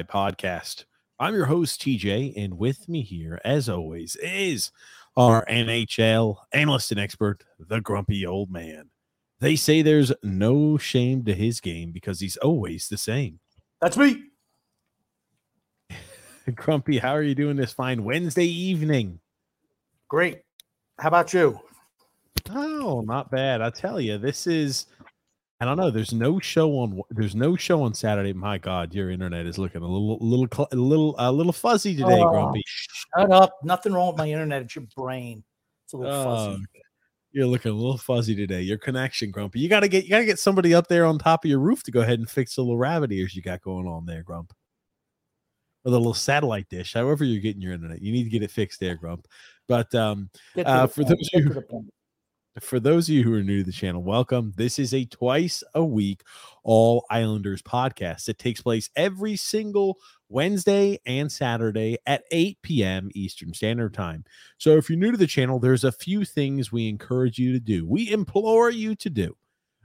Islanders Never Say Die podcast. I'm your host, TJ, and with me here, as always, is our NHL analyst and expert, the grumpy old man. They say there's no shame to his game because he's always the same. That's me. Grumpy, how are you doing this fine Wednesday evening? Great. How about you? Oh, not bad. I tell you, this is I don't know. There's no show on. There's no show on Saturday. My God, your internet is looking a little, little, a little, a little fuzzy today, oh, Grumpy. Shut up! Nothing wrong with my internet. It's your brain. It's a little oh, fuzzy. You're looking a little fuzzy today. Your connection, Grumpy. You gotta get, you gotta get somebody up there on top of your roof to go ahead and fix the little rabbit ears you got going on there, Grump. Or the little satellite dish, however you're getting your internet, you need to get it fixed there, Grump. But um, uh, for those of you for those of you who are new to the channel, welcome. This is a twice a week All Islanders podcast. that takes place every single Wednesday and Saturday at 8 p.m. Eastern Standard Time. So if you're new to the channel, there's a few things we encourage you to do. We implore you to do.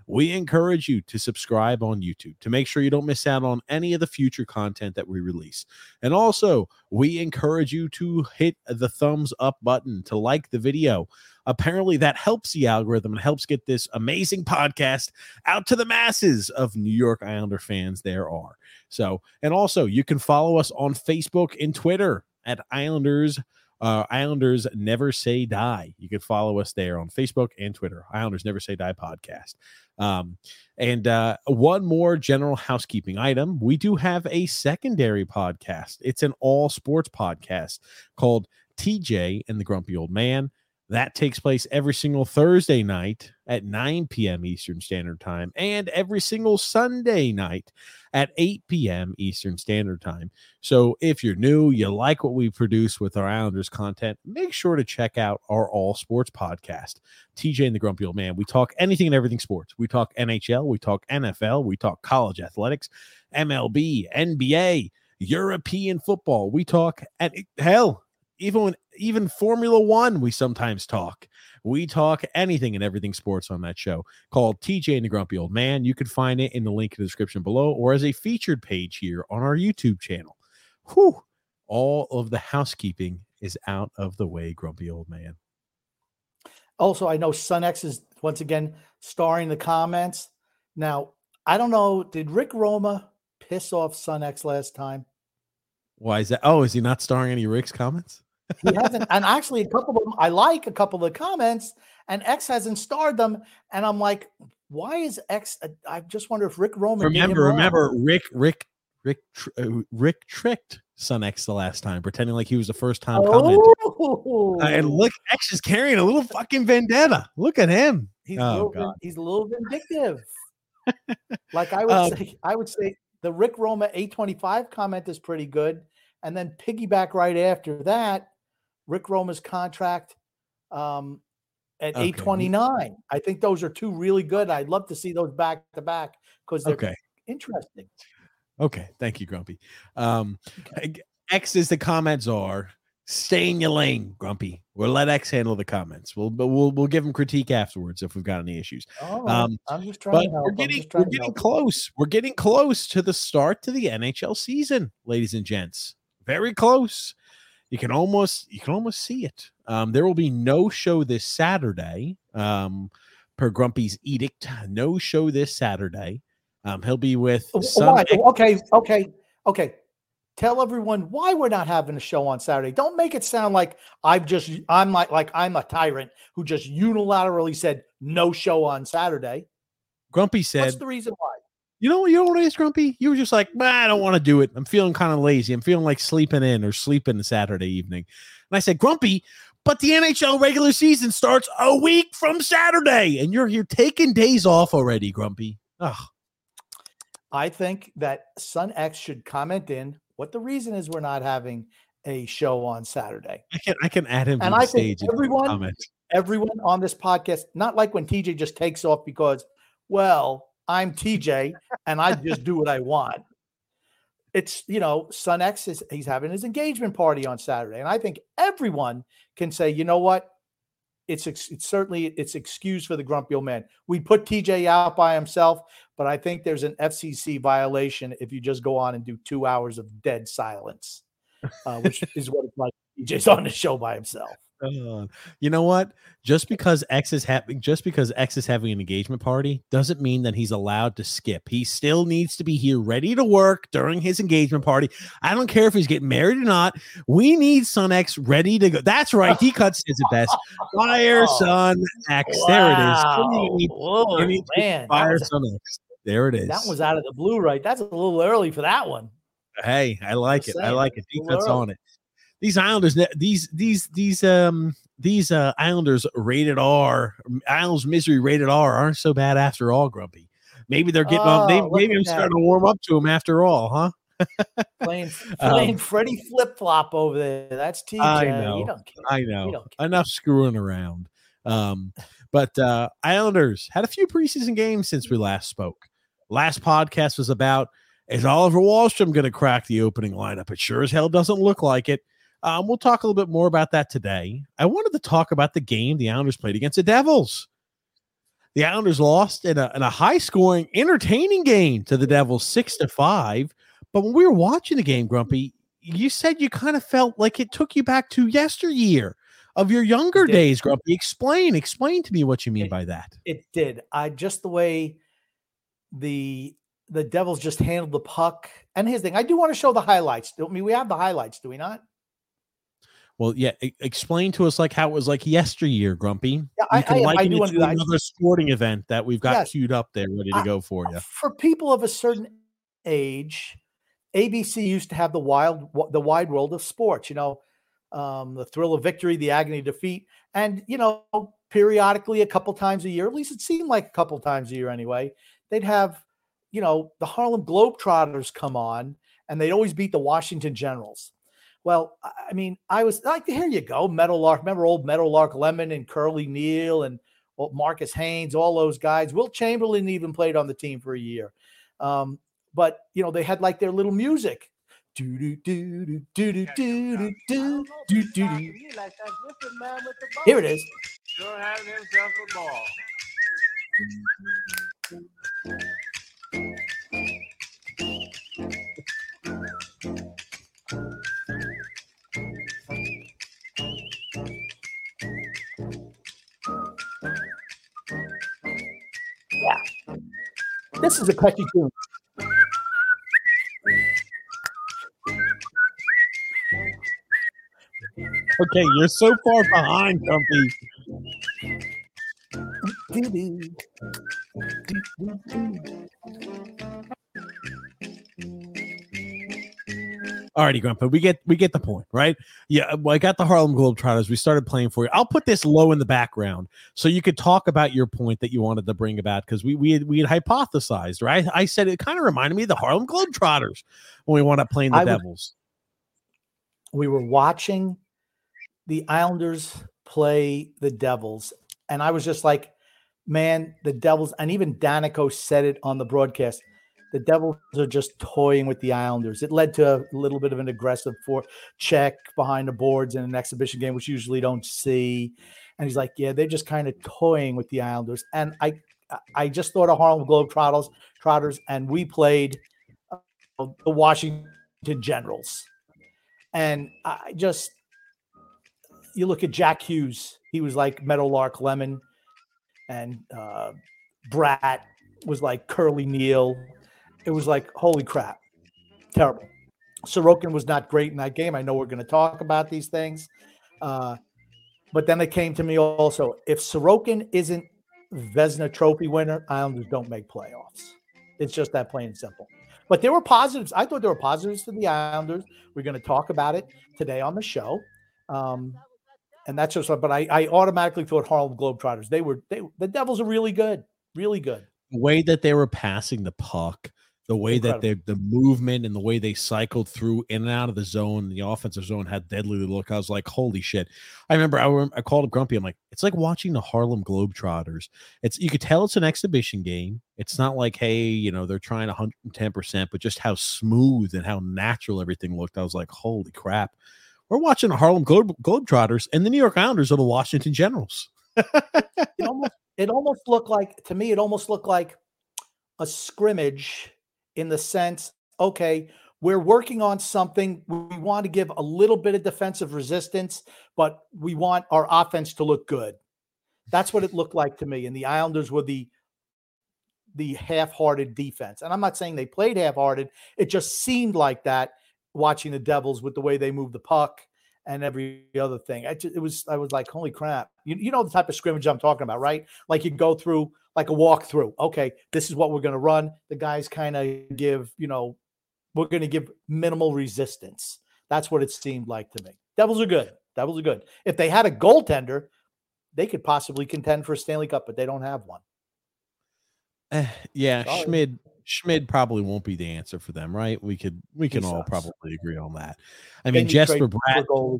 We encourage you to subscribe on YouTube to make sure you don't miss out on any of the future content that we release. And also, we encourage you to hit the thumbs up button to like the video apparently that helps the algorithm and helps get this amazing podcast out to the masses of New York Islander fans there are. So, and also you can follow us on Facebook and Twitter at Islanders uh, Islanders Never Say Die. You can follow us there on Facebook and Twitter. Islanders Never Say Die podcast. Um, and uh, one more general housekeeping item: we do have a secondary podcast. It's an all sports podcast called TJ and the Grumpy Old Man. That takes place every single Thursday night at 9 p.m. Eastern Standard Time and every single Sunday night at 8 p.m. Eastern Standard Time. So if you're new, you like what we produce with our Islanders content, make sure to check out our All Sports podcast. TJ and the Grumpy Old Man. We talk anything and everything sports. We talk NHL, we talk NFL, we talk college athletics, MLB, NBA, European football. We talk at hell, even when even Formula One, we sometimes talk. We talk anything and everything sports on that show called TJ and the Grumpy Old Man. You can find it in the link in the description below or as a featured page here on our YouTube channel. Whew, all of the housekeeping is out of the way, Grumpy Old Man. Also, I know SunX is once again starring the comments. Now, I don't know, did Rick Roma piss off SunX last time? Why is that? Oh, is he not starring any Rick's comments? He hasn't, and actually, a couple of them, I like a couple of the comments, and X hasn't starred them, and I'm like, why is X? Uh, just wonder if Rick Roman. Remember, remember, Rick, Rick, Rick, uh, Rick tricked Son X the last time, pretending like he was the first time oh. Uh, and look, X is carrying a little fucking vendetta. Look at him. He's, oh, a, little, God. he's a little vindictive. like I would um, say, I would say the Rick Roma 825 comment is pretty good. And then piggyback right after that, Rick Roma's contract um, at okay. 829. I think those are two really good. I'd love to see those back to back because they're okay. interesting. Okay. Thank you, Grumpy. Um, okay. X is the comments are stay in your lane, Grumpy. We'll let X handle the comments. We'll we'll we'll give him critique afterwards if we've got any issues. Oh, um, I'm just trying. But we're getting we're getting close. We're getting close to the start to the NHL season, ladies and gents. Very close you can almost you can almost see it. Um, there will be no show this Saturday, um, per Grumpy's edict. No show this Saturday. Um, he'll be with. Why? Okay, okay, okay. Tell everyone why we're not having a show on Saturday. Don't make it sound like I've just I'm like like I'm a tyrant who just unilaterally said no show on Saturday. Grumpy said. What's the reason why? You know, what? you know what it is, Grumpy? You were just like, I don't want to do it. I'm feeling kind of lazy. I'm feeling like sleeping in or sleeping Saturday evening. And I said, Grumpy, but the NHL regular season starts a week from Saturday, and you're here taking days off already, Grumpy. Ugh. I think that Sun X should comment in what the reason is we're not having a show on Saturday. I can I can add him and I think everyone everyone on this podcast, not like when TJ just takes off because, well, I'm TJ and I just do what I want. It's, you know, Son X is he's having his engagement party on Saturday. And I think everyone can say, you know what? it's it's certainly it's excuse for the grumpy old man. We put TJ out by himself, but I think there's an FCC violation if you just go on and do two hours of dead silence, uh, which is what it's like. TJ's on the show by himself. You know what? Just because X is having just because X is having an engagement party doesn't mean that he's allowed to skip. He still needs to be here ready to work during his engagement party. I don't care if he's getting married or not. We need Son X ready to go. That's right. D cuts it best. Fire oh, Son X. Wow. There it is. Whoa, man. Fire Son X. There it is. That was out of the blue, right? That's a little early for that one. Hey, I like it. I like it. D Cut's on it these Islanders, these these these um these uh Islanders rated R, Islanders misery rated R aren't so bad after all. Grumpy, maybe they're getting oh, on. They, maybe I'm starting to warm up to them after all, huh? playing playing um, Freddie flip flop over there. That's TJ. I know. I know. Enough screwing around. Um, but uh Islanders had a few preseason games since we last spoke. Last podcast was about is Oliver Wahlstrom going to crack the opening lineup? It sure as hell doesn't look like it. Um, we'll talk a little bit more about that today. I wanted to talk about the game the Islanders played against the Devils. The Islanders lost in a, in a high scoring, entertaining game to the Devils, six to five. But when we were watching the game, Grumpy, you said you kind of felt like it took you back to yesteryear of your younger days, Grumpy. Explain, explain to me what you mean it, by that. It did. I just the way the the Devils just handled the puck and his thing. I do want to show the highlights. I mean, we have the highlights, do we not? Well, yeah. explain to us like how it was like yesteryear, Grumpy. Yeah, I, can I, I do want to another sporting event that we've got yes. queued up there, ready to go for you. For people of a certain age, ABC used to have the wild, the wide world of sports. You know, um, the thrill of victory, the agony of defeat, and you know, periodically, a couple times a year, at least it seemed like a couple times a year anyway, they'd have, you know, the Harlem Globetrotters come on, and they'd always beat the Washington Generals well, I mean, I was like, here you go, Meadowlark. Remember old Meadowlark Lemon and Curly Neal and Marcus Haynes, all those guys. Wilt Chamberlain even played on the team for a year. Um, but you know, they had like their little music. Do do do do do do do do do do do. Here it is. Sure having himself a ball. This is a catchy tune. Okay, you're so far behind, Grumpy. Alrighty, Grandpa, we get we get the point, right? Yeah, well, I got the Harlem Globetrotters. We started playing for you. I'll put this low in the background so you could talk about your point that you wanted to bring about because we we had we had hypothesized, right? I said it kind of reminded me of the Harlem Globetrotters when we wound up playing the I Devils. we were watching the Islanders play the Devils, and I was just like, man, the Devils, and even Danico said it on the broadcast the Devils are just toying with the Islanders. It led to a little bit of an aggressive for check behind the boards in an exhibition game, which you usually don't see. And he's like, "Yeah, they're just kind of toying with the Islanders." And I, I just thought of Harlem Globetrotters, Trotters, and we played uh, the Washington Generals. And I just, you look at Jack Hughes. He was like Meadowlark Lemon, and uh, Bratt was like Curly Neal it was like, holy crap, terrible. Sorokin was not great in that game. I know we're going to talk about these things. Uh, but then it came to me also if Sorokin isn't Vezina Trophy winner, Islanders don't make playoffs. It's just that plain and simple. But there were positives. I thought there were positives for the Islanders. We're going to talk about it today on the show. Um, and that's just, but I, I automatically thought Harlem Globetrotters. They were, they, the Devils are really good, really good. The way that they were passing the puck the way Incredible. that they the movement and the way they cycled through in and out of the zone, the offensive zone had deadly look. I was like, holy shit! I remember I, I called up Grumpy. I'm like, it's like watching the Harlem Globetrotters. It's you could tell it's an exhibition game. It's not like, hey, you know, they're trying 110 percent, but just how smooth and how natural everything looked. I was like, holy crap! We're watching the Harlem Globe, Globetrotters and the New York Islanders are the Washington Generals. it almost it almost looked like to me. It almost looked like a scrimmage in the sense, okay, we're working on something. We want to give a little bit of defensive resistance, but we want our offense to look good. That's what it looked like to me. And the Islanders were the the half-hearted defense. And I'm not saying they played half-hearted. It just seemed like that watching the Devils with the way they moved the puck and every other thing. Just, it was I was like, holy crap! You, you know the type of scrimmage I'm talking about, right? Like you go through like a walkthrough. Okay, this is what we're going to run. The guys kind of give, you know, we're going to give minimal resistance. That's what it seemed like to me. Devils are good. Devils are good. If they had a goaltender, they could possibly contend for a Stanley Cup, but they don't have one. Uh, yeah, Sorry. Schmid Schmid probably won't be the answer for them, right? We could we can all probably agree on that. I mean, Jesper Bratt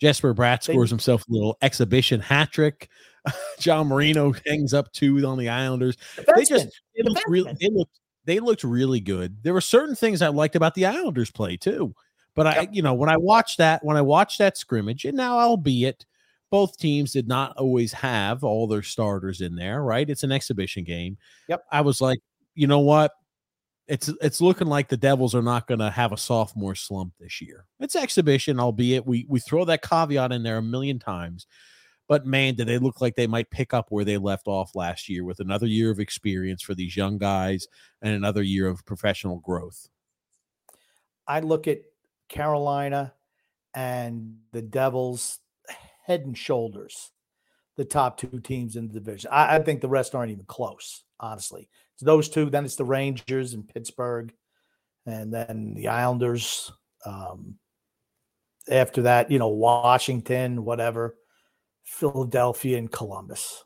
Jesper Bratt scores himself a little exhibition hat trick. John Marino hangs up two on the Islanders. They just they looked really they looked they looked really good. There were certain things I liked about the Islanders play too. But I, you know, when I watched that, when I watched that scrimmage, and now albeit both teams did not always have all their starters in there, right? It's an exhibition game. Yep. I was like, you know what? It's it's looking like the Devils are not going to have a sophomore slump this year. It's exhibition, albeit we we throw that caveat in there a million times. But man, do they look like they might pick up where they left off last year with another year of experience for these young guys and another year of professional growth. I look at Carolina and the Devils head and shoulders the top two teams in the division. I, I think the rest aren't even close, honestly. It's those two. Then it's the Rangers and Pittsburgh, and then the Islanders. Um, after that, you know, Washington, whatever, Philadelphia, and Columbus.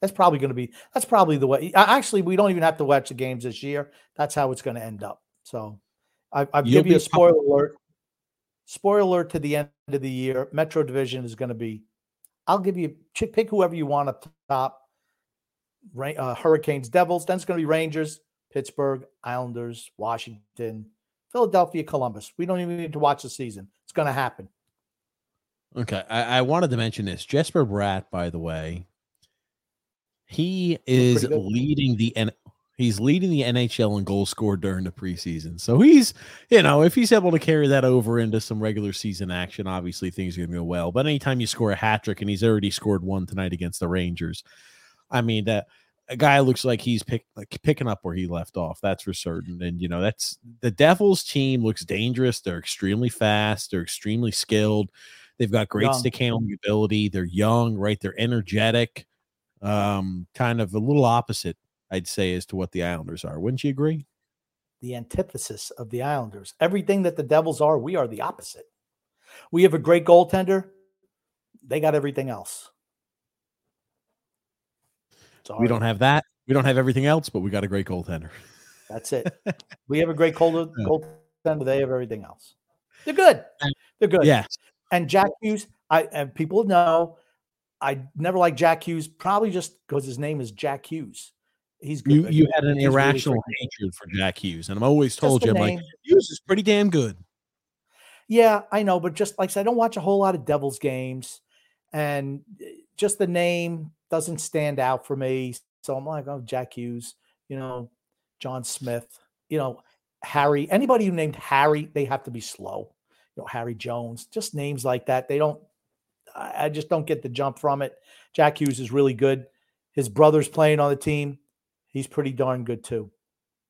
That's probably going to be. That's probably the way. Actually, we don't even have to watch the games this year. That's how it's going to end up. So, I, I've give you a spoiler alert. Spoiler alert to the end of the year. Metro Division is going to be. I'll give you pick whoever you want up top uh, Hurricanes, Devils. Then it's going to be Rangers, Pittsburgh, Islanders, Washington, Philadelphia, Columbus. We don't even need to watch the season. It's going to happen. Okay. I, I wanted to mention this. Jesper Bratt, by the way, he is leading the N- he's leading the NHL in goals scored during the preseason. So he's, you know, if he's able to carry that over into some regular season action, obviously things are going to go well. But anytime you score a hat trick, and he's already scored one tonight against the Rangers, I mean that a guy looks like he's pick, like picking up where he left off. That's for certain. And you know, that's the Devils team looks dangerous. They're extremely fast. They're extremely skilled. They've got great young. stick handling ability. They're young, right? They're energetic. Um, kind of a little opposite, I'd say, as to what the Islanders are. Wouldn't you agree? The antithesis of the Islanders. Everything that the Devils are, we are the opposite. We have a great goaltender. They got everything else. We don't have that. We don't have everything else, but we got a great goaltender. That's it. we have a great goaltender. Goaltender. They have everything else. They're good. They're good. Yeah. And Jack Hughes, I and people know I never liked Jack Hughes, probably just because his name is Jack Hughes. He's good. You, you had an He's irrational really hatred for Jack Hughes, and I'm always told you, I'm like, Hughes is pretty damn good. Yeah, I know, but just like I said, I don't watch a whole lot of Devils games, and eh, just the name doesn't stand out for me. So I'm like, oh, Jack Hughes, you know, John Smith, you know, Harry. Anybody who named Harry, they have to be slow. You know, Harry Jones, just names like that. They don't. I just don't get the jump from it. Jack Hughes is really good. His brother's playing on the team. He's pretty darn good too.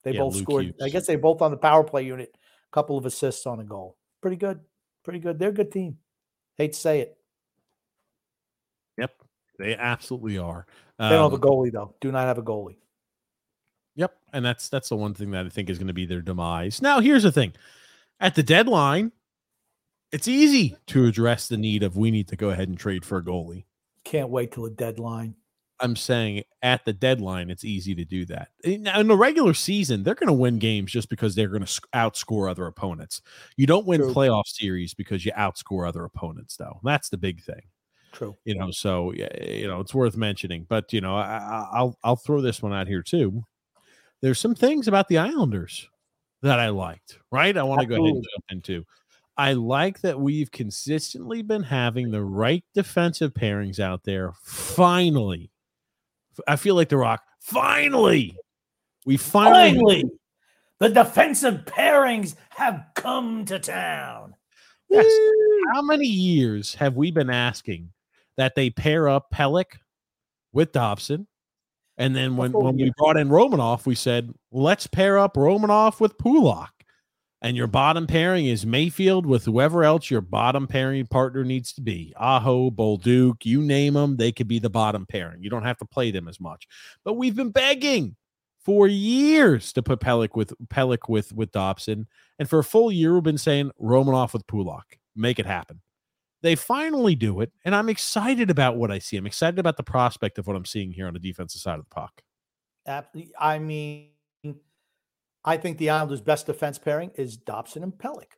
They yeah, both Luke scored. Hughes. I guess they both on the power play unit. A couple of assists on a goal. Pretty good. Pretty good. They're a good team. Hate to say it. Yep. They absolutely are. Um, they don't have a um goalie though. Do not have a goalie. Yep, and that's that's the one thing that I think is going to be their demise. Now, here's the thing: at the deadline, it's easy to address the need of we need to go ahead and trade for a goalie. Can't wait till the deadline. I'm saying at the deadline, it's easy to do that. In, in the regular season, they're going to win games just because they're going to outscore other opponents. You don't win True. playoff series because you outscore other opponents, though. That's the big thing. True. You know, so you know it's worth mentioning. But you know, I, I'll I'll throw this one out here too. There's some things about the Islanders that I liked. Right, I want to go ahead and jump into. I like that we've consistently been having the right defensive pairings out there. Finally, I feel like The Rock. Finally, we finally, finally the defensive pairings have come to town. Yes. How many years have we been asking that they pair up Pelech with Dobson? And then when, oh, when we brought in Romanov, we said, let's pair up Romanov with Pulock. And your bottom pairing is Mayfield with whoever else your bottom pairing partner needs to be. Aho, Bolduc, you name them, they could be the bottom pairing. You don't have to play them as much. But we've been begging for years to put Pelech with Pelech with with Dobson. And for a full year, we've been saying Romanov with Pulock. Make it happen. They finally do it, and I'm excited about what I see. I'm excited about the prospect of what I'm seeing here on the defensive side of the puck. I mean, I think the Islanders' best defense pairing is Dobson and Pelech.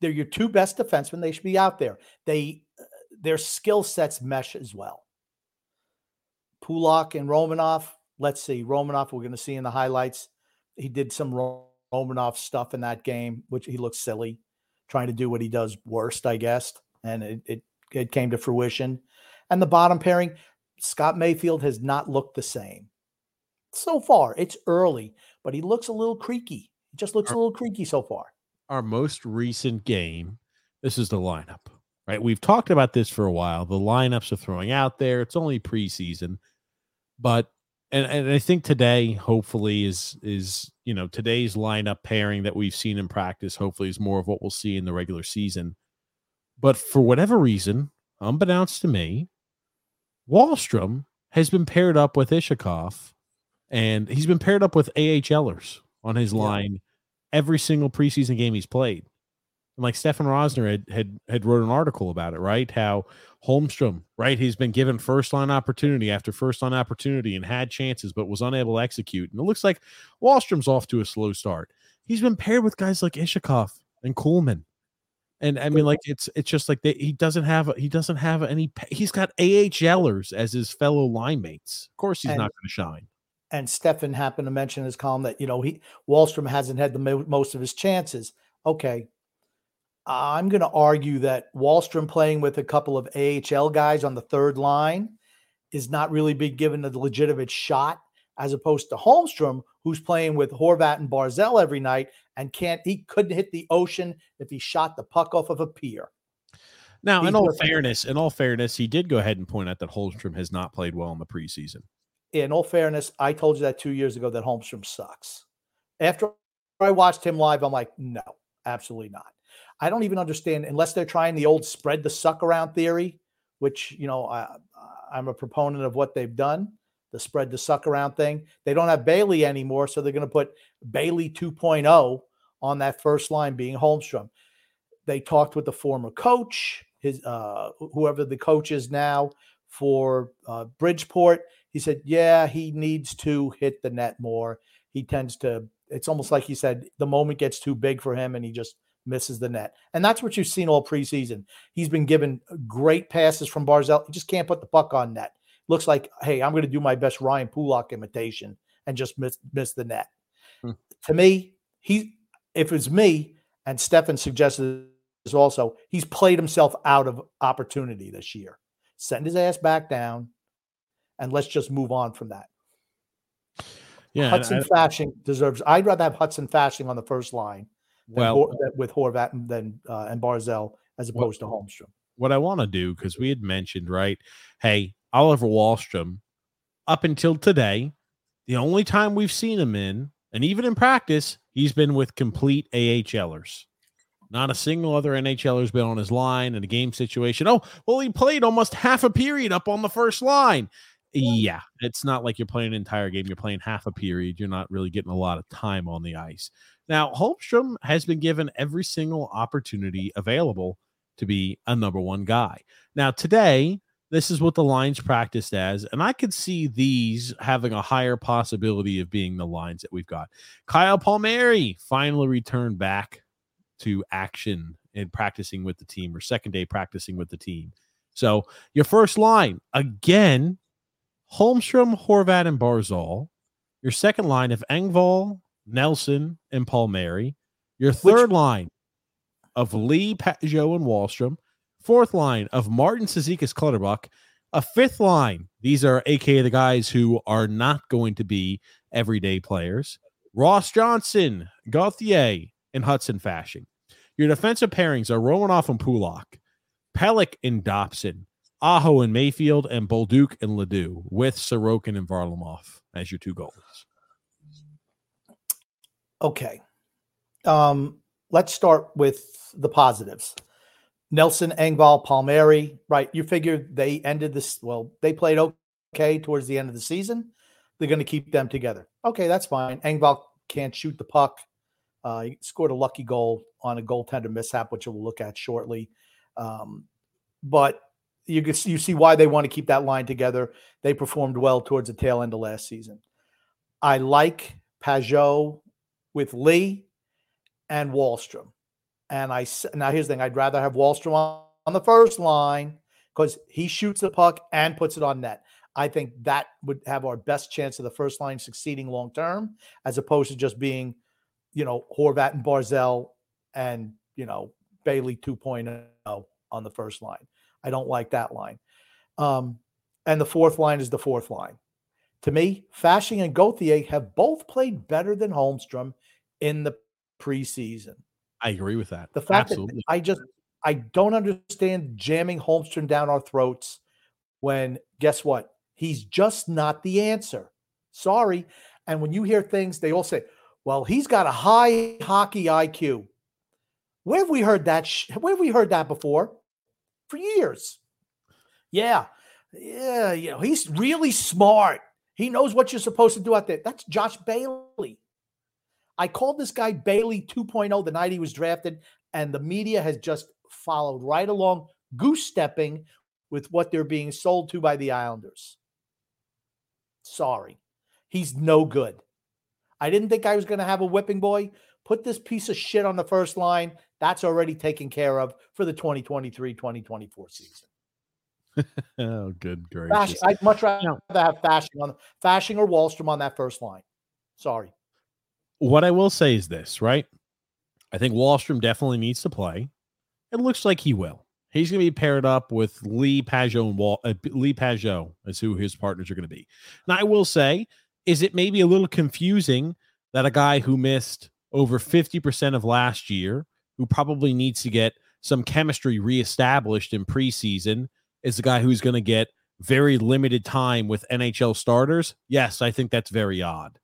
They're your two best defensemen. They should be out there. They uh, their skill sets mesh as well. Pulock and Romanov. Let's see. Romanov, we're going to see in the highlights. He did some Romanov stuff in that game, which he looks silly, trying to do what he does worst, I guess and it, it, it came to fruition. And the bottom pairing, Scott Mayfield has not looked the same so far. It's early, but he looks a little creaky. He just looks our, a little creaky so far. Our most recent game, this is the lineup, right? We've talked about this for a while. The lineups are throwing out there. It's only preseason, but and, and I think today, hopefully, is is you know today's lineup pairing that we've seen in practice. Hopefully, is more of what we'll see in the regular season. But for whatever reason, unbeknownst to me, Wahlstrom has been paired up with Iskhakov, and he's been paired up with AHLers on his line yeah. every single preseason game he's played. And like Stefan Rosner had, had had wrote an article about it, right? How Holmstrom, right? He's been given first line opportunity after first line opportunity and had chances, but was unable to execute. And it looks like Wahlstrom's off to a slow start. He's been paired with guys like Iskhakov and Kuhlman and I mean, like it's it's just like they, he doesn't have he doesn't have any. He's got AHLers as his fellow line mates. Of course, he's and, not going to shine. And Stefan happened to mention in his column that you know he Wahlstrom hasn't had the mo- most of his chances. Okay, I'm going to argue that Wahlstrom playing with a couple of AHL guys on the third line is not really being given a legitimate shot, as opposed to Holmstrom, who's playing with Horvat and Barzal every night and can't he couldn't hit the ocean if he shot the puck off of a pier. Now, He's in all fairness, in all fairness, he did go ahead and point out that Holmstrom has not played well in the preseason. In all fairness, I told you that two years ago that Holmstrom sucks. After I watched him live, I'm like, no, absolutely not. I don't even understand unless they're trying the old spread the suck around theory, which you know I, I'm a proponent of what they've done the spread the suck around thing. They don't have Bailey anymore, so they're going to put Bailey 2.0 on that first line, being Holmstrom. They talked with the former coach, his uh, whoever the coach is now for uh, Bridgeport. He said, "Yeah, he needs to hit the net more. He tends to. It's almost like he said the moment gets too big for him, and he just." misses the net. And that's what you've seen all preseason. He's been given great passes from Barzal. He just can't put the puck on net looks like, hey, I'm going to do my best Ryan Pulock imitation and just miss miss the net. Hmm. To me, he if it's me, and Stefan suggested this also, he's played himself out of opportunity this year. Send his ass back down, and let's just move on from that. Yeah, Hudson I, Fasching deserves. I'd rather have Hudson Fasching on the first line well, with Horvat and then uh, and Barzal as opposed to Holmstrom. What I want to do because we had mentioned right, hey, Oliver Wahlstrom, up until today, the only time we've seen him in, and even in practice, he's been with complete AHLers. Not a single other NHLer's been on his line in a game situation. Oh, well, he played almost half a period up on the first line. Yeah, it's not like you're playing an entire game. You're playing half a period. You're not really getting a lot of time on the ice. Now, Holmstrom has been given every single opportunity available to be a number one guy. Now, today, this is what the lines practiced as. And I could see these having a higher possibility of being the lines that we've got. Kyle Palmieri finally returned back to action and practicing with the team or second day practicing with the team. So your first line, again, Holmstrom, Horvat, and Barzal. Your second line of Engvall, Nelson, and Palmieri. Your third Which, line. of Lee, Pageau, and Wahlstrom. Fourth line of Martin Cizikas Clutterbuck. A fifth line. These are AKA the guys who are not going to be everyday players. Ross Johnson, Gauthier, and Hudson Fasching. Your defensive pairings are Romanov and Pulock, Pelech and Dobson, Aho and Mayfield, and Bolduc and LaDue, with Sorokin and Varlamov as your two goalies. Okay. Um, let's start with the positives. Nelson, Engvall, Palmieri, right? You figure they ended this, well, they played okay towards the end of the season. They're going to keep them together. Okay, that's fine. Engvall can't shoot the puck. Uh, he scored a lucky goal on a goaltender mishap, which we'll look at shortly. Um, but you can you see why they want to keep that line together. They performed well towards the tail end of last season. I like Pageau with Lee and Wahlstrom. And I now here's the thing: I'd rather have Wahlstrom on, on the first line because he shoots the puck and puts it on net. I think that would have our best chance of the first line succeeding long term, as opposed to just being, you know, Horvat and Barzal and you know Bailey 2.0 on the first line. I don't like that line. Um, and the fourth line is the fourth line. To me, Fasching and Gauthier have both played better than Holmstrom in the preseason. I agree with that. The fact Absolutely. that I just I don't understand jamming Holmstrom down our throats when guess what? He's just not the answer. Sorry. And when you hear things, they all say, "Well, he's got a high hockey IQ." Where have we heard that? Sh- where have we heard that before? For years. Yeah, yeah. You know, he's really smart. He knows what you're supposed to do out there. That's Josh Bailey. I called this guy Bailey 2.0 the night he was drafted, and the media has just followed right along, goose stepping with what they're being sold to by the Islanders. Sorry. He's no good. I didn't think I was going to have a whipping boy. Put this piece of shit on the first line. That's already taken care of for the 2023 2024 season. oh, good gracious. I'd much rather have Fasching on Fasching or Wahlstrom on that first line. Sorry. What I will say is this, right? I think Wahlstrom definitely needs to play. It looks like he will. He's going to be paired up with Lee Pageau and Wall, uh, Lee Pageau is who his partners are going to be. Now, I will say, is it maybe a little confusing that a guy who missed over 50% of last year, who probably needs to get some chemistry reestablished in preseason, is the guy who's going to get very limited time with NHL starters? Yes, I think that's very odd.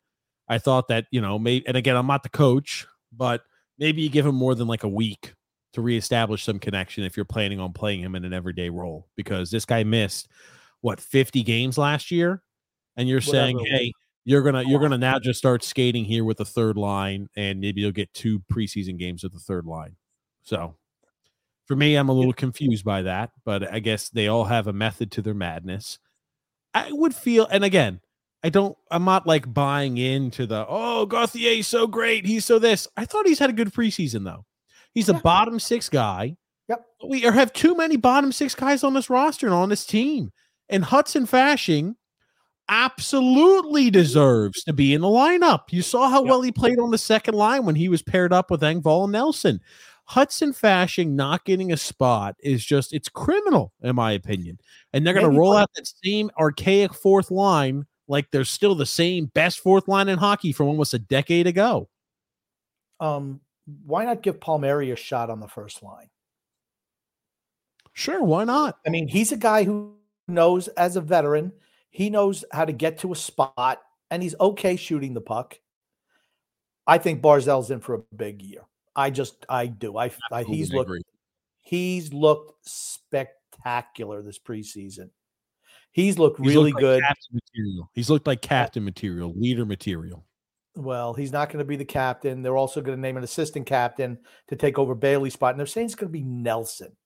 I thought that, you know, maybe, and again, I'm not the coach, but maybe you give him more than like a week to reestablish some connection if you're planning on playing him in an everyday role because this guy missed what 50 games last year? And you're Whatever. saying hey you're gonna you're gonna now just start skating here with the third line and maybe you'll get two preseason games with the third line. So for me i'm a little confused by that but i guess they all have a method to their madness. I would feel and again I don't. I'm not like buying into the oh Gauthier so great. He's so this. I thought he's had a good preseason though. He's a bottom six guy. Yep. We have too many bottom six guys on this roster and on this team. And Hudson Fasching absolutely deserves to be in the lineup. You saw how yep. well he played on the second line when he was paired up with Engvall and Nelson. Hudson Fasching not getting a spot is just it's criminal in my opinion. And they're going to roll out that same archaic fourth line like they're still the same best fourth line in hockey from almost a decade ago. Um, why not give Palmieri a shot on the first line? Sure, why not? I mean, he's a guy who knows as a veteran, he knows how to get to a spot and he's okay shooting the puck. I think Barzal's in for a big year. I just I do. I, I he's looked agree. he's looked spectacular this preseason. He's looked he's really looked good. material. He's looked like captain material, leader material. Well, he's not going to be the captain. They're also going to name an assistant captain to take over Bailey's spot. And they're saying it's going to be Nelson.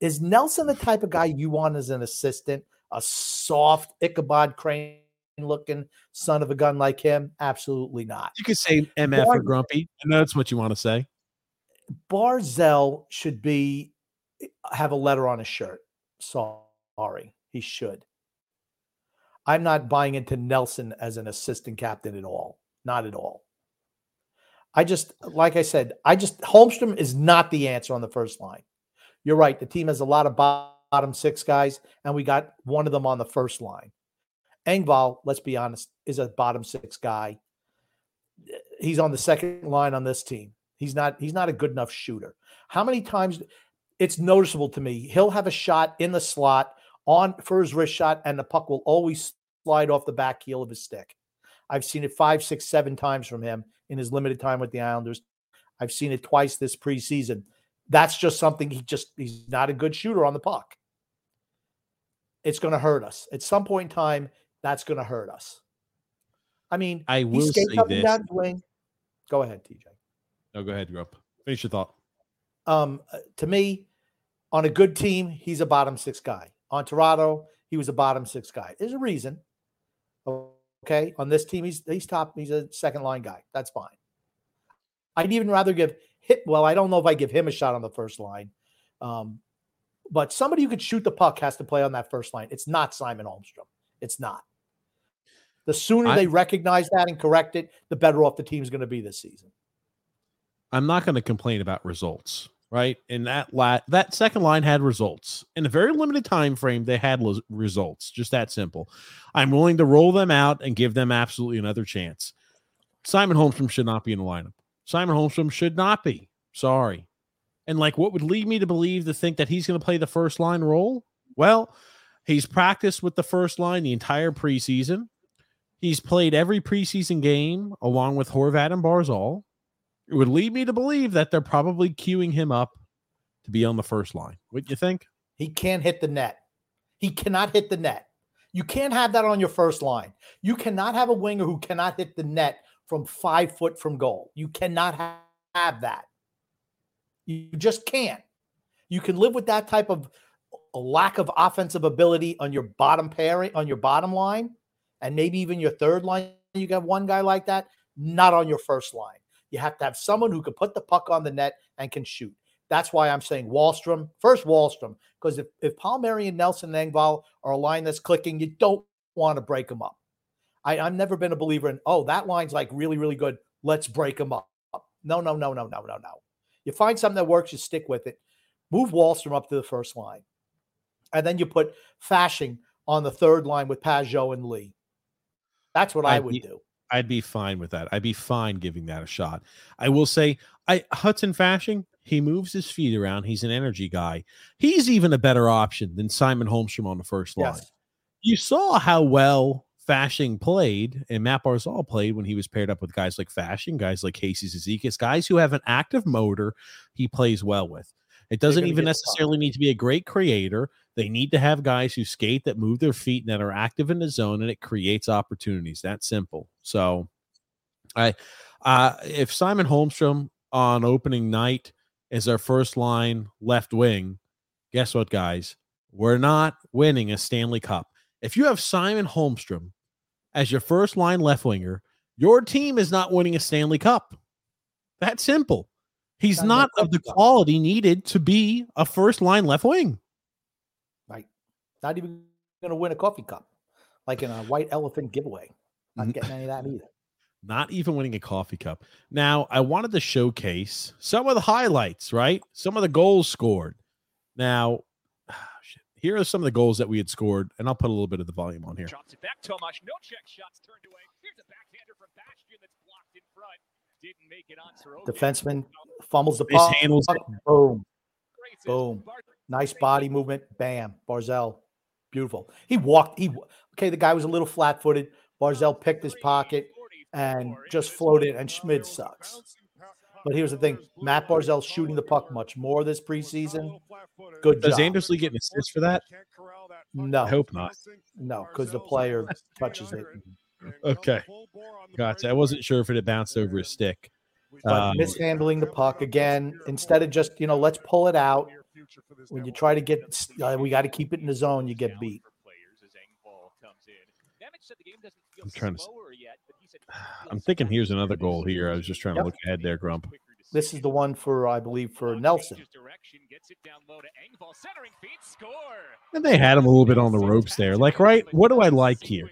Is Nelson the type of guy you want as an assistant? A soft Ichabod Crane looking son of a gun like him? Absolutely not. You could say MF Bar- or Grumpy. I know that's what you want to say. Barzal should be have a letter on his shirt. Sorry, he should. I'm not buying into Nelson as an assistant captain at all. Not at all. I just, like I said, I just, Holmstrom is not the answer on the first line. You're right. The team has a lot of bottom six guys, and we got one of them on the first line. Engvall, let's be honest, is a bottom six guy. He's on the second line on this team. He's not, he's not a good enough shooter. How many times it's noticeable to me? He'll have a shot in the slot on for his wrist shot, and the puck will always slide off the back heel of his stick. I've seen it five, six, seven times from him in his limited time with the Islanders. I've seen it twice this preseason. That's just something he just he's not a good shooter on the puck. It's going to hurt us at some point in time. That's going to hurt us. I mean, I will say this. Wing. Go ahead, TJ. No, go ahead, Grubb. Finish your thought. Um, uh, to me, on a good team, he's a bottom six guy. On Toronto, he was a bottom six guy. There's a reason. Okay. On this team, he's he's top, he's a second line guy. That's fine. I'd even rather give hit. Well, I don't know if I give him a shot on the first line. Um, but somebody who could shoot the puck has to play on that first line. It's not Simon Holmstrom. It's not. The sooner I, they recognize that and correct it, the better off the team's going to be this season. I'm not going to complain about results right? And that la- that second line had results in a very limited time frame. They had lo- results, just that simple. I'm willing to roll them out and give them absolutely another chance. Simon Holmstrom should not be in the lineup. Simon Holmstrom should not be. Sorry. And like, what would lead me to believe to think that he's going to play the first line role? Well, he's practiced with the first line the entire preseason. He's played every preseason game along with Horvat and Barzal it would lead me to believe that they're probably queuing him up to be on the first line. What do you think? He can't hit the net. He cannot hit the net. You can't have that on your first line. You cannot have a winger who cannot hit the net from five foot from goal. You cannot have, have that. You just can't. You can live with that type of lack of offensive ability on your bottom pairing, on your bottom line, and maybe even your third line. You got one guy like that, not on your first line. You have to have someone who can put the puck on the net and can shoot. That's why I'm saying Wahlstrom, first Wahlstrom, because if, if Palmieri and Nelson and Engvall are a line that's clicking, you don't want to break them up. I, I've never been a believer in, oh, that line's like really, really good. Let's break them up. No, no, no, no, no, no, no. You find something that works, you stick with it. Move Wahlstrom up to the first line. And then you put Fasching on the third line with Pageau and Lee. That's what I, I would do. I'd be fine with that. I'd be fine giving that a shot. I will say, I Hudson Fasching, he moves his feet around. He's an energy guy. He's even a better option than Simon Holmstrom on the first line. Yes. You saw how well Fasching played and Matt Barzal played when he was paired up with guys like Fasching, guys like Casey Cizikas, guys who have an active motor he plays well with. It doesn't even necessarily need to be a great creator. They need to have guys who skate that move their feet and that are active in the zone, and it creates opportunities. That simple. So, I, uh, if Simon Holmstrom on opening night is our first line left wing, guess what, guys? We're not winning a Stanley Cup. If you have Simon Holmstrom as your first line left winger, your team is not winning a Stanley Cup. That simple. He's not of the quality needed to be a first line left wing. Right. Not even going to win a coffee cup, like in a white elephant giveaway. Not getting any of that either. Not even winning a coffee cup. Now, I wanted to showcase some of the highlights, right? Some of the goals scored. Now, here are some of the goals that we had scored, and I'll put a little bit of the volume on here. Shots it back, Tomas. No check shots turned away. Here's a backhander from Bastian that's blocked in front. Didn't make it on Defenseman fumbles the puck. Handles Boom. Boom. Nice body movement. Bam. Barzal. Beautiful. He walked. He okay. The guy was a little flat-footed. Barzal picked his pocket and just floated. And Schmid sucks. But here's the thing: Matt Barzal shooting the puck much more this preseason. Good Does job. Anders Lee get an assist for that? No, I hope not. No, because the player touches it. Okay, gotcha. I wasn't sure if it had bounced over his stick. But um, mishandling the puck again instead of just you know let's pull it out when you try to get, uh, we got to keep it in the zone. You get beat. I'm trying to. I'm thinking here's another goal here. I was just trying yep. to look ahead there, Grump. This is the one for, I believe, for Nelson. And they had him a little bit on the ropes there. Like, right? What do I like here?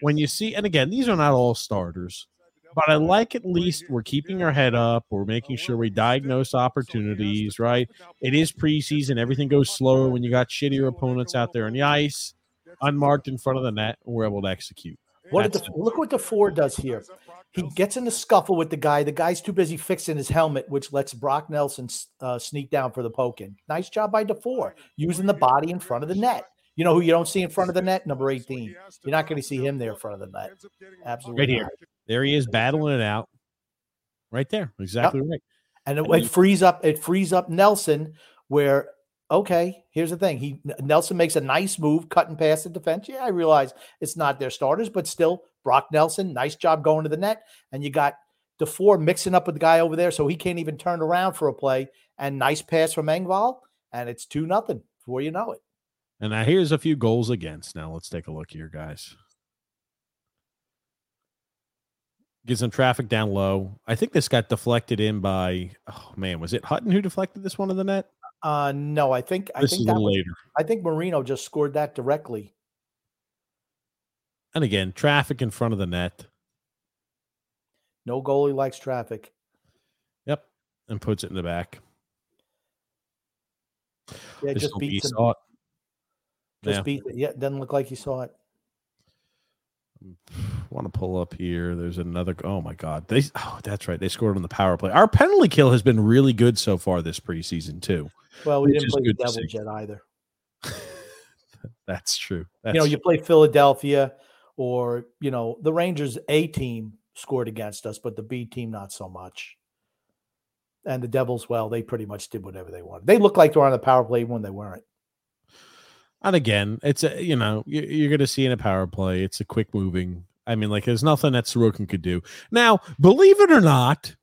When you see, and again, these are not all starters, but I like at least we're keeping our head up. We're making sure we diagnose opportunities, right? It is preseason. Everything goes slower when you got shittier opponents out there on the ice, unmarked in front of the net. We're able to execute. What the, look what the four does here. He gets in the scuffle with the guy. The guy's too busy fixing his helmet, which lets Brock Nelson uh, sneak down for the poking. Nice job by Dufour using the body in front of the net. You know who you don't see in front of the net? Number 18. You're not going to see him there in front of the net. Absolutely. Right here. There he is battling it out. Right there. Exactly yep. right. And it, it frees up it frees up Nelson where okay, here's the thing. He Nelson makes a nice move, cutting past the defense. Yeah, I realize it's not their starters, but still, Brock Nelson, nice job going to the net. And you got Dufour mixing up with the guy over there, so he can't even turn around for a play. And nice pass from Engvall, and it's two nothing before you know it. And now here's a few goals against. Now let's take a look here, guys. Get some traffic down low. I think this got deflected in by oh man, was it Hutton who deflected this one in the net? Uh no, I think I this think is a little later. I think Marino just scored that directly. And again, traffic in front of the net. No goalie likes traffic. Yep. And puts it in the back. Yeah, this just beats him. Just yeah. beat it. Yeah, doesn't look like he saw it. Want to pull up here? There's another. Oh my God! They. Oh, that's right. They scored on the power play. Our penalty kill has been really good so far this preseason too. Well, we didn't play the Devils yet either. that's true. That's you know, you play Philadelphia, or you know, the Rangers A team scored against us, but the B team not so much. And the Devils, well, they pretty much did whatever they wanted. They looked like they were on the power play when they weren't. And again, it's a you know you're going to see in a power play. It's a quick moving. I mean, like there's nothing that Sorokin could do. Now, believe it or not,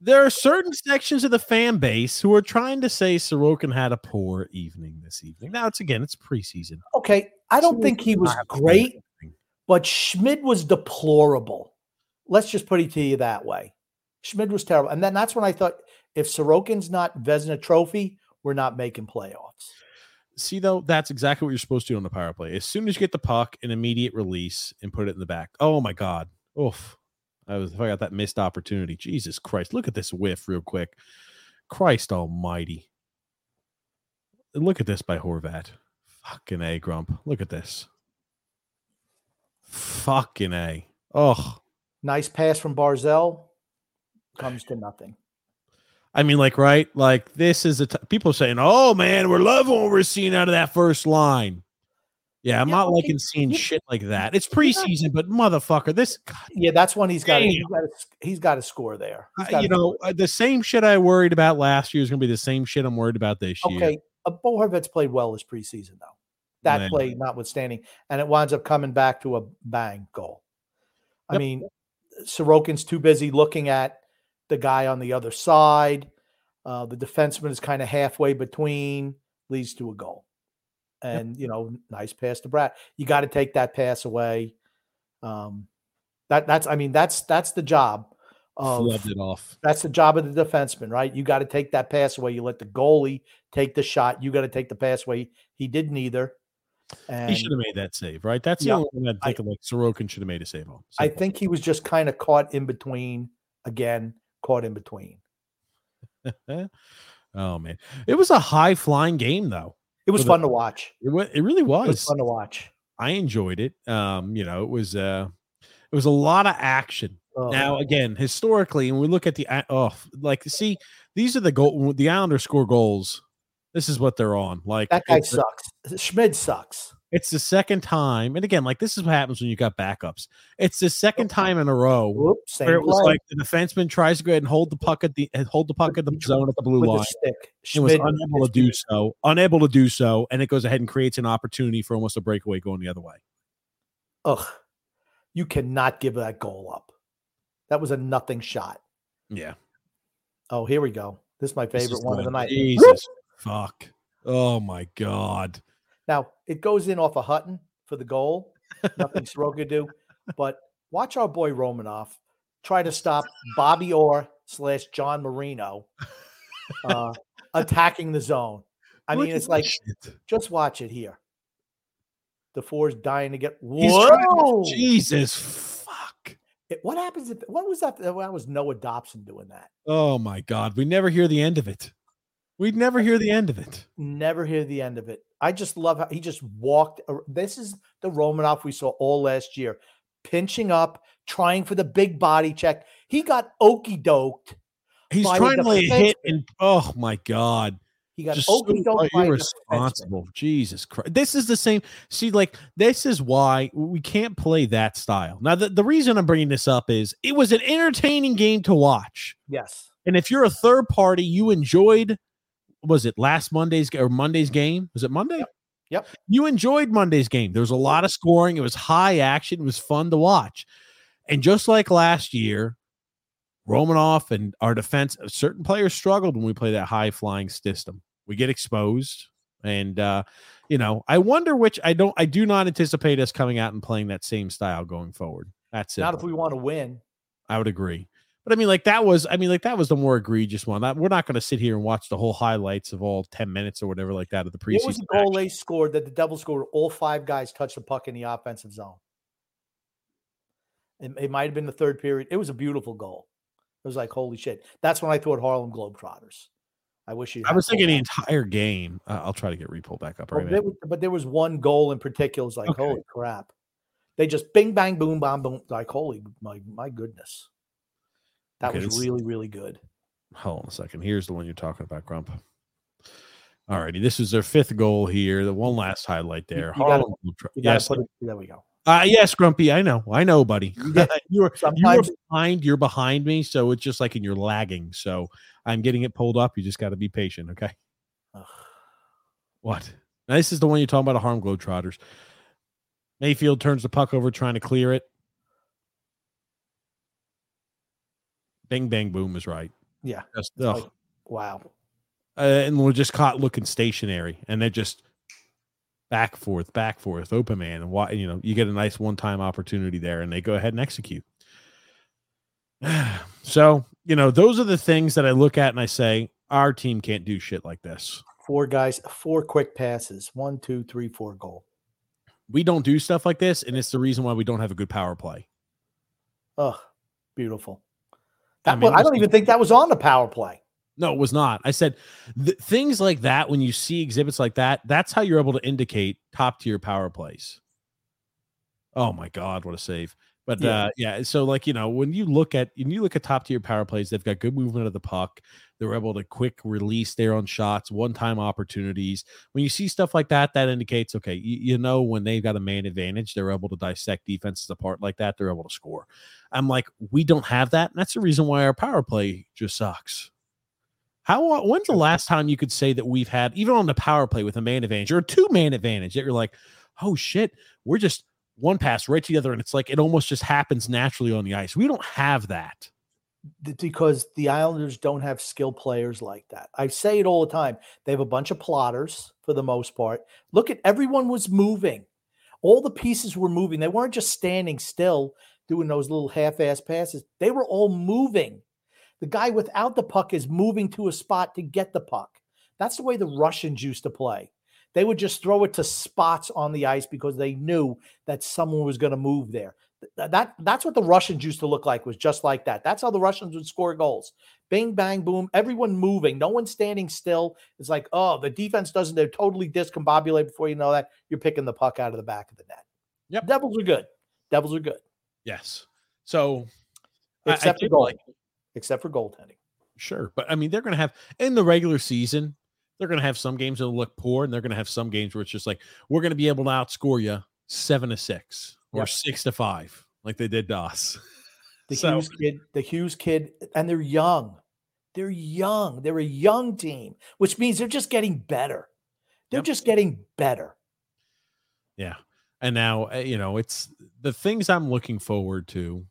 there are certain sections of the fan base who are trying to say Sorokin had a poor evening this evening. Now, it's again, it's preseason. Okay, I don't think he was great, but Schmid was deplorable. Let's just put it to you that way. Schmid was terrible, and then that's when I thought, if Sorokin's not Vezina Trophy, we're not making playoffs see though that's exactly what you're supposed to do on the power play. As soon as you get the puck an immediate release and put it in the back. Oh my god. Oof. I was if i got that missed opportunity jesus christ look at this whiff real quick. Christ almighty. Look at this by horvat. Fucking a grump. Look at this. Fucking a. Oh nice pass from barzal. Comes to nothing I mean, like, right? Like, this is a t- people saying, "Oh man, we're loving what we're seeing out of that first line." Yeah, I'm yeah, not okay. liking seeing yeah. shit like that. It's preseason, but motherfucker, this. God, yeah, that's when he's got. He's got, a, he's got to score there. Uh, you know, uh, the same shit I worried about last year is going to be the same shit I'm worried about this year. Okay, uh, Bo Horvat's played well this preseason, though. That man. play notwithstanding, and it winds up coming back to a bang goal. I yep. mean, Sorokin's too busy looking at the guy on the other side. Uh, the defenseman is kind of halfway between, leads to a goal. And, yep. you know, nice pass to Brad. You got to take that pass away. Um, that that's I mean, that's that's the job of it off. That's the job of the defenseman, right? You got to take that pass away. You let the goalie take the shot. You got to take the pass away. He did neither. And he should have made that save, right? That's the only one I think like Sorokin should have made a save on. I think he was just kind of caught in between again caught in between. oh man, it was a high flying game though. It was fun to watch. It, it really was. It was fun to watch. I enjoyed it. Um, you know, it was uh it was a lot of action. Oh. Now again, historically, when we look at the oh, like see, these are the goal the Islanders score goals. This is what they're on. Like that guy sucks. Schmid sucks. It's the second time, and again, like this is what happens when you got backups. It's the second time in a row Whoops, where it was play. like the defenseman tries to go ahead and hold the puck at the eh, hold the puck at the zone at the blue line. It was unable to do so, unable to do so, and it goes ahead and creates an opportunity for almost a breakaway going the other way. Ugh, you cannot give that goal up. That was a nothing shot. Yeah. Oh, here we go. This is my favorite is one of the night. Jesus, fuck. Oh my god. Now it goes in off a of Hutton for the goal. Nothing Soroka do. But watch our boy Romanov try to stop Bobby Orr slash John Marino uh, attacking the zone. I Look mean, it's like shit. just watch it here. The four's dying to get. Whoa! Jesus, fuck! It, what happens if what was that? That was Noah Dobson doing that. Oh my God, we never hear the end of it. We'd never hear the end of it. Never hear the end of it. I just love how he just walked. This is the Romanov we saw all last year, pinching up, trying for the big body check. He got okey doked. He's trying to lay a hit, and oh my god, he got Just okey doked so irresponsible. Jesus Christ, this is the same. See, like this is why we can't play that style. Now, the, the reason I'm bringing this up is it was an entertaining game to watch. Yes, and if you're a third party, you enjoyed. Was it last Monday's or Monday's game? Was it Monday? Yep. Yep. You enjoyed Monday's game. There was a lot of scoring. It was high action. It was fun to watch. And just like last year, Romanov and our defense, certain players struggled when we play that high flying system. We get exposed. And uh, you know, I wonder which I don't I do not anticipate us coming out and playing that same style going forward. That's it. Not if we want to win. I would agree. But I mean, like that was, I mean, like that was the more egregious one. That, we're not going to sit here and watch the whole highlights of all ten minutes or whatever like that of the preseason. What was the goal they scored that the Devils scored? All five guys touched the puck in the offensive zone. It, it might have been the third period. It was a beautiful goal. It was like holy shit. That's when I thought Harlem Globetrotters. I wish you. I was thinking the entire game. Uh, I'll try to get repulled back up. Right but, there, but there was one goal in particular. Was like okay. holy crap. They just bing bang boom bomb boom like holy my my goodness. That okay, was really, really good. Hold on a second. Here's the one you're talking about, Grump. All righty. This is their fifth goal here. The one last highlight there. You, you gotta, you yes. It, there we go. Uh, yes, Grumpy. I know. I know, buddy. you're, you're behind. You're behind me. So it's just like and you're lagging. So I'm getting it pulled up. You just got to be patient. Okay. Ugh. What? Now, this is the one you're talking about, a Harlem Globetrotters. Mayfield turns the puck over trying to clear it. Bing bang boom is right. Yeah. Just, like, wow. Uh, and we're just caught looking stationary, and they're just back forth, back forth, open man, and why you know you get a nice one time opportunity there, and they go ahead and execute. so you know those are the things that I look at and I say our team can't do shit like this. Four guys, four quick passes, one, two, three, four goal. We don't do stuff like this, and it's the reason why we don't have a good power play. Oh, beautiful. That, I, mean, I don't even think that was on the power play. No, it was not. I said th- things like that. When you see exhibits like that, that's how you're able to indicate top tier power plays. Oh my God, what a save! But yeah. uh yeah, so like you know, when you look at when you look at top tier power plays, they've got good movement of the puck. They're able to quick release their own shots, one time opportunities. When you see stuff like that, that indicates okay, you, you know when they've got a man advantage, they're able to dissect defenses apart like that. They're able to score. I'm like, we don't have that, and that's the reason why our power play just sucks. How when's the last time you could say that we've had even on the power play with a man advantage or a two man advantage that you're like, oh shit, we're just one pass right to the other. and it's like it almost just happens naturally on the ice. We don't have that because the Islanders don't have skill players like that. I say it all the time. They have a bunch of plotters for the most part. Look at everyone was moving. All the pieces were moving. They weren't just standing still doing those little half-ass passes. They were all moving. The guy without the puck is moving to a spot to get the puck. That's the way the Russians used to play. They would just throw it to spots on the ice because they knew that someone was going to move there. That that's what the Russians used to look like was just like that. That's how the Russians would score goals. Bing bang boom, everyone moving, no one standing still. It's like, oh, the defense doesn't they're totally discombobulated before you know that you're picking the puck out of the back of the net. Yep. Devils are good. Devils are good. Yes. So except I, I for goal, like, except for goaltending. Sure, but I mean they're going to have in the regular season they're going to have some games that'll look poor, and they're going to have some games where it's just like we're going to be able to outscore you seven to six or yep. six to five, like they did DOS. The so, Hughes kid, the Hughes kid, and they're young. They're young. They're a young team, which means they're just getting better. They're yep. just getting better. Yeah. And now, eh, you know, it's the things I'm looking forward to.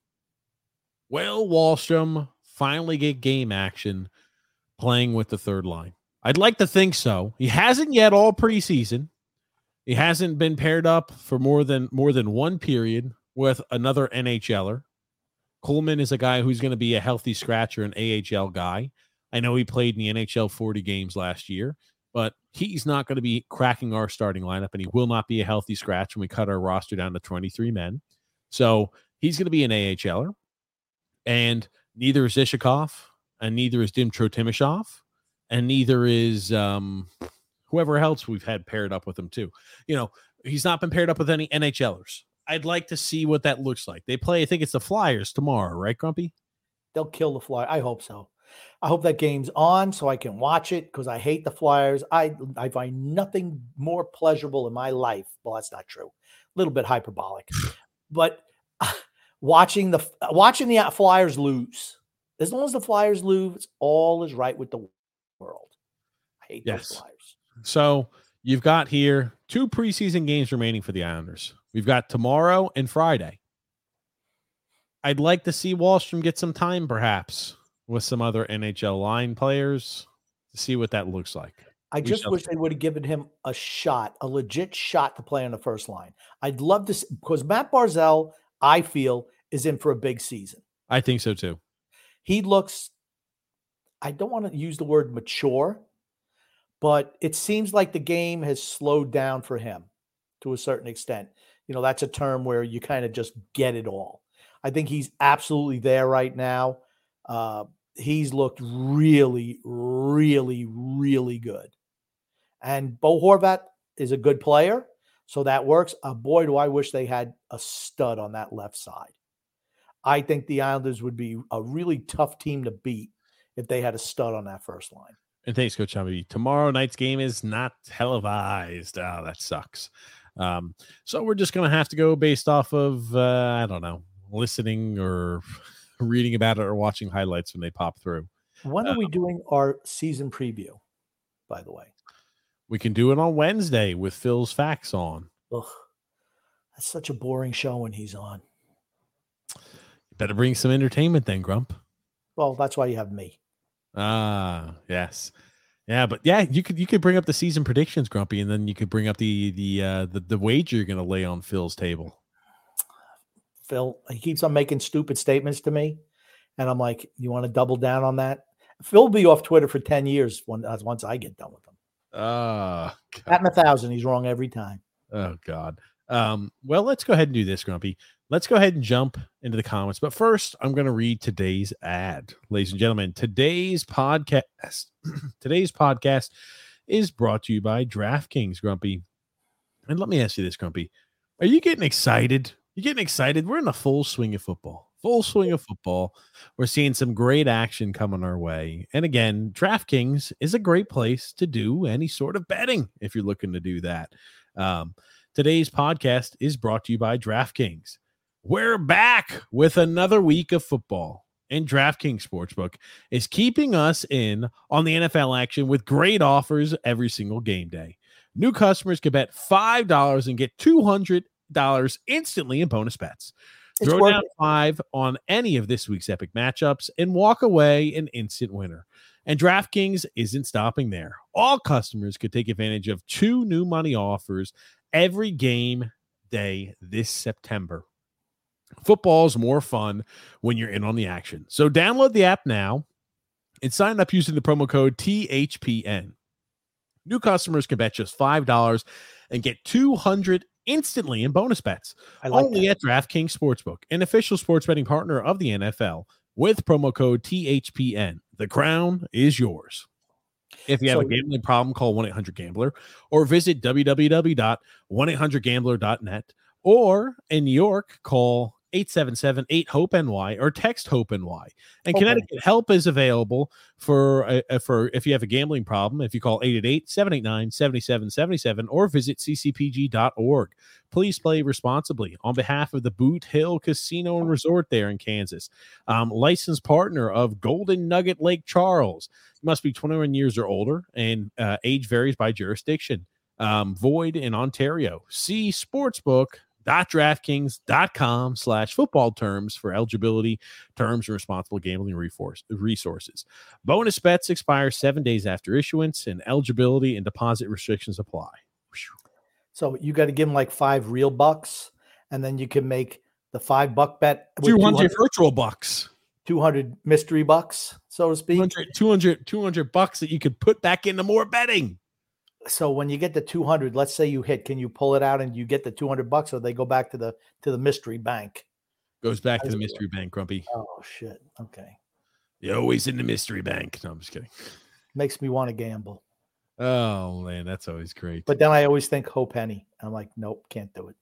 Well, Wahlstrom finally get game action playing with the third line? I'd like to think so. He hasn't yet all preseason. He hasn't been paired up for more than more than one period with another NHLer. Coleman is a guy who's going to be a healthy scratcher, an AHL guy. I know he played in the NHL 40 games last year, but he's not going to be cracking our starting lineup, and he will not be a healthy scratch when we cut our roster down to 23 men. So he's going to be an AHLer. and neither is Iskhakov, and neither is Dmytro Timashov, and neither is um, whoever else we've had paired up with him too. You know, he's not been paired up with any NHLers. I'd like to see what that looks like. They play, I think it's the Flyers tomorrow, right, Grumpy? They'll kill the Flyers. I hope so. I hope that game's on so I can watch it because I hate the Flyers. I I find nothing more pleasurable in my life. Well, that's not true. A little bit hyperbolic, but watching the watching the Flyers lose. As long as the Flyers lose, all is right with the world. I hate yes. those Flyers. So you've got here two preseason games remaining for the Islanders. We've got tomorrow and Friday. I'd like to see Wahlstrom get some time, perhaps, with some other NHL line players to see what that looks like. I we just wish see. they would have given him a shot, a legit shot to play on the first line. I'd love to see, because Matt Barzal, I feel, is in for a big season. I think so too. He looks, I don't want to use the word mature, but it seems like the game has slowed down for him to a certain extent. You know, that's a term where you kind of just get it all. I think he's absolutely there right now. Uh, he's looked really, really, really good. And Bo Horvat is a good player, so that works. Uh, boy, do I wish they had a stud on that left side. I think the Islanders would be a really tough team to beat if they had a stud on that first line. And thanks, Coach Chubby. Tomorrow night's game is not televised. Oh, that sucks. Um, so we're just gonna have to go based off of uh, I don't know, listening or reading about it or watching highlights when they pop through. When are uh, we doing our season preview? By the way, we can do it on Wednesday with Phil's facts on. Ugh, that's such a boring show when he's on. better bring some entertainment then, Grump. Well, that's why you have me. Ah, yes. Yeah, but yeah, you could you could bring up the season predictions, Grumpy, and then you could bring up the the uh the, the wager you're gonna lay on Phil's table. Phil, he keeps on making stupid statements to me. And I'm like, you want to double down on that? Phil will be off Twitter for 10 years when, once I get done with him. Uh, At a thousand, he's wrong every time. Oh, God. Um, well, let's go ahead and do this, Grumpy. Let's go ahead and jump into the comments. But first, I'm going to read today's ad. Ladies and gentlemen, today's podcast, today's podcast is brought to you by DraftKings, Grumpy. And let me ask you this, Grumpy. Are you getting excited you're getting excited. We're in a full swing of football. Full swing of football. We're seeing some great action coming our way. And again, DraftKings is a great place to do any sort of betting if you're looking to do that. Um, today's podcast is brought to you by DraftKings. We're back with another week of football. And DraftKings Sportsbook is keeping us in on the NFL action with great offers every single game day. New customers can bet $5 and get 200 dollars instantly in bonus bets. It's Throw down five on any of this week's epic matchups and walk away an instant winner. And DraftKings isn't stopping there. All customers could take advantage of two new money offers every game day this September. Football's more fun when you're in on the action. So download the app now and sign up using the promo code THPN. New customers can bet just $5 and get 200 instantly in bonus bets. Like Only that. at DraftKings Sportsbook, an official sports betting partner of the NFL, with promo code THPN. The crown is yours. If you have so, a gambling problem, call 1 800 Gambler or visit www.1800Gambler.net. Or in New York, call 877 8 HOPE NY or text HOPE NY. And okay. Connecticut help is available for uh, uh, for if you have a gambling problem. If you call 888 789 7777 or visit ccpg.org. Please play responsibly on behalf of the Boot Hill Casino and Resort there in Kansas. Um, licensed partner of Golden Nugget Lake Charles. You must be 21 years or older, and uh, age varies by jurisdiction. Um, void in Ontario. See Sportsbook Dot draftkings.com slash football terms for eligibility, terms, and responsible gambling resources. Bonus bets expire seven days after issuance, and eligibility and deposit restrictions apply. So you got to give them like five real bucks, and then you can make the five buck bet. 200 virtual bucks. 200 mystery bucks, so to speak. 200, 200, 200 bucks that you could put back into more betting so when you get the 200 let's say you hit can you pull it out and you get the 200 bucks or they go back to the to the mystery bank Goes back to the mystery bank, Grumpy. Oh shit. Okay. You're always in the mystery bank. No, I'm just kidding. Makes me want to gamble. Oh man, that's always great. But then I always think Hope Penny. I'm like, nope, can't do it.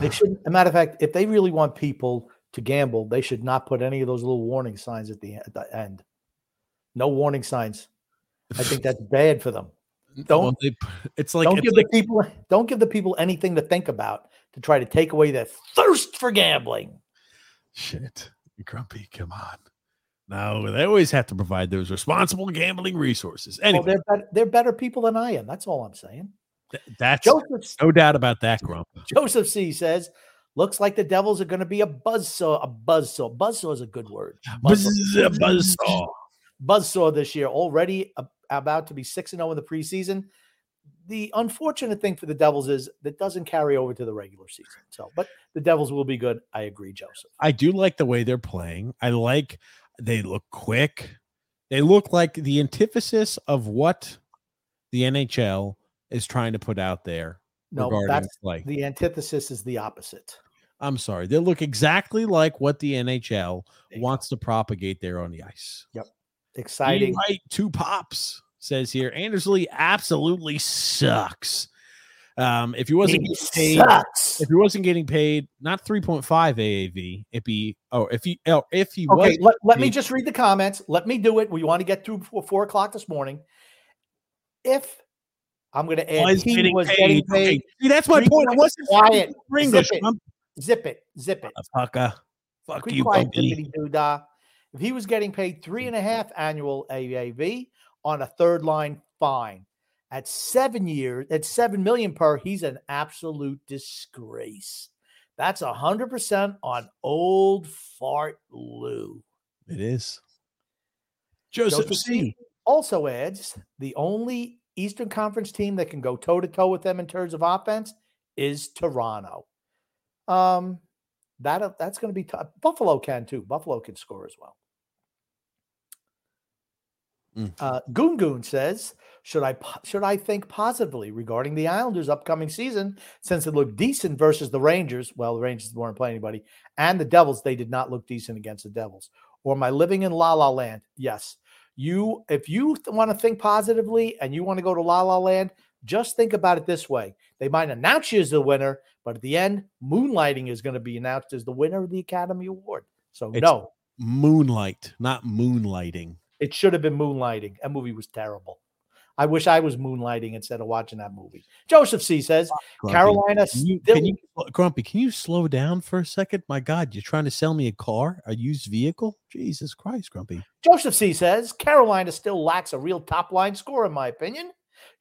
They should. A matter of fact, if they really want people to gamble, they should not put any of those little warning signs at the at the end. No warning signs. I think that's bad for them. Don't- well, they, it's like don't it's give like, the people don't give the people anything to think about to try to take away their thirst for gambling. shit. Grumpy, come on. No, they always have to provide those responsible gambling resources. Well, Anyway, they're better, they're better people than I am. That's all I'm saying. th- that's Joseph no doubt about that, Grump. Joseph C says, looks like the Devils are going to be a buzzsaw. A buzzsaw. Buzzsaw is a good word. Buzz, Buzzsaw. buzzsaw. Buzzsaw this year, already a- about to be six and zero in the preseason. The unfortunate thing for the Devils is that doesn't carry over to the regular season. So, but the Devils will be good. I agree, Joseph. I do like the way they're playing. I like they look quick. They look like the antithesis of what the NHL is trying to put out there No, that's play. the antithesis is the opposite. I'm sorry. They look exactly like what the NHL wants to propagate there on the ice. go. Exciting. right, two pops says here. Anders Lee absolutely sucks. Um, if he wasn't He getting paid, sucks. if he wasn't getting paid, not 3.5 AAV, it'd be oh, if he oh, if he was Okay, let, let me just read the comments. Let me do it. We want to get through before four o'clock this morning. If I'm going to add, was he getting was paid. getting Okay, paid. See, that's my point. I wasn't Quiet. Zip it. Zip it, zip it. Motherfucker. Fuck Be you, quiet, Bumpy. Zippity doo dah. If he was getting paid three and a half annual AAV on a third line, fine. At seven years, at seven million per, he's an absolute disgrace. That's a hundred percent on old fart Lou. It is. Joseph, Joseph C. C. also adds the only Eastern Conference team that can go toe to toe with them in terms of offense is Toronto. Um, that that's going to be tough. Buffalo can too. Buffalo can score as well. Mm. Uh, Goon Goon says, "Should I should I think positively regarding the Islanders' upcoming season since it looked decent versus the Rangers? Well, the Rangers weren't playing anybody, and the Devils. They did not look decent against the Devils. Or am I living in La La Land? Yes. You, if you want to think positively and you want to go to La La Land, just think about it this way: they might announce you as the winner, but at the end, Moonlighting is going to be announced as the winner of the Academy Award. So It's- no, Moonlight, not moonlighting. It should have been Moonlighting. That movie was terrible. I wish I was moonlighting instead of watching that movie. Joseph C says Grumpy. Carolina Can you, still can you, Grumpy, can you slow down for a second? My God, you're trying to sell me a car, a used vehicle? Jesus Christ, Grumpy. Joseph C says Carolina still lacks a real top line score, in my opinion.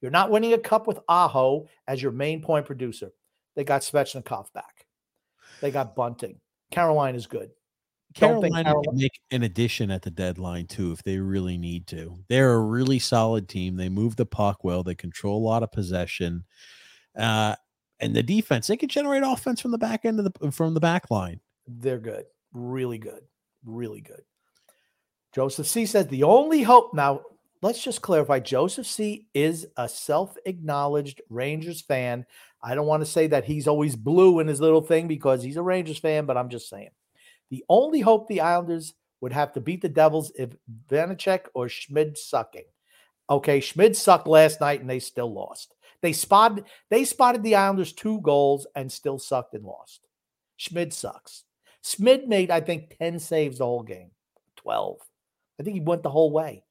You're not winning a cup with Aho as your main point producer. They got Svechnikov back. They got Bunting. Carolina's good. Don't think Carolina Carolina- can make an addition at the deadline too if they really need to. They're a really solid team. They move the puck well. They control a lot of possession, uh, and the defense. They can generate offense from the back end of the from the back line. They're good. Really good. Really good. Joseph C says the only hope now, let's just clarify Joseph C is a self acknowledged Rangers fan. I don't want to say that he's always blue in his little thing because he's a Rangers fan, but I'm just saying. The only hope the Islanders would have to beat the Devils if Vanecek or Schmid sucking. Okay, Schmid sucked last night and they still lost. They spotted they spotted the Islanders two goals and still sucked and lost. Schmid sucks. Schmid made, I think, 10 saves the whole game. 12. I think he went the whole way.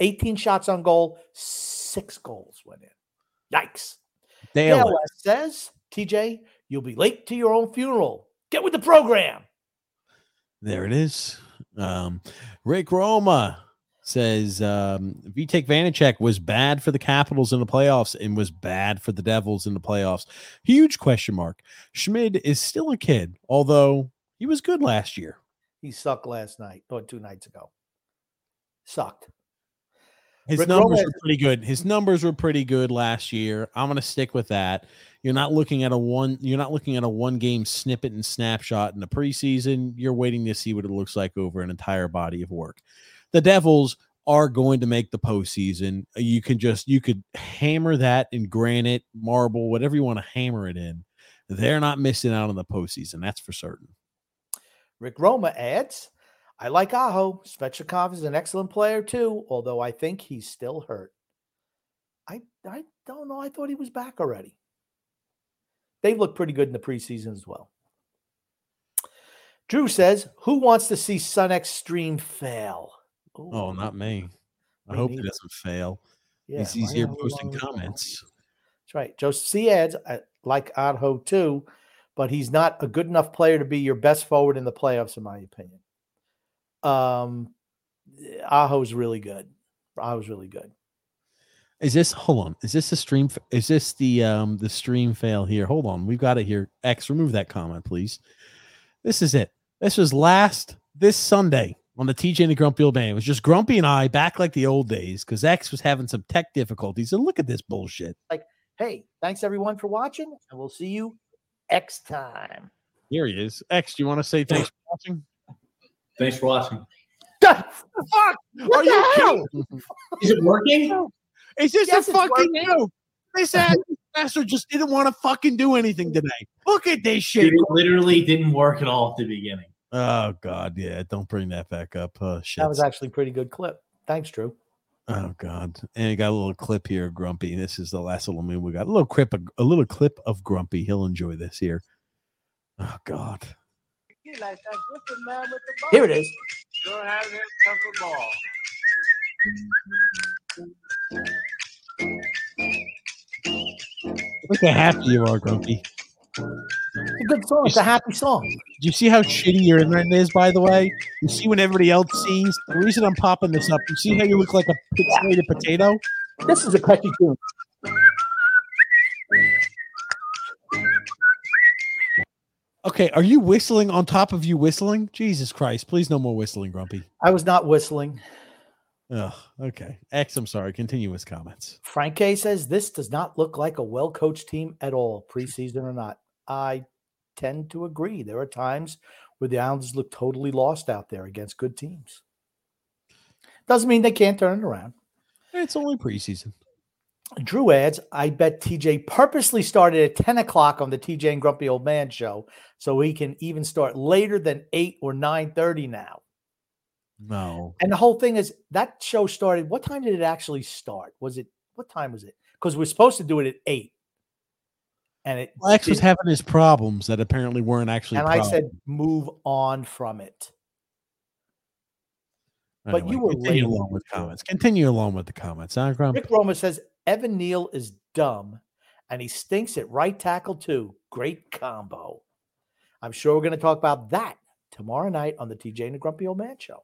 18 shots on goal, six goals went in. Yikes. Dale says, TJ, you'll be late to your own funeral. Get with the program. There it is. Um, Rick Roma says um, Vitek Vanecek was bad for the Capitals in the playoffs and was bad for the Devils in the playoffs. Huge question mark. Schmid is still a kid, although he was good last year. He sucked last night or two nights ago. Sucked. His Rick numbers were pretty good. His numbers were pretty good last year. I'm going to stick with that. You're not looking at a one. You're not looking at a one game snippet and snapshot in the preseason. You're waiting to see what it looks like over an entire body of work. The Devils are going to make the postseason. You can just you could hammer that in granite, marble, whatever you want to hammer it in. They're not missing out on the postseason. That's for certain. Rick Roma adds, I like Aho. Svechnikov is an excellent player too, although I think he's still hurt. I I don't know. I thought he was back already. They've looked pretty good in the preseason as well. Drew says, "Who wants to see Sun Extreme fail?" Ooh. Oh, not me. I me hope neither. he doesn't fail. Yeah, he's, he's here posting comments. That's right. Joseph C adds, I like Aho too, but he's not a good enough player to be your best forward in the playoffs, in my opinion. Um, Aho's really good. Aho's really good. Is this hold on? Is this the stream? Is this the um the stream fail here? Hold on, we've got it here. X, remove that comment, please. This is it. This was last this Sunday on the TJ and the Grumpy Old Man. It was just Grumpy and I back like the old days because X was having some tech difficulties. And look at this bullshit. Like, hey, thanks everyone for watching, and we'll see you X time. Here he is. X, do you want to say thanks for watching? Thanks for watching. fuck? What Are you kidding? Is it working? Is this yes, a fucking joke? This ass master just didn't want to fucking do anything today. Look at this shit. It literally didn't work at all at the beginning. Oh god, yeah. Don't bring that back up. Oh shit. That was actually pretty good clip. Thanks, Drew. Oh god. And you got a little clip here, Grumpy. This is the last little move we got. A little clip, a little clip of Grumpy. He'll enjoy this here. Oh god. Here it is. Look how happy you are, Grumpy. It's a good song. It's a happy song. Do you see how shitty your internet is, by the way? You see when everybody else sees? The reason I'm popping this up, you see how you look like a pixelated potato? This is a catchy tune. Okay, are you whistling on top of you whistling? Jesus Christ, please no more whistling, Grumpy. I was not whistling. Oh, okay. X, I'm sorry. Continuous comments. Frank K says this does not look like a well coached team at all, preseason or not. I tend to agree. There are times where the Islanders look totally lost out there against good teams. Doesn't mean they can't turn it around. It's only preseason. Drew adds, I bet TJ purposely started at 10 o'clock on the TJ and Grumpy Old Man show so he can even start later than 8 or 9:30 now. No. And the whole thing is that show started. What time did it actually start? Was it what time was it? Because we're supposed to do it at eight. And it Lex was having his problems that apparently weren't actually. And problems. I said, move on from it. Anyway, but you were continue along with comments. Continue along with the comments. Huh, Rick Roma says Evan Neal is dumb, and he stinks at right tackle too. Great combo. I'm sure we're going to talk about that tomorrow night on the TJ and the Grumpy Old Man show.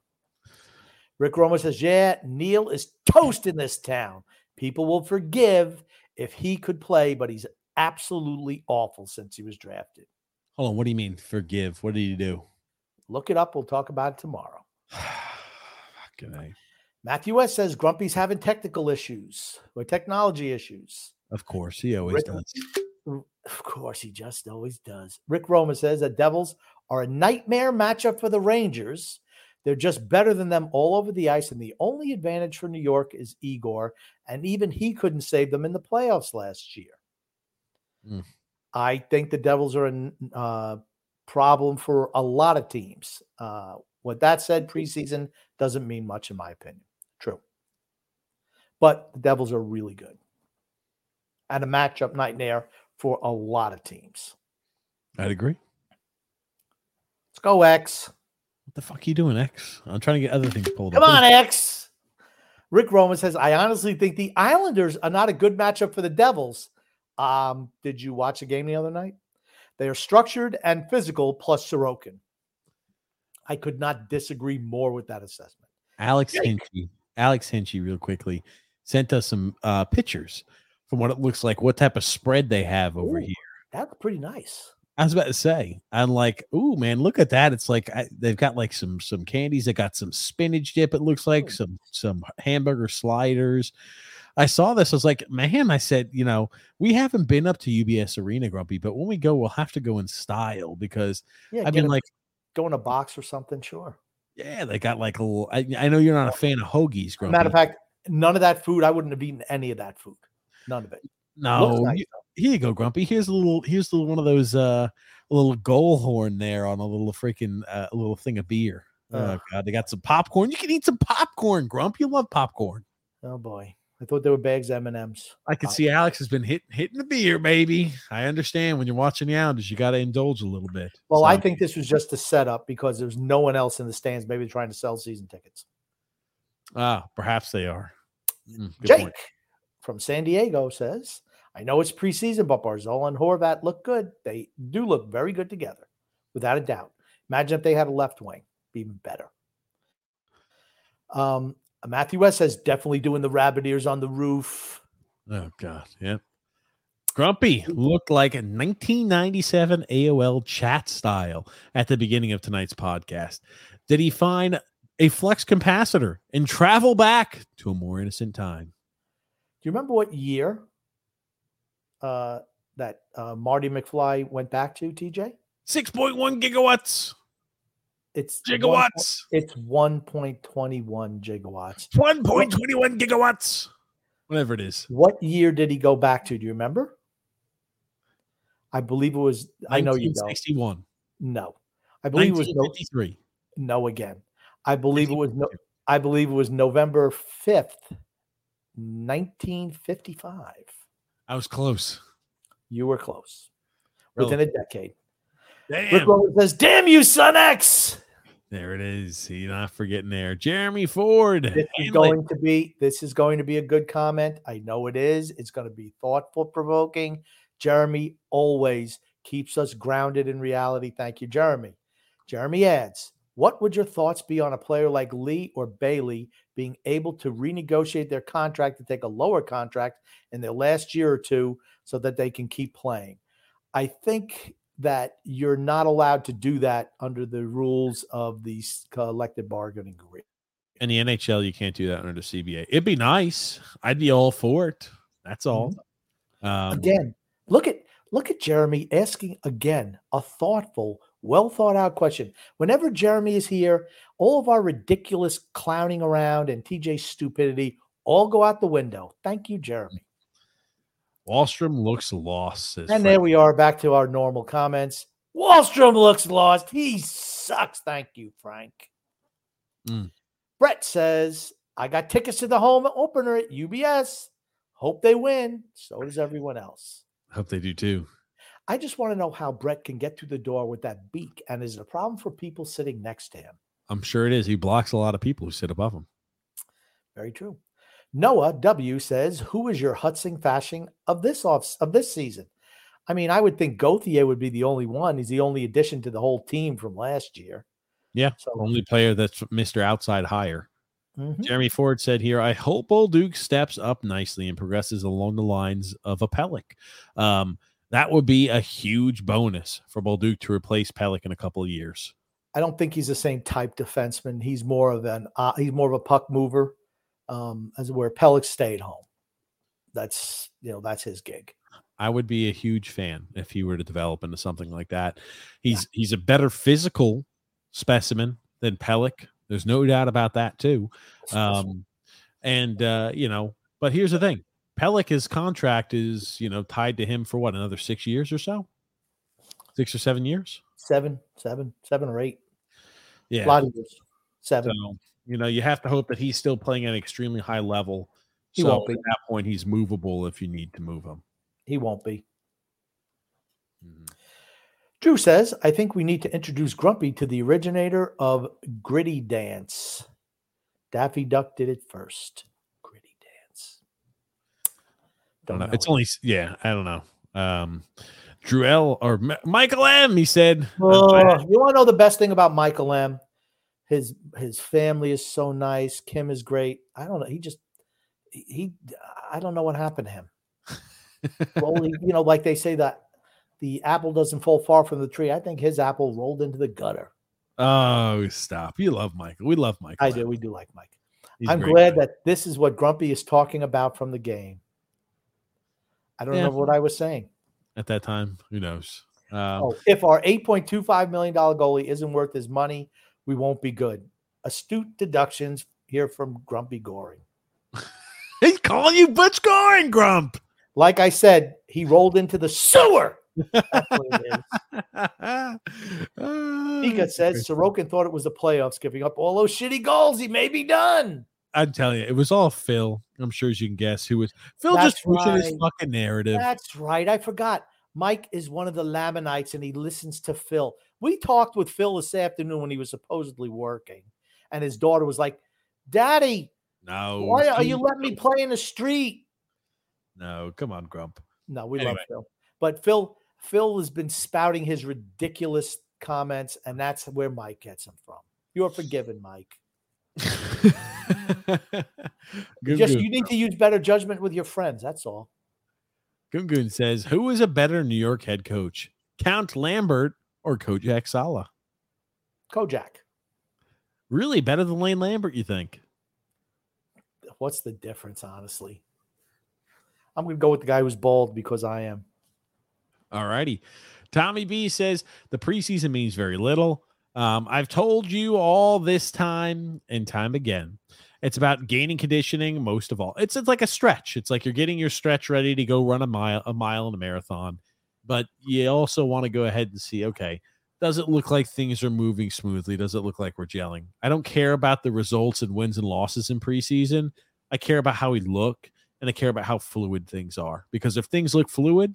Rick Roma says, Yeah, Neal is toast in this town. People will forgive if he could play, but he's absolutely awful since he was drafted. Hold on. What do you mean forgive? What did he do? Look it up. We'll talk about it tomorrow. Good night. Matthew West says Grumpy's having technical issues or technology issues. Of course, he always Rick, does. Of course, he just always does. Rick Roma says that Devils are a nightmare matchup for the Rangers they're just better than them all over the ice. And the only advantage for New York is Igor. And even he couldn't save them in the playoffs last year. Mm. I think the Devils are a uh, problem for a lot of teams. Uh, with that said, preseason doesn't mean much, in my opinion. True. But the Devils are really good and a matchup nightmare for a lot of teams. I'd agree. Let's go, X. What the fuck are you doing, X? I'm trying to get other things pulled Come up. on, X. Rick Roman says, I honestly think the Islanders are not a good matchup for the Devils. Um, did you watch a game the other night? They are structured and physical plus Sorokin. I could not disagree more with that assessment. Alex Hinchy, Alex Hinchy, real quickly, sent us some uh, pictures from what it looks like, what type of spread they have over Ooh, here. That's pretty nice. I was about to say, I'm like, oh man, look at that! It's like I, they've got like some some candies. They got some spinach dip. It looks like some some hamburger sliders. I saw this. I was like, man, I said, you know, we haven't been up to UBS Arena, Grumpy, but when we go, we'll have to go in style because yeah, I've been a, like, go in a box or something. Sure. Yeah, they got like a little. I, I know you're not a fan of hoagies, Grumpy. Matter of fact, none of that food. I wouldn't have eaten any of that food. None of it. No, nice, here you go, Grumpy. Here's a little. Here's a little one of those uh a little goal horn there on a little freaking uh, little thing of beer. Oh Ugh. god, they got some popcorn. You can eat some popcorn, Grump. You love popcorn. Oh boy, I thought they were bags M and M's. I can Pop- see Alex has been hit, hitting the beer, baby. I understand when you're watching the Islanders, you got to indulge a little bit. Well, I think this was just a setup because there's no one else in the stands, maybe trying to sell season tickets. ah, perhaps they are. Mm, Jake point. from San Diego says, I know it's preseason, but Barzal and Horvat look good. They do look very good together, without a doubt. Imagine if they had a left wing, be even better. Um, Matthew West says, definitely doing the rabbit ears on the roof. Oh god, yeah. Grumpy looked like a 1997 AOL chat style at the beginning of tonight's podcast. Did he find a flux capacitor and travel back to a more innocent time? Do you remember what year uh, that uh, Marty McFly went back to, TJ? 6.1 gigawatts, It's one- gigawatts, It's 1.21 gigawatts. 1.21 gigawatts, whatever it is. What year did he go back to? Do you remember? I believe it was. I know you don't. 1961. No, I believe it was no, 1953. no again. I believe it was no. I believe it was November fifth, nineteen fifty-five. I was close. You were close. Really? Within a decade. Rick Damn. Says, "Damn you, Son X." There it is. You're not forgetting there. Jeremy Ford. This is Hanley. going to be. This is going to be a good comment. I know it is. It's going to be thoughtful, provoking. Jeremy always keeps us grounded in reality. Thank you, Jeremy. Jeremy adds, What would your thoughts be on a player like Lee or Bailey being able to renegotiate their contract to take a lower contract in their last year or two so that they can keep playing? I think that you're not allowed to do that under the rules of the collective bargaining agreement. In the NHL, you can't do that under the CBA. It'd be nice. I'd be all for it. That's all. Um, again look at look at jeremy asking again a thoughtful well thought out question whenever jeremy is here all of our ridiculous clowning around and tj's stupidity all go out the window thank you jeremy Wahlstrom looks lost. and Frank. there we are back to our normal comments wahlstrom looks lost he sucks thank you frank Mm. brett says i got tickets to the home opener at ubs hope they win so does everyone else Hope they do too. I just want to know how Brett can get through the door with that beak. And is it a problem for people sitting next to him? I'm sure it is. He blocks a lot of people who sit above him. Very true. Noah W says, "Who is your Hudson Fasching of this off of this season?" I mean, I would think Gauthier would be the only one. He's the only addition to the whole team from last year. Yeah, So Only player that's Mr. Outside Higher. mhm. Jeremy Ford said here, I hope Bolduc steps up nicely and progresses along the lines of a Pelech. Um, that would be a huge bonus for Bolduc to replace Pelech in a couple of years. I don't think he's the same type defenseman. He's more of an uh, he's more of a puck mover, um, as where Pelech stayed home. That's you know that's his gig. I would be a huge fan if he were to develop into something like that. He's he's a better physical specimen than Pelech. There's no doubt about that too. Um, and uh, you know, but here's the thing: Pelech, his contract is you know tied to him for what another six years or so, six or seven years. seven, seven, seven or eight. Yeah. A lot of years. Seven. So you know, you have to hope that he's still playing at an extremely high level. He so won't be. at that point, he's movable if you need to move him. He won't be. Mhm. Drew says, I think we need to introduce Grumpy to the originator of Gritty Dance. Daffy Duck did it first. Gritty Dance. Don't don't know. know. It's only yeah, I don't know. Um, Drew L or M- Michael M. He said, Oh, you want to know the best thing about Michael M? His his family is so nice. Kim is great. I don't know. He just he I don't know what happened to him. He- you know, like they say that the apple doesn't fall far from the tree. I think his apple rolled into the gutter. "Oh, stop! You love Michael. We love Michael. I do. We do like Mike. He's I'm glad guy. that this is what Grumpy is talking about from the game. I don't Yeah. remember what I was saying. at that time, who knows? Um, Oh, if our $8.25 million goalie isn't worth his money, we won't be good. Astute deductions here from Grumpy Goring. He's calling you Butch Goring, Grump. Like I said, he rolled into the sewer That's what it is. Nika ah, says Sorokin thought it was the playoffs, giving up all those shitty goals. He may be done. I'm telling you, it was all Phil. I'm sure as you can guess who was Phil That's just pushing his fucking narrative. That's right. I forgot. Mike is one of the Lamanites and he listens to Phil. We talked with Phil this afternoon when he was supposedly working, and his daughter was like, Daddy, no, why are you letting me play in the street? No, come on, Grump. No, we Anyway. love Phil. But Phil, Phil has been spouting his ridiculous comments, and that's where Mike gets them from. You're forgiven, Mike. You just you need to use better judgment with your friends. That's all. Gungun says, "Who is a better New York head coach, Count Lambert or Kojak Sala? Kojak. Really better than Lane Lambert? You think? What's the difference, honestly? I'm gonna go with the guy who's bald because I am. All righty. Tommy B says the preseason means very little. Um, I've told you all this time and time again. It's about gaining conditioning most of all. It's it's like a stretch. It's like you're getting your stretch ready to go run a mile a mile in a marathon. But you also want to go ahead and see, okay, does it look like things are moving smoothly? Does it look like we're gelling? I don't care about the results and wins and losses in preseason. I care about how we look and I care about how fluid things are. Because if things look fluid,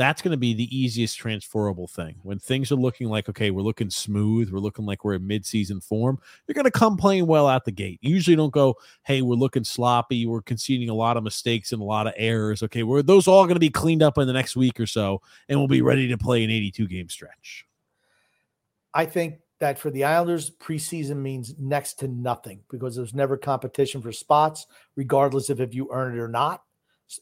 that's going to be the easiest transferable thing. When things are looking like, okay, we're looking smooth, we're looking like we're in midseason form, you're going to come playing well out the gate. Usually don't go, hey, we're looking sloppy, we're conceding a lot of mistakes and a lot of errors. Okay, we're those all going to be cleaned up in the next week or so, and we'll be ready to play an 82 game stretch. I think that for the Islanders, preseason means next to nothing because there's never competition for spots, regardless of if you earn it or not.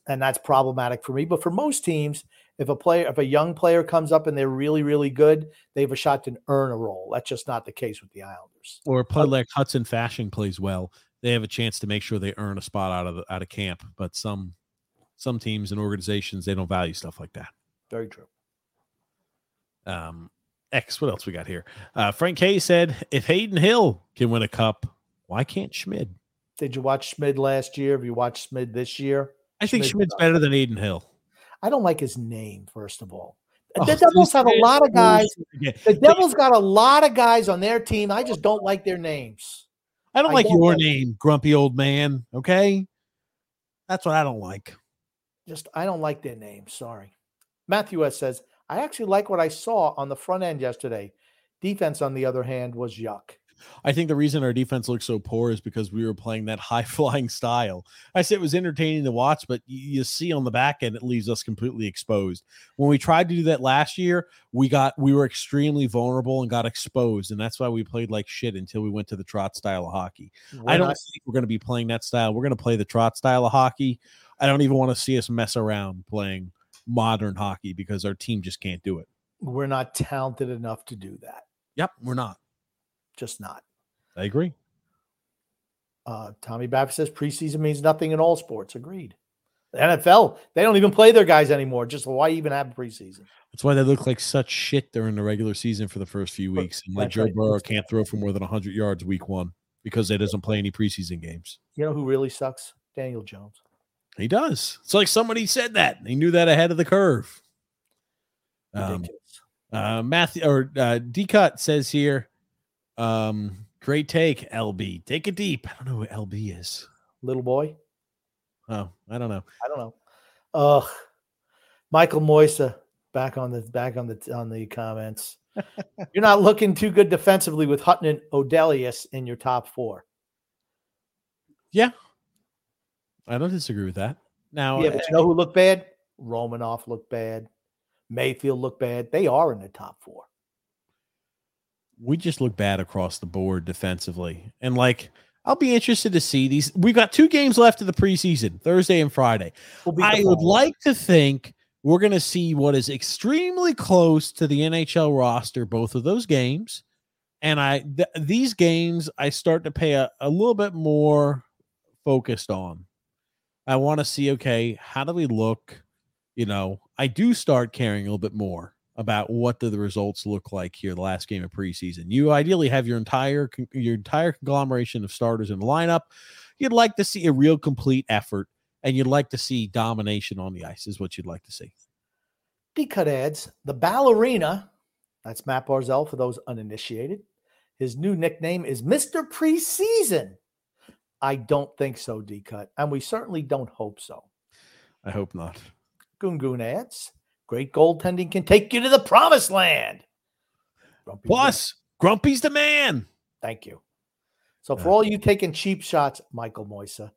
And that's problematic for me. But for most teams, if a player, if a young player comes up and they're really, really good, they have a shot to earn a role. That's just not the case with the Islanders. Or play like Hudson Fasching plays well, they have a chance to make sure they earn a spot out of the, out of camp. But some some teams and organizations they don't value stuff like that. Very true. Um, X, what else we got here? Uh, Frank K said, if Adin Hill can win a cup, why can't Schmid? Did you watch Schmid last year? Have you watched Schmid this year? I think Schmid's Schmid's not- better than Adin Hill. I don't like his name, first of all. Oh, the Devils have a lot of guys. The Devils got a lot of guys on their team. I just don't like their names. I don't I like don't your like- name, grumpy old man. Okay. That's what I don't like. Just I don't like their names. Sorry. Matthew S says, I actually like what I saw on the front end yesterday. Defense, on the other hand, was yuck. I think the reason our defense looked so poor is because we were playing that high flying style. I said it was entertaining to watch, but you see on the back end, it leaves us completely exposed. When we tried to do that last year, we got we were extremely vulnerable and got exposed, and that's why we played like shit until we went to the trot style of hockey. We're I don't not- think we're going to be playing that style. We're going to play the trot style of hockey. I don't even want to see us mess around playing modern hockey because our team just can't do it. we're not talented enough to do that. Yep, we're not. Just not. I agree. Uh, Tommy Babbitt says preseason means nothing in all sports. Agreed. The NFL, they don't even play their guys anymore. Just why even have preseason? That's why they look like such shit during the regular season for the first few weeks. And like that's Joe right. Burrow can't throw for more than 100 yards week one because they doesn't play any preseason games. You know who really sucks? Daniel Jones. He does. It's like somebody said that. He knew that ahead of the curve. Um, uh, Matthew or uh, D Cut says here, um, great take, LB. Take it deep. I don't know who LB is. Little boy. Oh, I don't know. I don't know. Ugh. Michael Moisa back on the back on the on the comments. You're not looking too good defensively with Hutton and Odelius in your top four. Yeah. I don't disagree with that. Now, Yeah, but you know who looked bad? Romanov looked bad. Mayfield looked bad. They are in the top four. We just look bad across the board defensively. And like, I'll be interested to see these. We've got two games left of the preseason, Thursday and Friday. We'll I would like to think we're going to see what is extremely close to the NHL roster, both of those games. And I, th- these games, I start to pay a, a little bit more focused on. I want to see, okay, how do we look? You know, I do start caring a little bit more about what do the results look like here the last game of preseason. You ideally have your entire your entire conglomeration of starters in the lineup. You'd like to see a real complete effort and you'd like to see domination on the ice is what you'd like to see. D cut adds the ballerina. That's Matt Barzal for those uninitiated. His new nickname is Mr. Preseason. I don't think so, D cut. And we certainly don't hope so. I hope not. Goon Goon adds great goaltending can take you to the promised land. Grumpy's Plus, Grumpy's the man. Thank you. So, for all you taking cheap shots, Michael Moisa,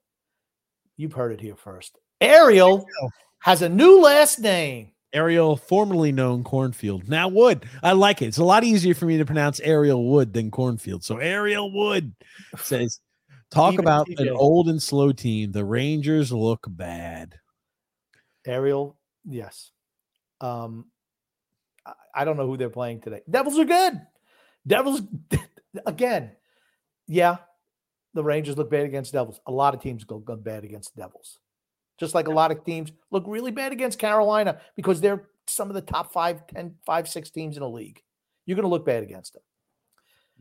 you've heard it here first. Ariel has a new last name. Ariel, formerly known Cornfield, now Wood. I like it. It's a lot easier for me to pronounce Ariel Wood than Cornfield. So Ariel Wood says, "Talk Even about an old and slow team. The Rangers look bad." Ariel, yes. Um, I don't know who they're playing today. Devils are good. Devils again. Yeah, the Rangers look bad against Devils. A lot of teams go, go bad against Devils just like a lot of teams look really bad against Carolina because they're some of the top five, 10, five, six teams in the league. You're going to look bad against them.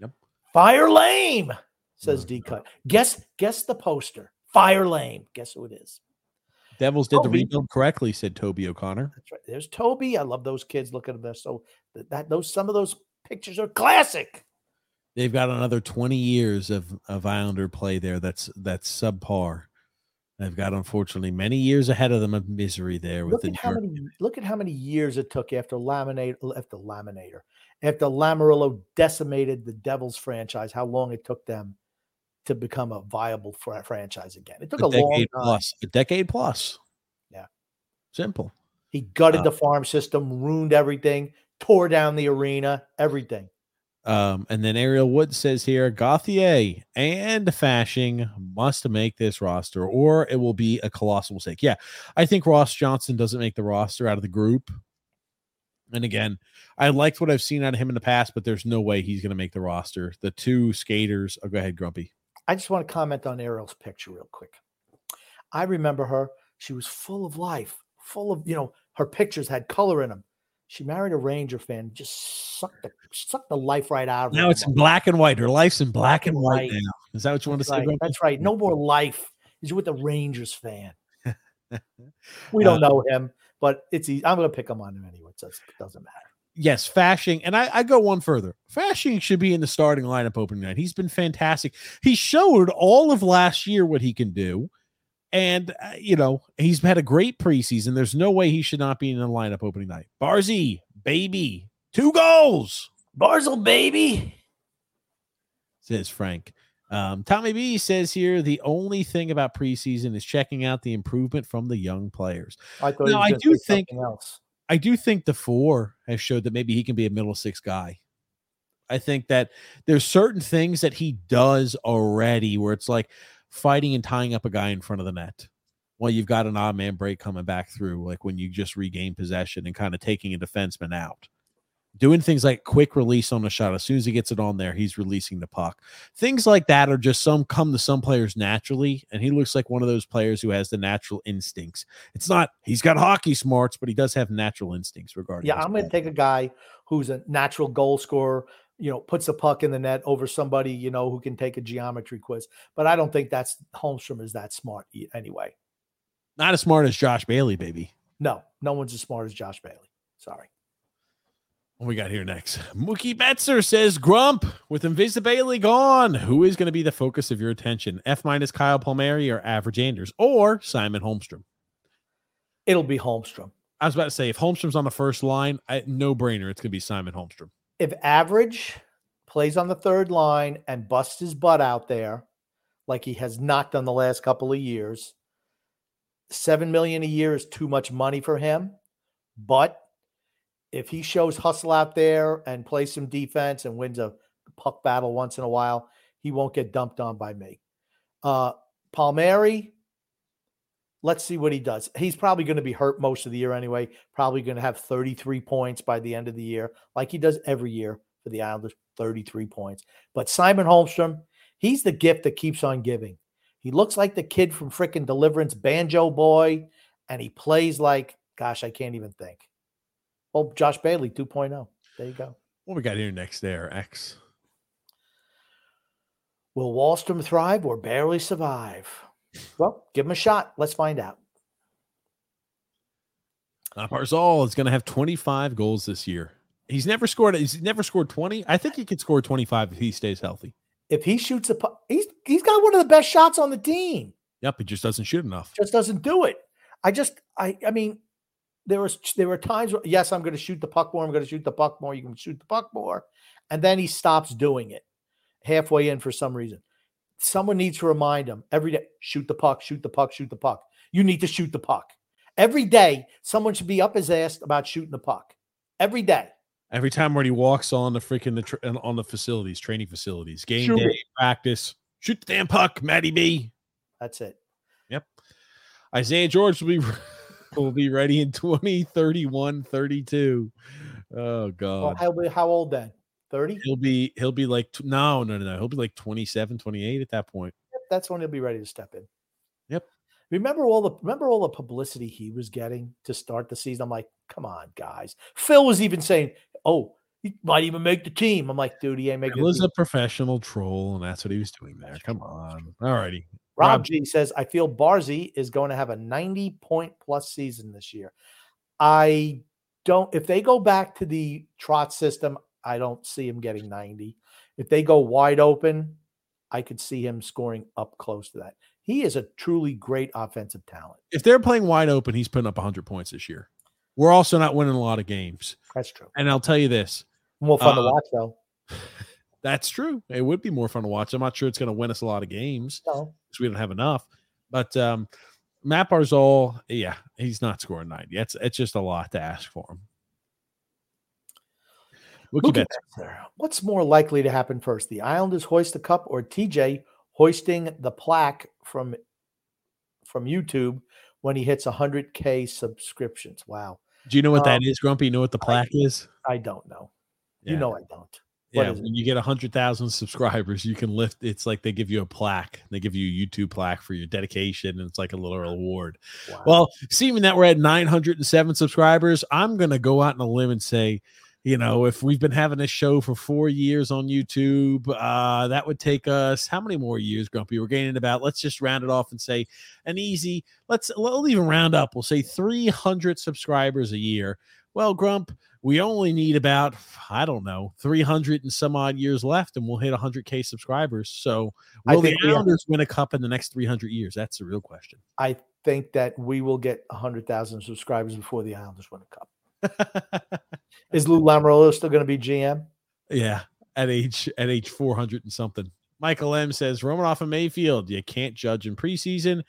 Yep. Fire lame, says D Cut. Guess guess the poster. Fire lame. Guess who it is? Devils did Toby. the rebuild correctly, said Toby O'Connor. That's right. There's Toby. I love those kids. looking at this. So that, those some of those pictures are classic. They've got another 20 years of, of Islander play there. That's that's subpar. They've got unfortunately many years ahead of them of misery there. Look at how many. Look at how many years it took after laminate after laminator after Lamoriello decimated the Devils franchise. How long it took them to become a viable fr- franchise again? It took a, a decade plus. A decade plus. Yeah, simple. He gutted uh, the farm system, ruined everything, tore down the arena, everything. Um, and then Ariel Wood says here Gauthier and Fasching must make this roster, or it will be a colossal mistake. Yeah, I think Ross Johnston doesn't make the roster out of the group. And again, I liked what I've seen out of him in the past, but there's no way he's going to make the roster. The two skaters. Oh, go ahead, Grumpy. I just want to comment on Ariel's picture real quick. I remember her. She was full of life, full of, you know, her pictures had color in them. She married a Ranger fan, just sucked the sucked the life right out of her. Now it's in black and white. Her life's in black, black and white, white now. Is that what you want That's to say? Right. That's right. No more life. He's with the Rangers fan. we don't uh, know him, but it's easy. I'm going to pick him on him anyway. So it doesn't matter. Yes, Fasching, and I, I go one further. Fasching should be in the starting lineup opening night. He's been fantastic. He showed all of last year what he can do. And, uh, you know, he's had a great preseason. There's no way he should not be in the lineup opening night. Barzy, baby, two goals. Barzal, baby, says Frank. Um, Tommy B says here the only thing about preseason is checking out the improvement from the young players. I thought now, I do think else. I do think Dufour has showed that maybe he can be a middle six guy. I think that there's certain things that he does already where it's like, fighting and tying up a guy in front of the net. Well, you've got an odd man break coming back through, like when you just regain possession and kind of taking a defenseman out. Doing things like quick release on a shot. As soon as he gets it on there, he's releasing the puck. Things like that are just some come to some players naturally. And he looks like one of those players who has the natural instincts. It's not, he's got hockey smarts, but he does have natural instincts regarding. Yeah, I'm going to take a guy who's a natural goal scorer, you know, puts a puck in the net over somebody, you know, who can take a geometry quiz. But I don't think that's Holmstrom is that smart anyway. Not as smart as Josh Bailey, baby. No, no one's as smart as Josh Bailey. Sorry. What we got here next? Mookie Betzer says Grump with Invisibility gone. Who is going to be the focus of your attention? F minus Kyle Palmieri or Average Anders or Simon Holmstrom? It'll be Holmstrom. I was about to say if Holmstrom's on the first line, no brainer. It's going to be Simon Holmstrom if average plays on the third line and busts his butt out there like he has not done the last couple of years, seven million a year is too much money for him. But if he shows hustle out there and plays some defense and wins a puck battle once in a while, he won't get dumped on by me. Uh, Palmieri, let's see what he does. He's probably going to be hurt most of the year anyway. Probably going to have 33 points by the end of the year, like he does every year for the Islanders 33 points. But Simon Holmstrom, he's the gift that keeps on giving. He looks like the kid from freaking Deliverance, Banjo Boy, and he plays like, gosh, I can't even think. Oh, Josh Bailey 2.0. There you go. What we got here next there, X? Will Wahlstrom thrive or barely survive? Well, give him a shot. Let's find out. Uh, Barzal is going to have 25 goals this year. He's never scored. He's never scored 20. I think he could score 25 if he stays healthy. If he shoots a he's he's got one of the best shots on the team. Yep, he just doesn't shoot enough. Just doesn't do it. I just I I mean, there was there were times where yes, I'm going to shoot the puck more. I'm going to shoot the puck more. You can shoot the puck more, and then he stops doing it halfway in for some reason. Someone needs to remind him every day: shoot the puck, shoot the puck, shoot the puck. You need to shoot the puck every day. Someone should be up his ass about shooting the puck every day. Every time when he walks on the freaking the tra- on the facilities, training facilities, game Shoot day, it. practice, shoot the damn puck, Matty B. That's it. Yep. Isaiah George will be will be ready in 2031 32. Oh Well, god. how, how old then? 30? He'll be he'll be like no, no, no, no. He'll be like 27, 28 at that point. That's when he'll be ready to step in. Yep. Remember all the remember all the publicity he was getting to start the season. I'm like, come on, guys. Phil was even saying, "Oh, he might even make the team." I'm like, dude, he ain't making He was a professional troll, and that's what he was doing there. Come on. All righty. Rob Rob- G says, I feel Barzy is going to have a 90 point plus season this year. I don't, if they go back to the trot system, I don't see him getting 90. If they go wide open, I could see him scoring up close to that. He is a truly great offensive talent. If they're playing wide open, he's putting up 100 points this year. We're also not winning a lot of games. That's true. And I'll tell you this More fun to Uh, watch, though. that's true. It would be more fun to watch. I'm not sure it's going to win us a lot of games No. Because we don't have enough. But um, Matt Barzal, yeah, he's not scoring 90. It's, it's just a lot to ask for him. Mookie Betts. There. What's more likely to happen first? The Islanders hoist the cup or TJ hoisting the plaque from from YouTube when he hits 100k subscriptions? Wow. Do you know what that Um, is, Grumpy? You know what the I- plaque is? I don't know. Yeah. You know I don't. What yeah, when you get a hundred thousand subscribers, you can lift. It's like they give you a plaque. They give you a YouTube plaque for your dedication, and it's like a little award. Wow. Well, seeing that we're at 907 subscribers, I'm going to go out on a limb and say, you know, if we've been having this show for four years on YouTube, uh, that would take us how many more years, Grumpy? We're gaining about, let's just round it off and say an easy, let's, we'll even round up. We'll say 300 subscribers a year. Well, Grump, we only need about, I don't know, 300 and some odd years left, and we'll hit 100K subscribers. So, will the Islanders win a cup in the next 300 years? That's the real question. I think that we will get 100,000 subscribers before the Islanders win a cup. Is Lou Lamoriello still going to be GM? Yeah, at age at age four hundred and something. Michael M says Romanov and Mayfield. You can't judge in preseason.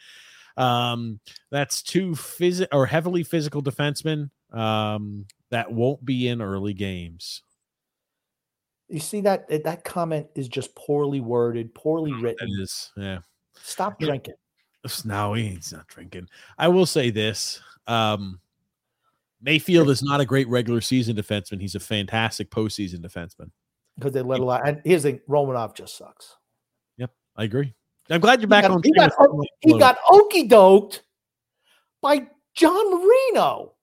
Um, that's two phys or heavily physical defensemen. Um, that won't be in early games. You see that that comment is just poorly worded, poorly written. is, yeah. Stop Yeah. drinking. No, he's not drinking. I will say this. Um, Mayfield is not a great regular season defenseman. He's a fantastic postseason defenseman. because they let a lot. And here's the thing, Romanov just sucks. Yep, I agree. I'm glad you're He back got- on. he got with o- Mike He got okey doked by John Marino.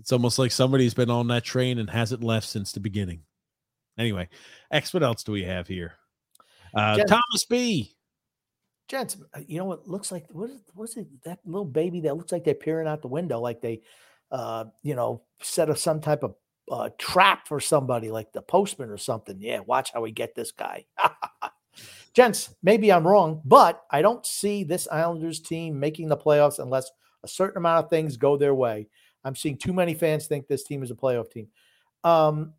It's almost like somebody's been on that train and hasn't left since the beginning. Anyway, X, what else do we have here? Uh, Thomas B. Gents, uh, you know what looks like? What is what's it? That little baby that looks like they're peering out the window, like they, uh, you know, set up some type of uh, trap for somebody, like the postman or something. Yeah, watch how we get this guy. Gents, maybe I'm wrong, but I don't see this Islanders team making the playoffs unless a certain amount of things go their way. I'm seeing too many fans think this team is a playoff team. Um,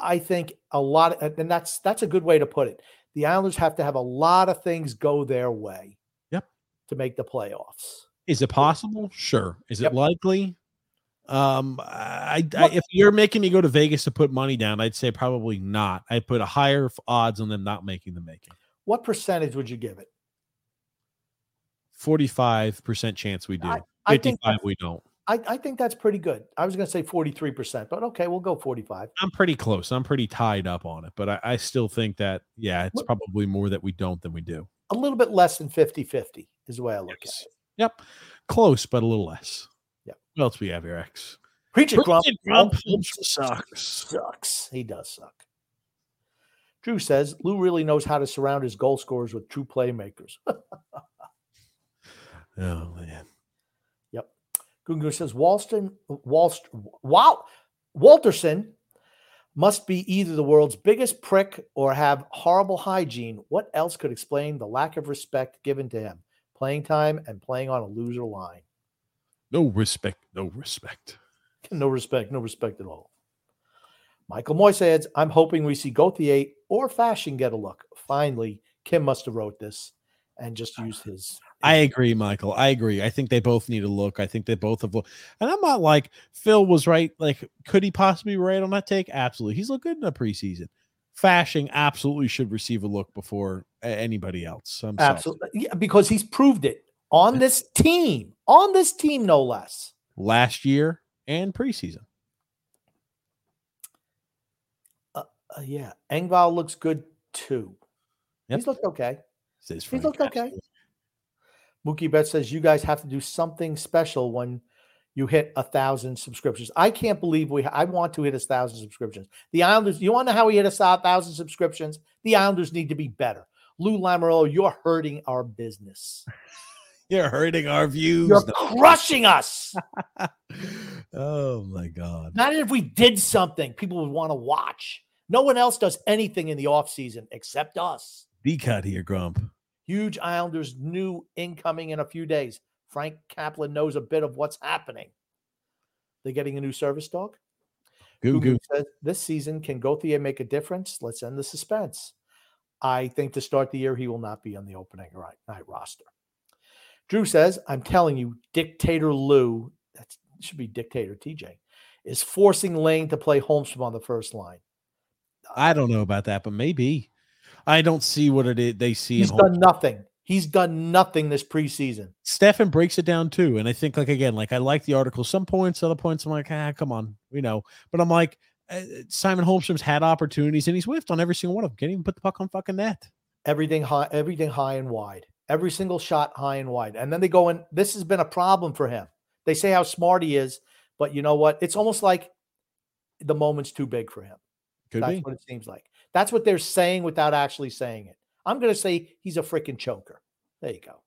I think a lot, of, and that's that's a good way to put it. The Islanders have to have a lot of things go their way. Yep. To make the playoffs. Is it possible? Sure. Is Yep. it likely? Um, I, I if you're making me go to Vegas to put money down, I'd say probably not. I put a higher odds on them not making the making. What percentage would you give it? Forty-five percent chance we do. I, Fifty-five we don't. I, I think that's pretty good. I was going to say 43%, but okay, we'll go 45. I'm pretty close. I'm pretty tied up on it, but I, I still think that yeah, it's probably more that we don't than we do. A little bit less than 50-50 is the way I look Yes. at it. Yep. Close, but a little less. Yep. What else we have here, X? Preach it, Grump. Grump. Grump Sucks. Sucks. He does suck. Drew says Lou really knows how to surround his goal scorers with true playmakers. Oh man. Gungu says Walston, Walst, Wal, Walterson must be either the world's biggest prick or have horrible hygiene. What else could explain the lack of respect given to him? Playing time and playing on a loser line. No respect. No respect. No respect. No respect at all. Michael Moy says, I'm hoping we see Gauthier or Fasching get a look. Finally, Kim must have wrote this and just used his. I agree, Michael. I agree. I think they both need a look. I think they both have looked. And I'm not like Phil was right. Like, could he possibly be right on that take? Absolutely. He's looked good in the preseason. Fasching absolutely should receive a look before anybody else. I'm absolutely. Yeah, because he's proved it on this team, on this team, no less. Last year and preseason. Uh, uh, yeah. Engvall looks good too. Yep. He's looked okay. He's looked okay. Mookie Bet says you guys have to do something special when you hit a thousand subscriptions. I can't believe we. I want to hit a thousand subscriptions. The Islanders. You want to know how we hit a thousand subscriptions? The Islanders need to be better. Lou Lamoriello, you're hurting our business. You're hurting our views. You're crushing us. oh my God. Not if we did something people would want to watch. No one else does anything in the offseason except us. D cut here, Grump. Huge Islanders new incoming in a few days. Frank Kaplan knows a bit of what's happening. They're getting a new service dog. Goo goo. Says, this season, can Gauthier make a difference? Let's end the suspense. I think to start the year, he will not be on the opening night roster. Drew says, I'm telling you, Dictator Lou, that should be Dictator TJ, is forcing Lane to play Holmstrom on the first line. I don't know about that, but maybe. I don't see what it is they see. He's done nothing. He's done nothing this preseason. Stefan breaks it down too. And I think, like, again, like I like the article. Some points, other points, I'm like, ah, come on, we know. But I'm like, uh, Simon Holmstrom's had opportunities and he's whiffed on every single one of them. Can't even put the puck on fucking net. Everything high, everything high and wide every single shot high and wide. And then they go in. This has been a problem for him. They say how smart he is, but you know what? It's almost like the moment's too big for him. Could That's be. what it seems like. That's what they're saying without actually saying it. I'm going to say he's a freaking choker. There you go.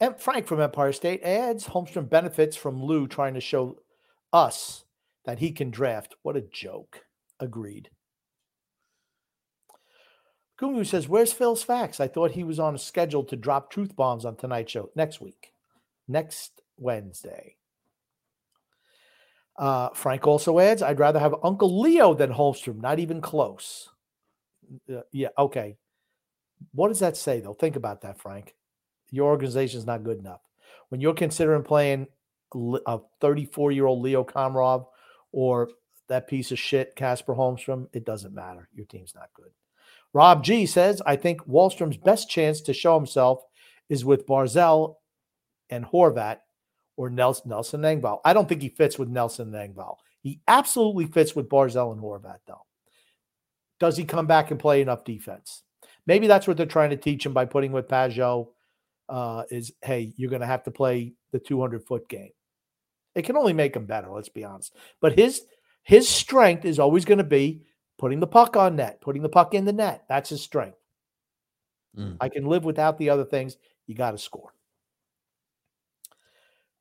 And Frank from Empire State adds Holmstrom benefits from Lou trying to show us that he can draft. What a joke. Agreed. Kumu says, Where's Phil's facts? I thought he was on a schedule to drop truth bombs on tonight's show next week, next Wednesday. Uh, Frank also adds, I'd rather have Uncle Leo than Holmstrom, not even close. Uh, yeah, okay. What does that say, though? Think about that, Frank. Your organization is not good enough. When you're considering playing a 34 year old Leo Komarov or that piece of shit, Casper Holmstrom, it doesn't matter. Your team's not good. Rob G says, I think Wahlstrom's best chance to show himself is with Barzal and Horvat or Nelson, Nelson Engvall. I don't think he fits with Nelson Engvall. He absolutely fits with Barzal and Horvat, though. Does he come back and play enough defense? Maybe that's what they're trying to teach him by putting with Pageau. Uh, is hey, you're going to have to play the 200 foot game. It can only make him better. Let's be honest. But his his strength is always going to be putting the puck on net, putting the puck in the net. That's his strength. Mm. I can live without the other things. You got to score.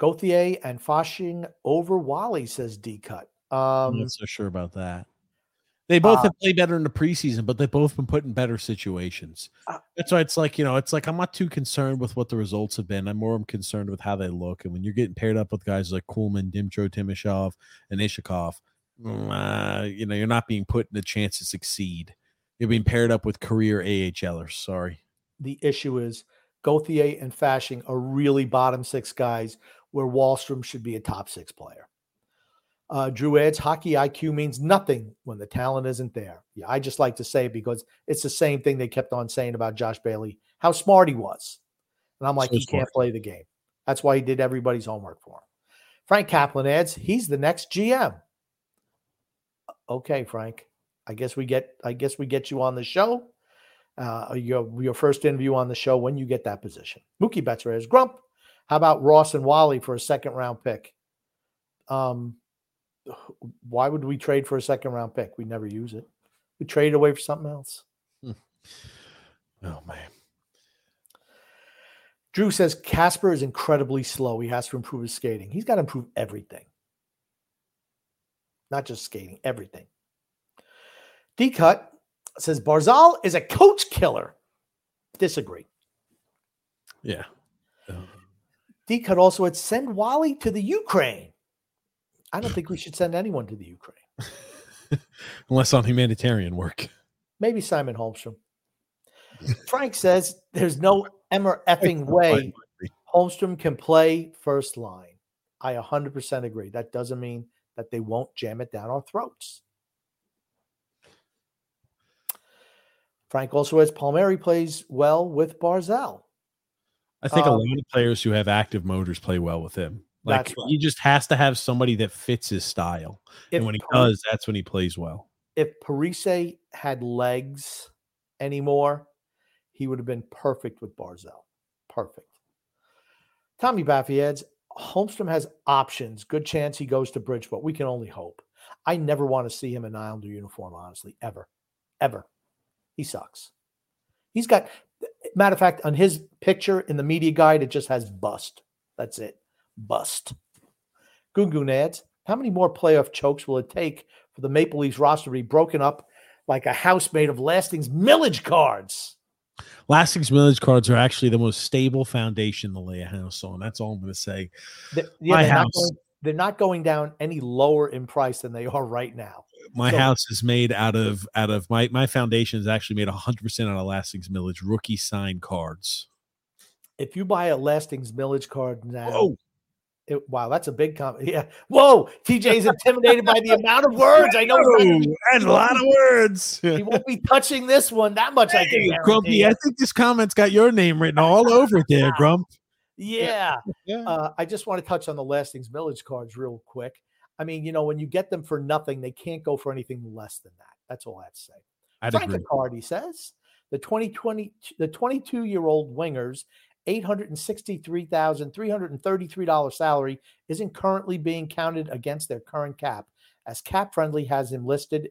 Gauthier and Fasching over Wally, says D Cut. Um, I'm not so sure about that. They both uh, have played better in the preseason, but they've both been put in better situations. Uh, That's why it's like, you know, it's like I'm not too concerned with what the results have been. I'm more concerned with how they look. And when you're getting paired up with guys like Kuhlman, Dmytro Timashov, and Iskhakov, uh, you know, you're not being put in a chance to succeed. You're being paired up with career AHLers. Sorry. The issue is Gauthier and Fasching are really bottom six guys where Wahlstrom should be a top six player. Uh, Drew adds hockey IQ means nothing when the talent isn't there. Yeah, I just like to say because it's the same thing they kept on saying about Josh Bailey, how smart he was. And I'm like, so he smart. can't play the game. That's why he did everybody's homework for him. Frank Kaplan adds, he's the next GM okay, Frank, I guess we get I guess we get you on the show. Uh, your your first interview on the show when you get that position. Mookie Betts is Grump. How about Ross and Wally for a second round pick? Um, why would we trade for a second round pick? We never use it. We trade it away for something else. Hmm. Oh man. Drew says Casper is incredibly slow. He has to improve his skating. He's got to improve everything, not just skating, everything. D cut says Barzal is a coach killer. Disagree. Yeah. D cut also had send Wally to the Ukraine. I don't think we should send anyone to the Ukraine. Unless on humanitarian work. Maybe Simon Holmstrom. Frank says there's no ever effing way Holmstrom can play first line. I 100% agree. That doesn't mean that they won't jam it down our throats. Frank also has Palmieri plays well with Barzal. I think Um, a lot of players who have active motors play well with him. Like right. he just has to have somebody that fits his style. If and when he Par- does, that's when he plays well. if Parise had legs anymore, he would have been perfect with Barzal. Perfect. Tommy Baffy adds, Holmstrom has options. Good chance he goes to Bridgeport. We can only hope. I never want to see him in an Islander uniform, honestly, ever, ever. He sucks. He's got, matter of fact, on his picture in the media guide, it just has bust. That's it. Bust. Gungun adds, how many more playoff chokes will it take for the Maple Leafs roster to be broken up like a house made of Lastings Milledge cards? Lastings Milledge cards are actually the most stable foundation to lay a house on. That's all I'm going to say. They- yeah, My they're, not house. going, they're not going down any lower in price than they are right now. My So- house is made out of out of my my foundation is actually made 100 percent out of Lastings Milledge rookie signed cards. If you buy a Lastings Milledge card now, Whoa. it- wow, that's a big comment. Yeah. Whoa, TJ's intimidated by the amount of words. I know he's not gonna be- and a lot of words. he won't be touching this one that much. I Hey, guarantee Grumpy. I think this comment's got your name written all over it there, Grump. Yeah. Yeah. Uh, I just want to touch on the Lastings Milledge cards real quick. I mean, you know, when you get them for nothing, they can't go for anything less than that. That's all I have to say. I'd Frank agree. card, he says. The 2020, the 22 year old wingers, $863,333 salary isn't currently being counted against their current cap, as Cap Friendly has him listed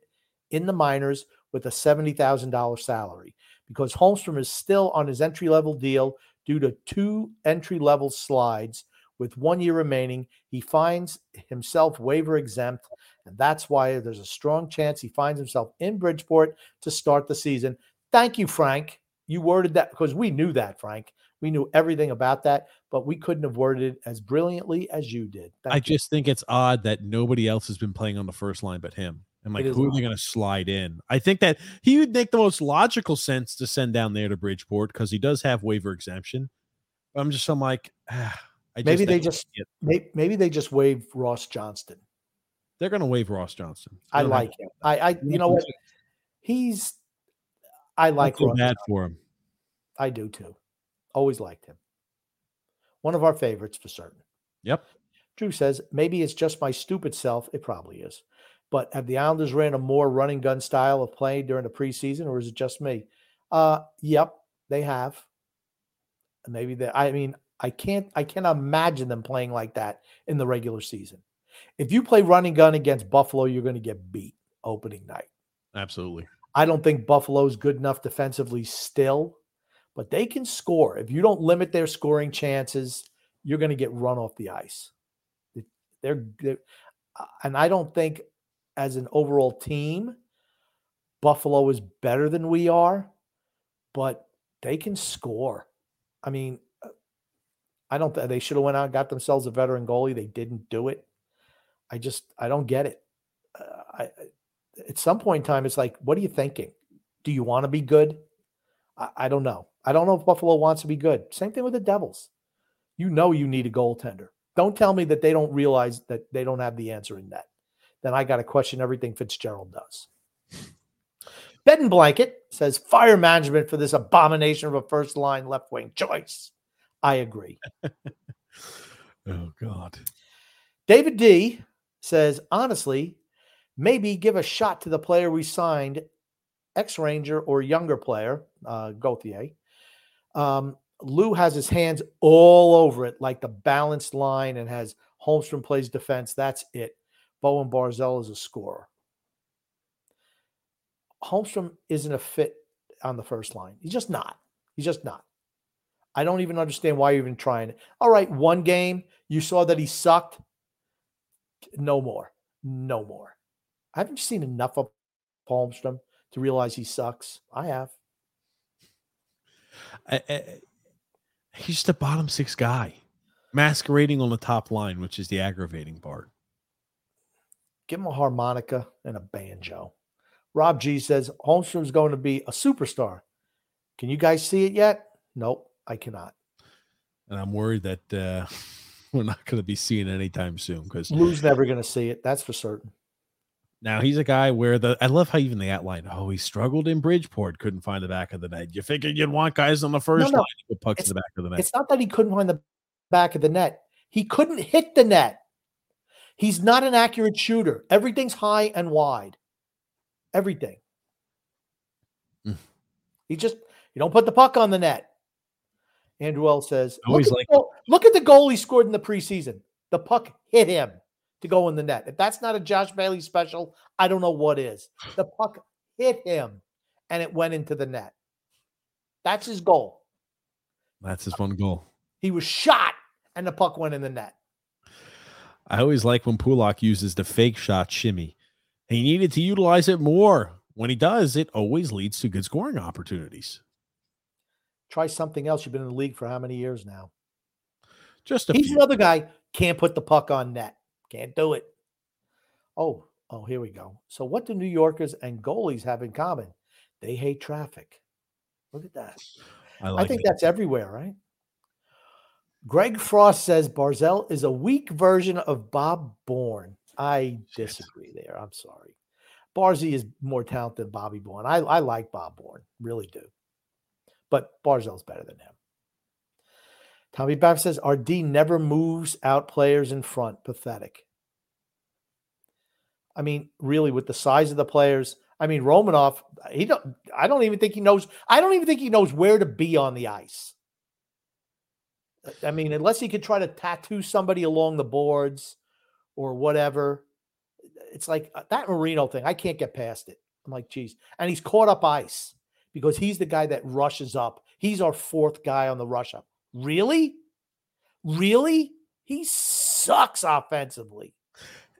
in the minors with a $70,000 salary because Holmstrom is still on his entry level deal due to two entry level slides with one year remaining. He finds himself waiver exempt, and that's why there's a strong chance he finds himself in Bridgeport to start the season. Thank you, Frank. You worded that because we knew that, Frank. We knew everything about that, but we couldn't have worded it as brilliantly as you did. Thank I you. just think it's odd that nobody else has been playing on the first line but him. And like, who are they going to slide in? I think that he would make the most logical sense to send down there to Bridgeport because he does have waiver exemption. But I'm just, I'm like, ah, I Maybe they just- it- May- maybe they just waived Ross Johnston. they're going to waive Ross Johnston. I like him. I, I, you know what? He's. I like Ross. bad for him. I do too. Always liked him. One of our favorites for certain. Yep. Drew says, maybe it's just my stupid self. It probably is. But have the Islanders ran a more running gun style of play during the preseason, or is it just me? Uh yep, they have. Maybe they I mean, I can't I cannot imagine them playing like that in the regular season. If you play running gun against Buffalo, you're going to get beat opening night. Absolutely. I don't think Buffalo's good enough defensively still, but they can score. If you don't limit their scoring chances, you're going to get run off the ice. They're, they're uh, and I don't think as an overall team, Buffalo is better than we are, but they can score. I mean, I don't. th- They should have went out and got themselves a veteran goalie. They didn't do it. I just I don't get it. Uh, I at some point in time, it's like, what are you thinking? Do you want to be good? I, I don't know. I don't know if Buffalo wants to be good. Same thing with the Devils. You know you need a goaltender. Don't tell me that they don't realize that they don't have the answer in net. Then I got to question everything Fitzgerald does. Bed and Blanket says fire management for this abomination of a first line left wing choice. I agree. Oh, God. David D says, honestly, maybe give a shot to the player we signed, ex Ranger or younger player, uh, Gauthier. Um, Lou has his hands all over it, like the balanced line, and has Holmstrom plays defense. That's it. Bowen Barzal is a scorer. Holmstrom isn't a fit on the first line. He's just not. He's just not. I don't even understand why you're even trying it. All right, one game, you saw that he sucked. No more. No more. I haven't seen enough of Palmstrom to realize he sucks? I have. I, I, he's just a bottom six guy, masquerading on the top line, which is the aggravating part. Give him a harmonica and a banjo. Rob G says Holmstrom's going to be a superstar. Can you guys see it yet? Nope, I cannot. And I'm worried that uh, we're not going to be seeing it anytime soon because Lou's never going to see it. That's for certain. Now he's a guy where the I love how even the outline. Oh, he struggled in Bridgeport, couldn't find the back of the net. You figured you'd want guys on the first no. line to put pucks in the back of the net. It's not that he couldn't find the back of the net. He couldn't hit the net. He's not an accurate shooter. Everything's high and wide. Everything. Mm. He just you don't put the puck on the net. Andrew L says, Always look, at the, goal- look at the goal he scored in the preseason. The puck hit him to go in the net. If that's not a Josh Bailey special, I don't know what is. The puck hit him and it went into the net. That's his goal. That's his one goal. He was shot and the puck went in the net. I always like when Pulock uses the fake shot shimmy. He needed to utilize it more. When he does, it always leads to good scoring opportunities. Try something else. You've been in the league for how many years now? Just a He's few. another guy can't put the puck on net. Can't do it. Oh, oh, here we go. So what do New Yorkers and goalies have in common? They hate traffic. Look at that. I I think it. that's everywhere, right? Greg Frost says Barzal is a weak version of Bob Bourne. I disagree there. I'm sorry. Barzy is more talented than Bobby Bourne. I, I like Bob Bourne, really do. But Barzal's better than him. Tommy Babb says our D never moves out players in front. Pathetic. I mean, really, with the size of the players, I mean, Romanov, he don't I don't even think he knows, I don't even think he knows where to be on the ice. I mean, unless he could try to tattoo somebody along the boards or whatever. It's like uh, that Marino thing. I can't get past it. I'm like, geez. And he's caught up ice because he's the guy that rushes up. He's our fourth guy on the rush up. Really? Really? He sucks offensively.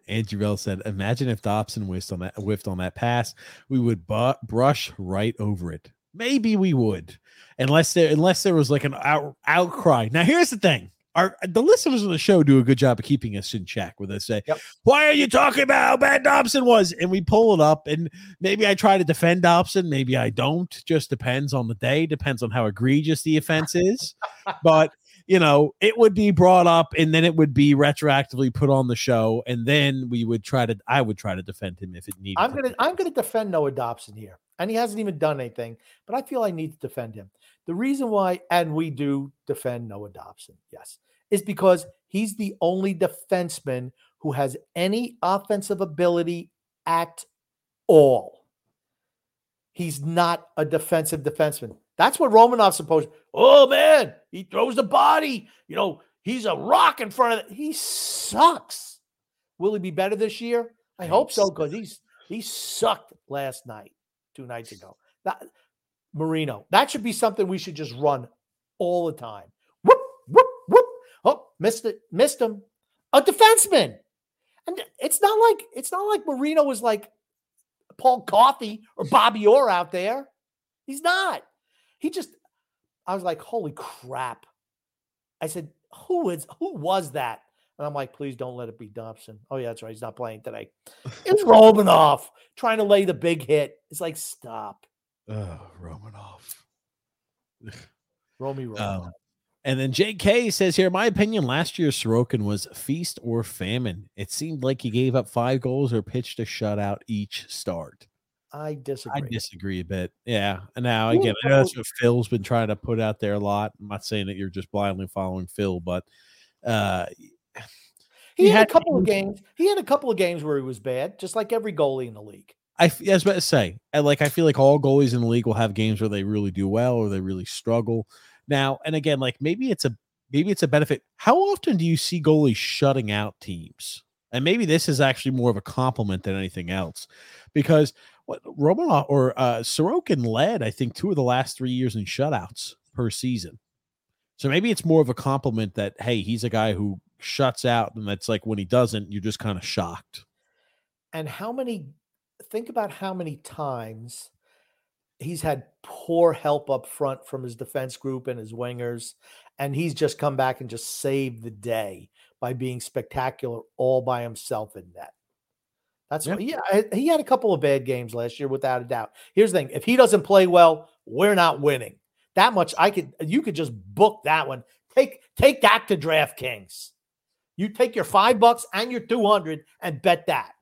Andrew Bell said, "Imagine if Dobson whiffed on that whiffed on that pass, we would bu- brush right over it. Maybe we would, unless there unless there was like an out, outcry. Now, here's the thing: our the listeners of the show do a good job of keeping us in check. Where they say, Yep. "Why are you talking about how bad Dobson was?" And we pull it up, and maybe I try to defend Dobson, maybe I don't. Just depends on the day, depends on how egregious the offense is. but you know, it would be brought up and then it would be retroactively put on the show, and then we would try to I would try to defend him if it needed. I'm gonna. I'm gonna defend Noah Dobson here, and he hasn't even done anything, but I feel I need to defend him. The reason why, and we do defend Noah Dobson, yes, is because he's the only defenseman who has any offensive ability at all. He's not a defensive defenseman. That's what Romanov's supposed. Oh man, he throws the body. You know, he's a rock in front of. The, he sucks. Will he be better this year? I hope so because he's he sucked last night, two nights ago. That Marino, that should be something we should just run all the time. Whoop, whoop, whoop. Oh, missed it, missed him. A defenseman. And it's not like it's not like Marino was like Paul Coffey or Bobby Orr out there. He's not. He just I was like, holy crap. I said, who is who was that? And I'm like, please don't let it be Dobson. Oh, yeah, that's right. He's not playing today. It's Romanov trying to lay the big hit. It's like, stop. Oh, Romanov. Romy Romanov. Um, and then JK says here, my opinion, last year Sorokin was feast or famine. It seemed like he gave up five goals or pitched a shutout each start. I disagree. I disagree a bit. Yeah. And now again, I know that's what Phil's been trying to put out there a lot. I'm not saying that you're just blindly following Phil, but uh he, he had, had- a couple of games. He had a couple of games where he was bad, just like every goalie in the league. I, I was about to say, I like I feel like all goalies in the league will have games where they really do well or they really struggle. Now, and again, like maybe it's a maybe it's a benefit. How often do you see goalies shutting out teams? And maybe this is actually more of a compliment than anything else, because what Romanov or uh, Sorokin led, I think, two of the last three years in shutouts per season. So maybe it's more of a compliment that hey, he's a guy who shuts out, and that's like when he doesn't, you're just kind of shocked. And how many? Think about how many times he's had poor help up front from his defense group and his wingers, and he's just come back and just saved the day by being spectacular all by himself in net. That's Yeah. yeah. He had a couple of bad games last year, without a doubt. Here's the thing: if he doesn't play well, we're not winning. That much I could. You could just book that one. Take take that to DraftKings. You take your five bucks and your two hundred and bet that.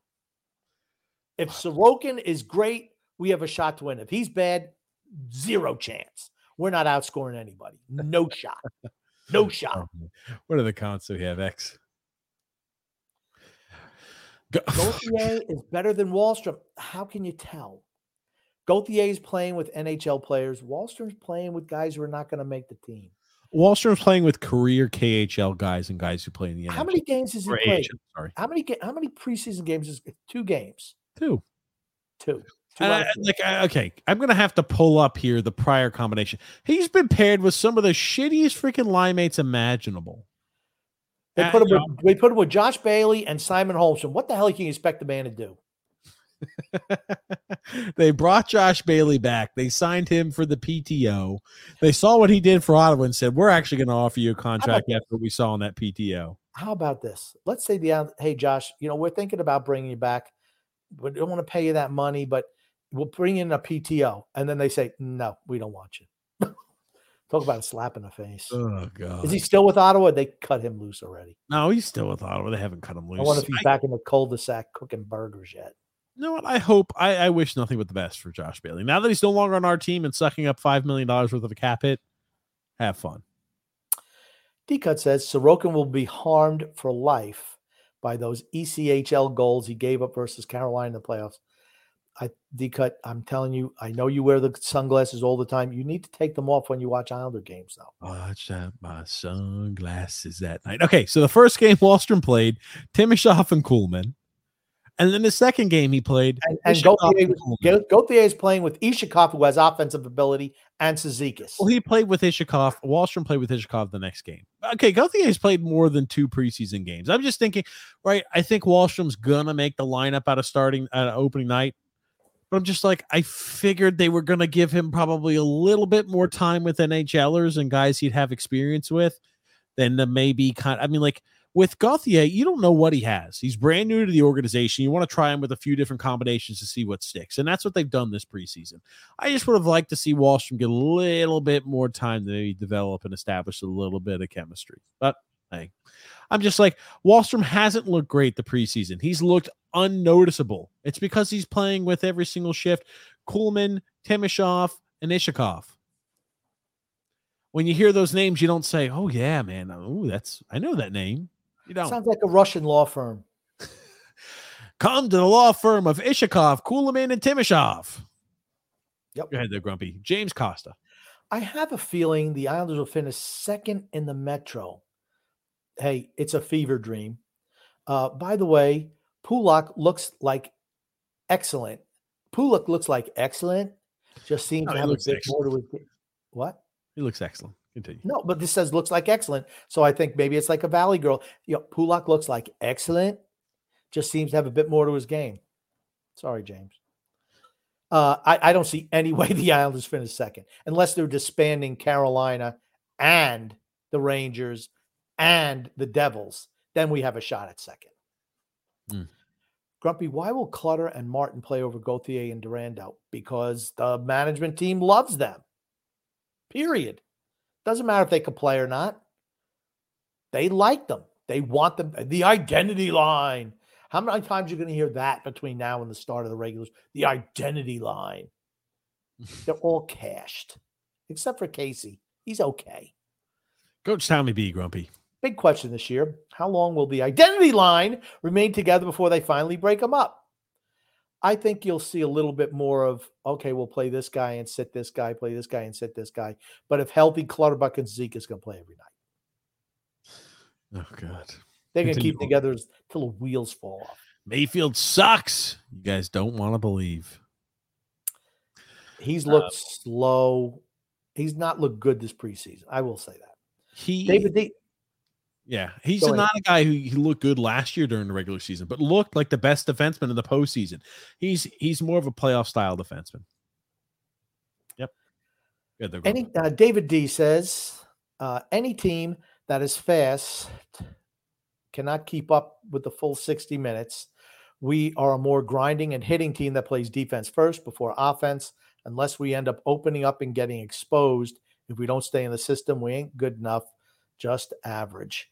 If Sorokin is great, we have a shot to win. If he's bad, zero chance. We're not outscoring anybody. No shot. No shot. What are the counts we have? X. Go- Gauthier is better than Wahlstrom. How can you tell? Gauthier is playing with NHL players. Wahlstrom's playing with guys who are not going to make the team. Wahlstrom's playing with career KHL guys and guys who play in the NHL. How many games has he Or played? AHL, sorry, How many ga- how many preseason games is two games? two. Two. Two And I- like, I- okay, I'm gonna have to pull up here the prior combination. He's been paired with some of the shittiest freaking line mates imaginable. they put him you with, they put him with Josh Bailey and Simon Holmstrom. What the hell can you expect the man to do? they brought Josh Bailey back. They signed him for the PTO. They saw what he did for Ottawa and said, "We're actually going to offer you a contract after what we saw on that PTO." How about this? Let's say the hey Josh, you know we're thinking about bringing you back, We don't want to pay you that money, but we'll bring in a PTO, and then they say no, we don't want you. Talk about a slap in the face. Oh god! Is he still with Ottawa? They cut him loose already. no, he's still with Ottawa. They haven't cut him loose. I wonder if he's I- back in the cul-de-sac cooking burgers yet. You know what? I hope. I, I wish nothing but the best for Josh Bailey. Now that he's no longer on our team and sucking up five million dollars worth of a cap hit, have fun. D-Cut says Sorokin will be harmed for life by those ECHL goals he gave up versus Carolina in the playoffs. I D-Cut, I'm telling you, I know you wear the sunglasses all the time. You need to take them off when you watch Islander games, though. Watch out my sunglasses that night. Okay, so the first game Wahlstrom played Timashov and Kuhlman, and then the second game he played And, and Gauthier, was- Gauthier is playing with Iskhakov, who has offensive ability, and Cizikas. Well, he played with Iskhakov. Wahlstrom played with Iskhakov the next game. Okay, Gauthier's played more than two preseason games. I'm just thinking, right? I think Wahlstrom's gonna make the lineup out of starting at opening night. But I'm just like, I figured they were gonna give him probably a little bit more time with NHLers and guys he'd have experience with than the maybe kind. I mean, like with Gauthier, you don't know what he has. He's brand new to the organization. You want to try him with a few different combinations to see what sticks, and that's what they've done this preseason. I just would have liked to see Wahlstrom get a little bit more time to maybe develop and establish a little bit of chemistry. But hey, I'm just like Wahlstrom hasn't looked great the preseason. He's looked unnoticeable. It's because he's playing with every single shift. Kuhlman, Timashov, and Iskhakov. When you hear those names, you don't say, "Oh yeah, man, oh that's I know that name." You. Sounds like a Russian law firm. Come to the law firm of Iskhakov, Kuhlman, and Timashov. Yep. Go ahead there, Grumpy. James Costa. I have a feeling the Islanders will finish second in the Metro. Hey, it's a fever dream. Uh, by the way, Pulock looks like excellent. Pulock looks like excellent. Just seems No, to have a bit more to his What? He looks excellent. Continue. No, but this says looks like excellent. So I think maybe it's like a Valley girl. You know, Pulock looks like excellent. Just seems to have a bit more to his game. Sorry, James. Uh, I, I don't see any way the Islanders finish second unless they're disbanding Carolina and the Rangers and the Devils. Then we have a shot at second. Hmm. Grumpy, why will Clutter and Martin play over Gauthier and Durandeau? Because the management team loves them. Period. Doesn't matter if they can play or not. They like them. They want them. The identity line. How many times are you going to hear that between now and the start of the regulars? The identity line. They're all cashed, except for Casey. He's okay. Coach Tommy B. Grumpy. Big question this year. How long will the identity line remain together before they finally break them up? I think you'll see a little bit more of, okay, we'll play this guy and sit this guy, play this guy and sit this guy. But if healthy, Clutterbuck and Zeke is going to play every night. Oh God. They're going to keep together until the wheels fall off. Mayfield sucks. You guys don't want to believe. He's Uh, looked slow. He's not looked good this preseason. I will say that. He David D. Yeah, he's Go ahead. not a guy who he looked good last year during the regular season, but looked like the best defenseman in the postseason. He's he's more of a playoff style defenseman. Yep. They're Any uh, David D says uh, any team that is fast cannot keep up with the full 60 minutes. We are a more grinding and hitting team that plays defense first before offense. Unless we end up opening up and getting exposed, if we don't stay in the system, we ain't good enough, just average.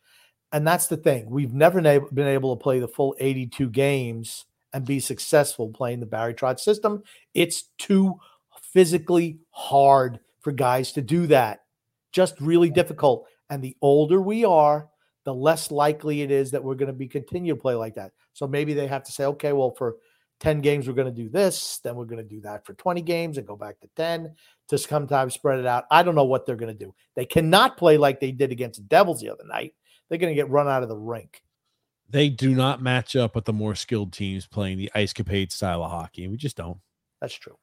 And that's the thing. We've never been able to play the full 82 games and be successful playing the Barry Trotz system. It's too physically hard for guys to do that. Just really difficult. And the older we are, the less likely it is that we're going to be continue to play like that. So maybe they have to say, okay, well, for 10 games, we're going to do this, then we're going to do that for 20 games and go back to 10 to sometimes spread it out. I don't know what they're going to do. They cannot play like they did against the Devils the other night. They're going to get run out of the rink. They do not match up with the more skilled teams playing the ice capade style of hockey. We just don't. That's true.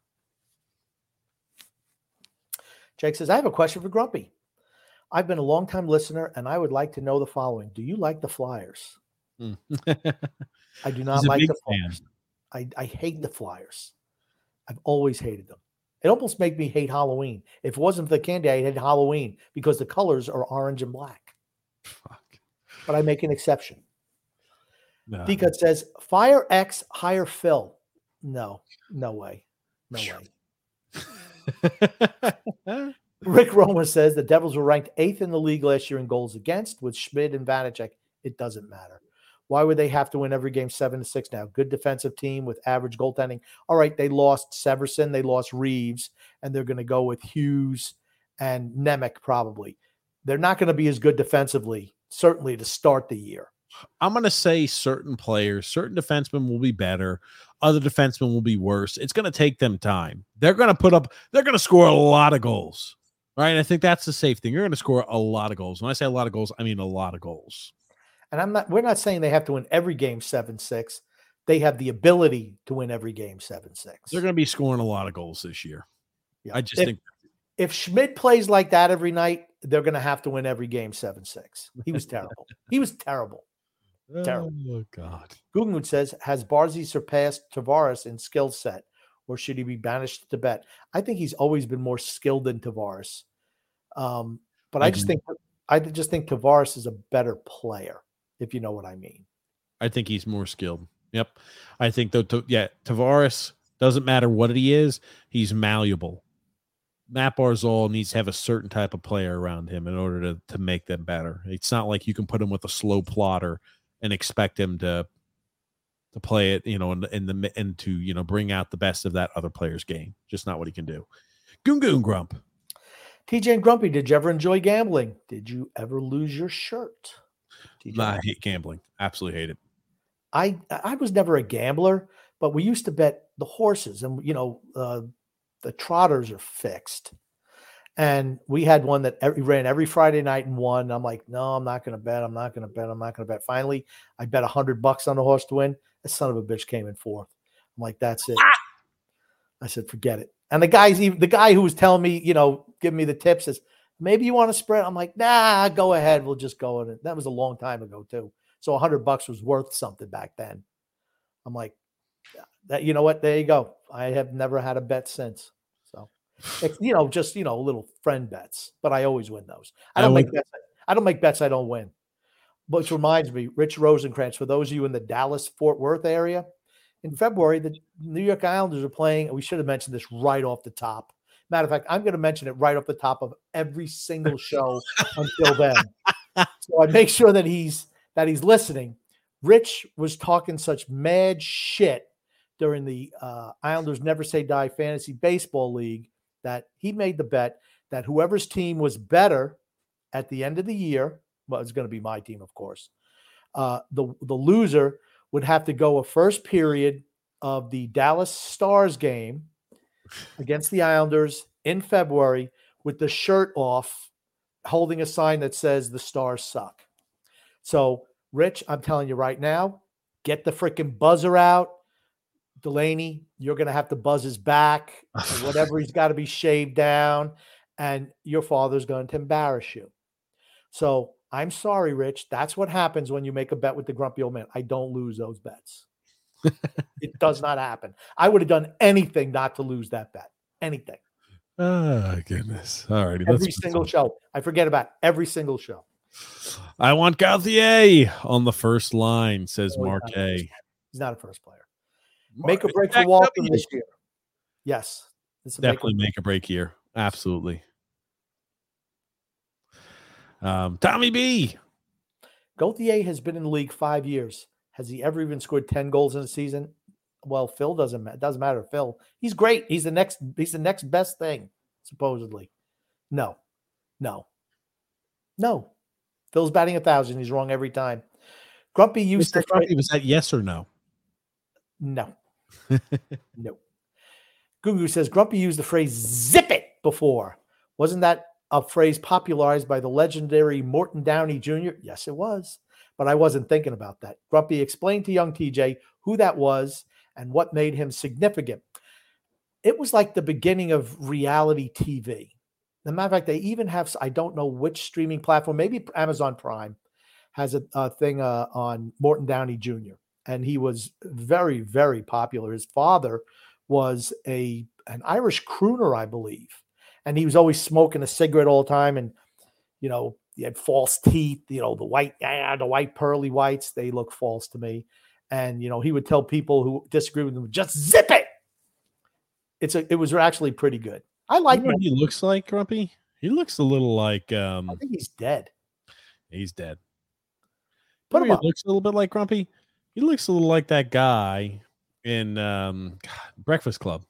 Jake says, I have a question for Grumpy. I've been a long time listener and I would like to know the following. Do you like the Flyers? Hmm. I do not He's like the. Flyers. I, I hate the Flyers. I've always hated them. It almost made me hate Halloween. If it wasn't for the candy, I hate Halloween because the colors are orange and black. Fuck. But I make an exception. No. Says, Fire X, hire Phil. No, no way. No way. Rick Roma says the Devils were ranked eighth in the league last year in goals against with Schmid and Vanecek. It doesn't matter. Why would they have to win every game seven to six now? Good defensive team with average goaltending. All right, they lost Severson, they lost Reeves, and they're going to go with Hughes and Nemec probably. They're not going to be as good defensively, certainly to start the year. I'm going to say certain players, certain defensemen will be better. Other defensemen will be worse. It's going to take them time. They're going to put up, they're going to score a lot of goals. Right. I think that's the safe thing. You're going to score a lot of goals. When I say a lot of goals, I mean a lot of goals. And I'm not, we're not saying they have to win every game 7 6. They have the ability to win every game 7 6. They're going to be scoring a lot of goals this year. Yeah. I just if, think if Schmid plays like that every night, they're going to have to win every game 7 6. He was terrible. he was terrible. Terrible. Oh, God. Guggenwood says, Has Barzy surpassed Tavares in skill set, or should he be banished to Tibet? I think he's always been more skilled than Tavares. Um, but I just think I just think Tavares is a better player, if you know what I mean. I think he's more skilled. Yep. I think though, to, yeah, Tavares doesn't matter what he is, he's malleable. Matt Barzal needs to have a certain type of player around him in order to to make them better. It's not like you can put him with a slow plotter and expect him to to play it, you know, in, in the and to you know bring out the best of that other player's game. Just not what he can do. Goon Goon Grump. TJ and Grumpy, did you ever enjoy gambling? Did you ever lose your shirt? TJ? I hate gambling. Absolutely hate it. I I was never a gambler, but we used to bet the horses, and you know uh, the trotters are fixed. And we had one that every, ran every Friday night and won. I'm like, no, I'm not going to bet. I'm not going to bet. I'm not going to bet. Finally, I bet a hundred bucks on the horse to win. The son of a bitch came in fourth. I'm like, that's it. Ah! I said, forget it. And the guy's even the guy who was telling me, you know, giving me the tips says, maybe you want to spread. I'm like, nah, go ahead. We'll just go in it. That was a long time ago too. So a hundred bucks was worth something back then. I'm like, that you know what? There you go. I have never had a bet since. It's, you know, just you know, little friend bets, but I always win those. I I don't would- make bets. I don't make bets I don't win. Which reminds me, Rich Rosenkrantz, for those of you in the Dallas Fort Worth area, in February, the New York Islanders are playing, and we should have mentioned this right off the top. Matter of fact, I'm going to mention it right off the top of every single show until then. So I make sure that he's that he's listening. Rich was talking such mad shit during the uh, Islanders Never Say Die Fantasy Baseball League that he made the bet that whoever's team was better at the end of the year, well, it's going to be my team, of course. Uh, the the loser would have to go a first period of the Dallas Stars game against the Islanders in February with the shirt off, holding a sign that says the Stars suck. So, Rich, I'm telling you right now, get the freaking buzzer out. Delaney, you're going to have to buzz his back, whatever he's got to be shaved down, and your father's going to embarrass you. So I'm sorry, Rich. That's what happens when you make a bet with the grumpy old man. I don't lose those bets. it does not happen. I would have done anything not to lose that bet. Anything. Oh goodness. All righty. Every single show. I forget about every single show. I want Gauthier on the first line, says No, he's a Marque. first player. He's not a first player. Make a break for Walton this year. Yes. It's a make or Definitely make a break here. Absolutely. Um, Tommy B. Gauthier has been in the league five years. Has he ever even scored 10 goals in a season? Well, Phil doesn't doesn't matter. Phil, he's great. He's the next, he's the next best thing, supposedly. No, no, no. Phil's batting a thousand. He's wrong every time. Grumpy used Mr. to Grumpy, was that yes or no? no, no. Gugu says Grumpy used the phrase "zip it" before. Wasn't that a phrase popularized by the legendary Morton Downey Jr.? Yes, it was. But I wasn't thinking about that. Grumpy explained to young TJ who that was and what made him significant. It was like the beginning of reality TV. As a matter of fact, they even have, I don't know which streaming platform, maybe Amazon Prime has a, a thing uh, on Morton Downey Jr. And he was very, very popular. His father was a an Irish crooner, I believe. And he was always smoking a cigarette all the time. And, you know, he had false teeth, you know, the white, ah, the white pearly whites, they look false to me. And, you know, he would tell people who disagree with him, just zip it. It's a, it was actually pretty good. I like you know what he looks like, Grumpy? He looks a little like um I think he's dead. he's dead. Put You him up. He looks a little bit like Grumpy. He looks a little like that guy in um God, Breakfast Club.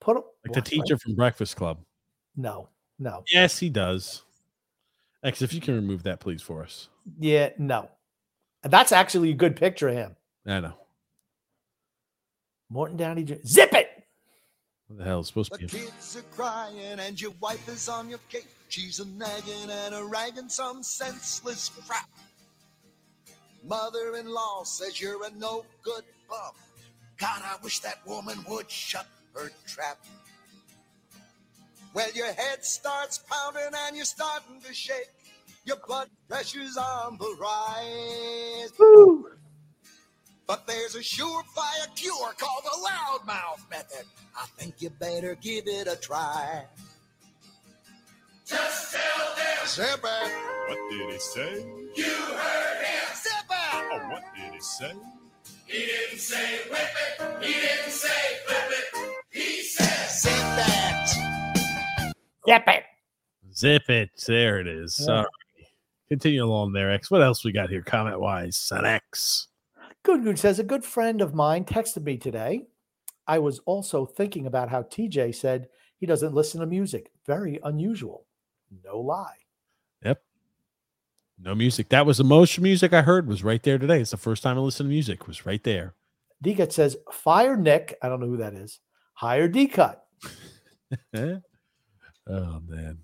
Put him. Like the what? teacher from Breakfast Club. No, no. Yes, he does. X, if you can remove that, please, for us. Yeah, no. That's actually a good picture of him. I know. Morton Downey Jr. Zip it. What the hell is supposed to The be? kids are crying and your wife is on your case. She's a nagging and a ragging some senseless crap. Mother-in-law says you're a no good bum. God, I wish that woman would shut her trap. Well, your head starts pounding and you're starting to shake. Your blood pressure's on the rise. Woo. But there's a surefire cure called the loudmouth method. I think you better give it a try. Just tell them. Zip it. What did he say? You heard him. Zip it. Oh, what did he say? He didn't say whip it. He didn't say flip it. He said zip it. Zip it. Zip it. There it is. Yeah. Sorry. Continue along there, X. What else we got here, comment wise? Son X. Good Good says a good friend of mine texted me today. I was also thinking about how TJ said he doesn't listen to music. Very unusual. No lie. No music. That was the most music I heard was right there today. It's the first time I listened to music. Was right there. Decut says fire Nick. I don't know who that is. Hire D cut. Eh? oh man.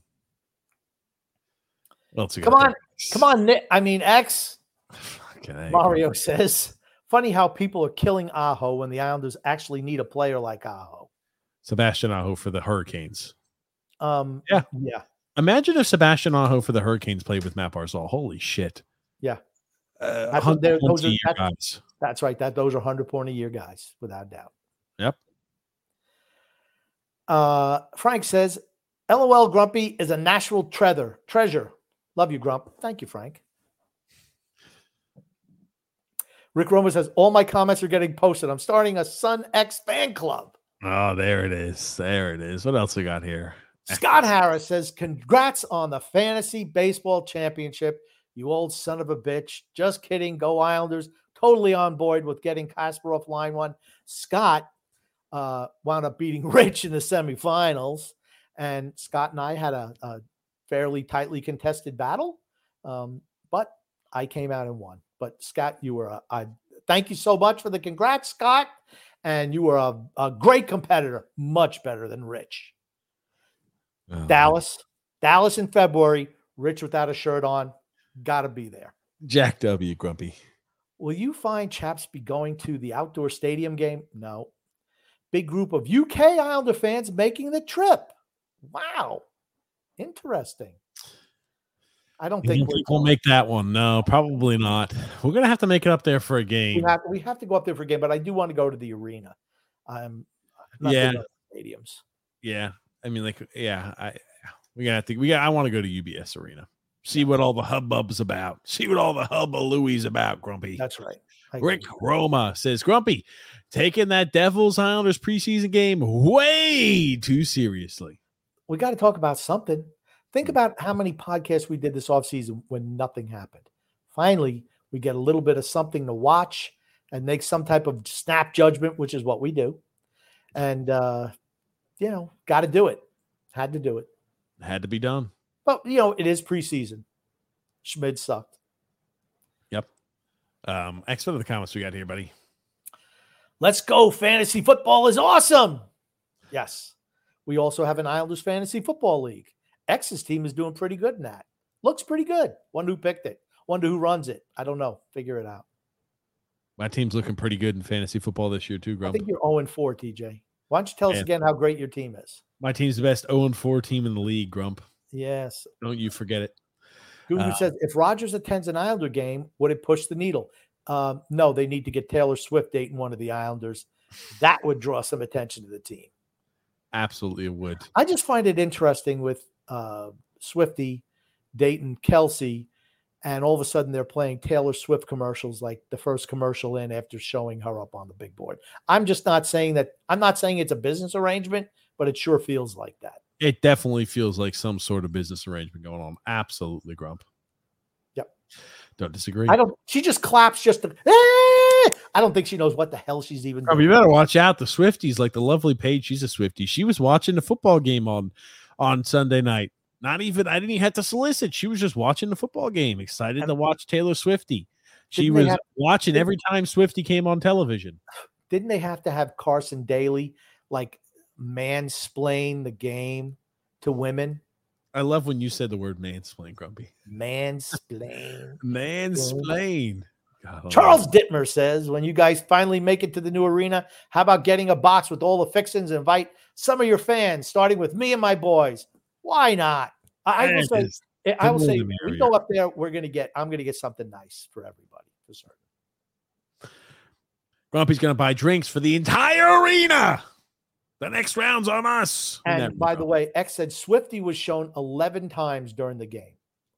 What else we Come on. there? Come on, Nick. I mean X. Mario says. Funny how people are killing Aho when the Islanders actually need a player like Aho. Sebastian Aho for the Hurricanes. Um, Yeah. yeah, Imagine if Sebastian Aho for the Hurricanes played with Matt Barzal. Holy shit. Yeah. Uh, That's what 100 those are- year that's- guys. that's right. That those are hundred point a year guys, without doubt. Yep. Uh, Frank says, "LOL, Grumpy is a Nashville treasure. Treasure. Love you, Grump. Thank you, Frank." Rick Roma says, "All my comments are getting posted. I'm starting a Sun X fan club." Oh, there it is. There it is. What else we got here? Scott Harris says, Congrats on the fantasy baseball championship, you old son of a bitch. Just kidding. Go Islanders. Totally on board with getting Kasparov line one. Scott uh, wound up beating Rich in the semifinals. And Scott and I had a, a fairly tightly contested battle. Um, but I came out and won. But Scott, you were a, thank you so much for the congrats, Scott. And you were a, a great competitor, much better than Rich. Oh, Dallas, Dallas in February. Rich without a shirt on, got to be there. Jack W. Grumpy. Will you find chaps be going to the outdoor stadium game? No. Big group of UK Islander fans making the trip. Wow. Interesting. I don't You think we'll make that one. No, probably not. We're gonna have to make it up there for a we game. have we have to go up there for a game, but I do want to go to the arena. I'm not Yeah. stadiums. Yeah, I mean, like, yeah, I we gotta to. We got. I want to go to UBS Arena. See what all the hubbub's about. See what all the hubbalooey's about, Grumpy. That's right. I. Rick Roma says, Grumpy, taking that Devils Islanders preseason game way too seriously. we got to talk about something. Hmm. Think about how many podcasts we did this offseason when nothing happened. Finally, we get a little bit of something to watch and make some type of snap judgment, which is what we do. And, uh, you know, got to do it. Had to do it. Had to be done. But, you know, it is preseason. Schmid sucked. Yep. Um, X, what are the comments we got here, buddy? Let's go. Fantasy football is awesome. Yes. We also have an Islanders fantasy football league. X's team is doing pretty good in that. Looks pretty good. Wonder who picked it. Wonder who runs it. I don't know. Figure it out. My team's looking pretty good in fantasy football this year, too, I think you're 0 4, TJ. Why don't you tell us again how great your team is? My team's the best 0 4 team in the league, Grump. Yes. Don't you forget it. Guru Uh, says if Rogers attends an Islander game, would it push the needle? Um, no, they need to get Taylor Swift dating one of the Islanders. That would draw some attention to the team. Absolutely, it would. I just find it interesting with uh, Swifty, Dayton, Kelce, and all of a sudden they're playing Taylor Swift commercials like the first commercial in after showing her up on the big board. I'm just not saying that. I'm not saying it's a business arrangement, but it sure feels like that. It definitely feels like some sort of business arrangement going on. Absolutely, Grump. Yep. Don't disagree. I don't. She just claps just to. "Eh!" I don't think she knows what the hell she's even. Grump, Doing. you better watch out. The Swifties, like the lovely Paige, she's a Swifty. She was watching the football game on on Sunday night. Not even I didn't even have to solicit. She was just watching the football game, excited to watch Taylor Swifty. She was have- watching every time Swifty came on television. Didn't they have to have Carson Daly like mansplain the game to women? I love when you said the word mansplain, Grumpy. Mansplain. Mansplain. God, Charles Dittmer says, when you guys finally make it to the new arena, how about getting a box with all the fixings and invite some of your fans, starting with me and my boys? Why not? I, I will say, I will say, we go up there, we're gonna get, I'm gonna get something nice for everybody. For certain. Grumpy's going to buy drinks for the entire arena. The next round's on us. And by the way, X said Swifty was shown 11 times during the game.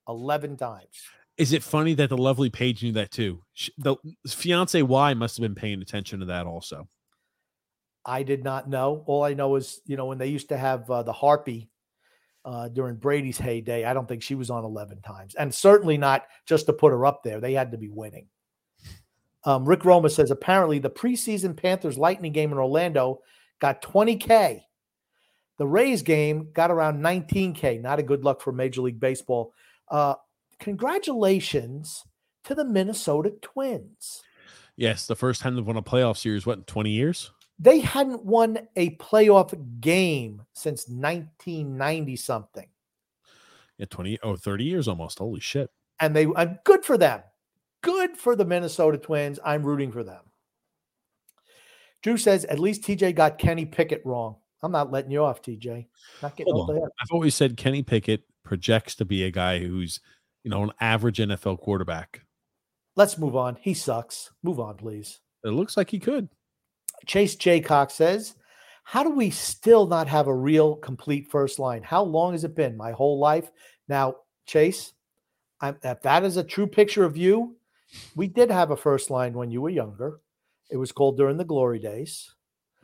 11 times. is it funny that the lovely Paige knew that too? She, the fiance Y must have been paying attention to that also. I did not know. All I know is, you know, when they used to have uh, the Harpy uh, during Brady's heyday, I don't think she was on 11 times. And certainly not just to put her up there. They had to be winning. Um, Rick Roma says apparently the preseason Panthers Lightning game in Orlando got 20K. The Rays game got around 19K. Not a good luck for Major League Baseball. Uh, congratulations to the Minnesota Twins. Yes, the first time they've won a playoff series, what, in 20 years? They hadn't won a playoff game since 1990 something. Yeah, 20 oh, 30 years almost. Holy shit. And they I'm good for them. Good for the Minnesota Twins. I'm rooting for them. Drew says at least TJ got Kenny Pickett wrong. I'm not letting you off, TJ. Not getting Hold off the. I've always said Kenny Pickett projects to be a guy who's, you know, an average NFL quarterback. Let's move on. He sucks. Move on, please. It looks like he could. Chase Jaycock says, How do we still not have a real complete first line? How long has it been? My whole life. Now, Chase, I'm, if that is a true picture of you, we did have a first line when you were younger. It was called during the glory days.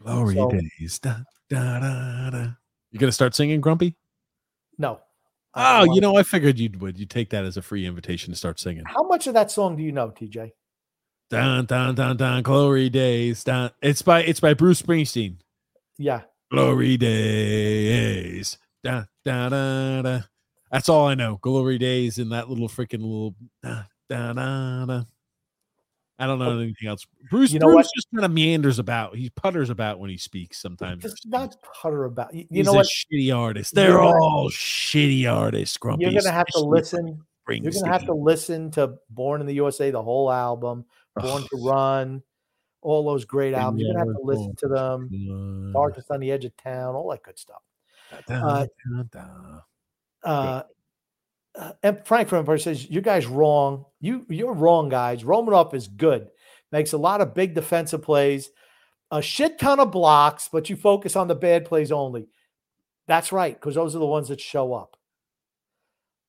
Glory So- days. Da, da, da, da. You gonna start singing, Grumpy? No. Oh, you know, I figured you would. You take that as a free invitation to start singing. How much of that song do you know, TJ? Dun dun dun dun. Glory days. Dun. It's by it's by Bruce Springsteen. Yeah. Glory days. Da, da, da, da. That's all I know. Glory days and that little freaking little da, da, da, da. I don't know oh. anything else. Bruce, You know Bruce what? just kind of meanders about. He putters about when he speaks sometimes. Just not putter about. You, you know what? shitty artist. You're They're gonna- all shitty artists, Grumpy. You're gonna have to listen. You're gonna have to listen to Born in the USA, the whole album, Born to Run, all those great albums. You're gonna have to listen to them. Darkness on the Edge of Town, all that good stuff. uh, uh, uh, and Frank from Empire says, "You guys wrong. You you're wrong, guys. Romanov is good. Makes a lot of big defensive plays, a shit ton of blocks, but you focus on the bad plays only. That's right, because those are the ones that show up.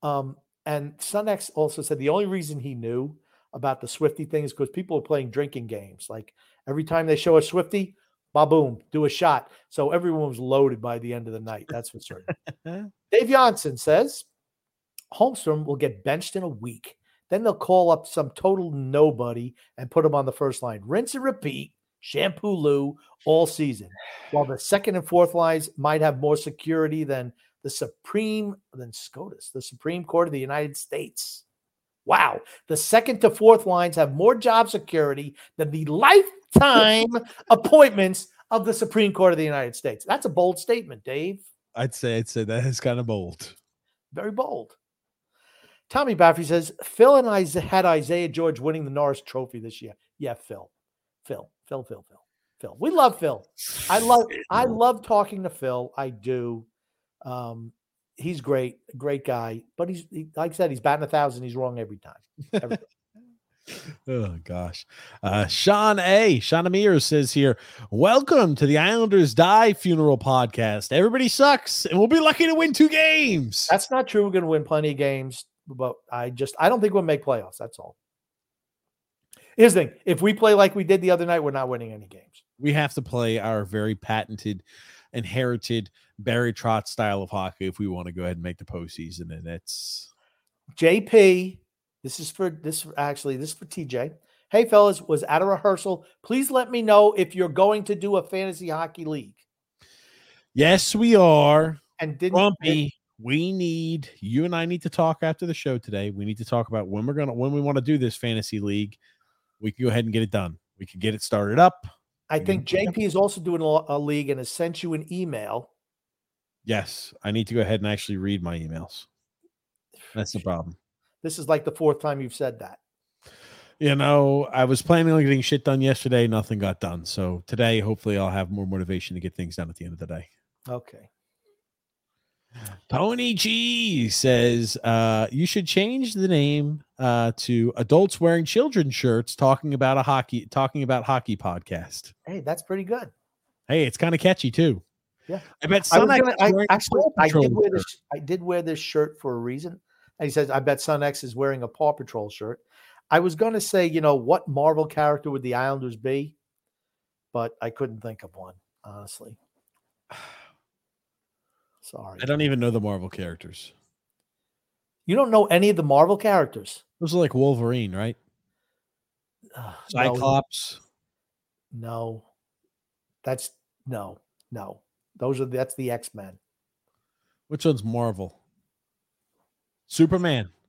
Um, and Sunex also said the only reason he knew about the Swifty thing is because people are playing drinking games. Like every time they show a Swifty, ba boom, do a shot. So everyone was loaded by the end of the night. That's for certain. Dave Johnson says Holmstrom will get benched in a week. Then they'll call up some total nobody and put him on the first line. Rinse and repeat, shampoo Lou all season. While the second and fourth lines might have more security than the Supreme, than SCOTUS, the Supreme Court of the United States. Wow. The second to fourth lines have more job security than the lifetime appointments of the Supreme Court of the United States. That's a bold statement, Dave. I'd say I'd say that is kind of bold. Very bold. Tommy Baffy says Phil and I had Isaiah George winning the Norris Trophy this year. Yeah, Phil, Phil, Phil, Phil, Phil, Phil. We love Phil. I love I love talking to Phil. I do. Um, he's great, great guy. But he's he, like I said, he's batting a thousand. He's wrong every time. Every time. Oh gosh. Uh Sean A. Sean Amir says here, welcome to the Islanders Die Funeral Podcast. Everybody sucks, and we'll be lucky to win two games. That's not true. We're going to win plenty of games, but I just I don't think we'll make playoffs. That's all. Here's the thing: if we play like we did the other night, we're not winning any games. We have to play our very patented, inherited Barry Trotz style of hockey if we want to go ahead and make the postseason. And it's JP, this is for this actually this is for TJ. Hey fellas, was at a rehearsal. Please let me know if you're going to do a fantasy hockey league. yes, we are. And didn't Grumpy, we need you and I need to talk after the show today. We need to talk about when we're gonna when we want to do this fantasy league. We can go ahead and get it done. We can get it started up. I think JP is also doing a, a league and has sent you an email. Yes, I need to go ahead and actually read my emails. That's the problem. This is like the fourth time you've said that. You know, I was planning on getting shit done yesterday. Nothing got done. So today, hopefully, I'll have more motivation to get things done at the end of the day. Okay. Tony G says uh, you should change the name uh, to adults wearing children's shirts talking about a hockey talking about hockey podcast. Hey, that's pretty good. Hey, it's kind of catchy too. Yeah. I bet Sun gonna- I- actually, I did wear shirt. this. I did wear this shirt for a reason. And he says, "I bet Sun X is wearing a Paw Patrol shirt." I was going to say, you know, what Marvel character would the Islanders be, but I couldn't think of one honestly. Sorry, I don't even know the Marvel characters. you don't know any of the Marvel characters. Those are like Wolverine, right? No, Cyclops. No, that's no, no. Those are that's the X Men. Which one's Marvel? Superman.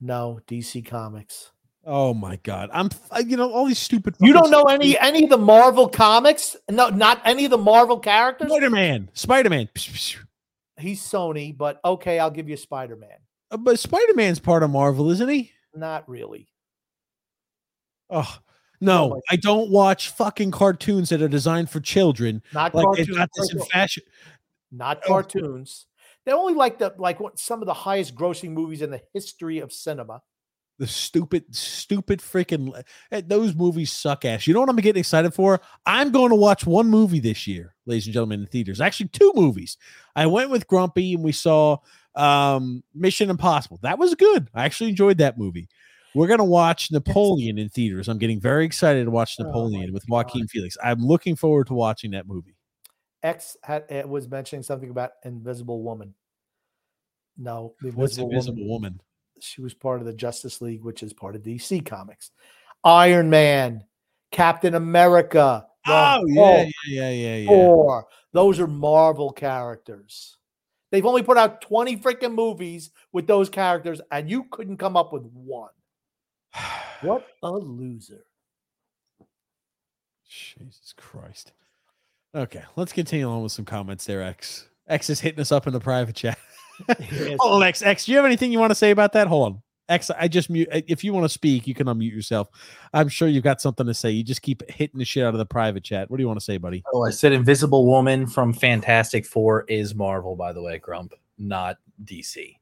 No, DC Comics. Oh my god. I'm you know all these stupid You don't know any any of the Marvel comics? No, not any of the Marvel characters. Spider-Man. Spider-Man. He's Sony, but okay, I'll give you Spider Man. Uh, But Spider-Man's part of Marvel, isn't he? Not really. Oh no, my- I don't watch fucking cartoons that are designed for children. Not Like cartoons. got this in fashion. Not Oh. cartoons. They're only like the like what some of the highest grossing movies in the history of cinema. The stupid, stupid freaking eh, those movies suck ass. You know what I'm getting excited for? I'm going to watch one movie this year, ladies and gentlemen, in theaters. Actually, two movies. I went with Grumpy and we saw um Mission Impossible. That was good. I actually enjoyed that movie. We're gonna watch Napoleon in theaters. I'm getting very excited to watch Oh Napoleon with God. Joaquin Phoenix. I'm looking forward to watching that movie. X had was mentioning something about Invisible Woman. No, the Invisible, Invisible Woman. Woman? She was part of the Justice League, which is part of DC Comics. Iron Man, Captain America. Oh yeah, yeah, yeah, yeah, yeah. Thor. Those are Marvel characters. They've only put out 20 freaking movies with those characters, and you couldn't come up with one. What a loser. Jesus Christ. Okay, let's continue on with some comments there, X. X is hitting us up in the private chat. Yes. Hold on, X. X, do you have anything you want to say about that? Hold on. X, I just mute. If you want to speak, you can unmute yourself. I'm sure you've got something to say. You just keep hitting the shit out of the private chat. What do you want to say, buddy? Oh, I said Invisible Woman from Fantastic Four is Marvel, by the way, Grump, not DC.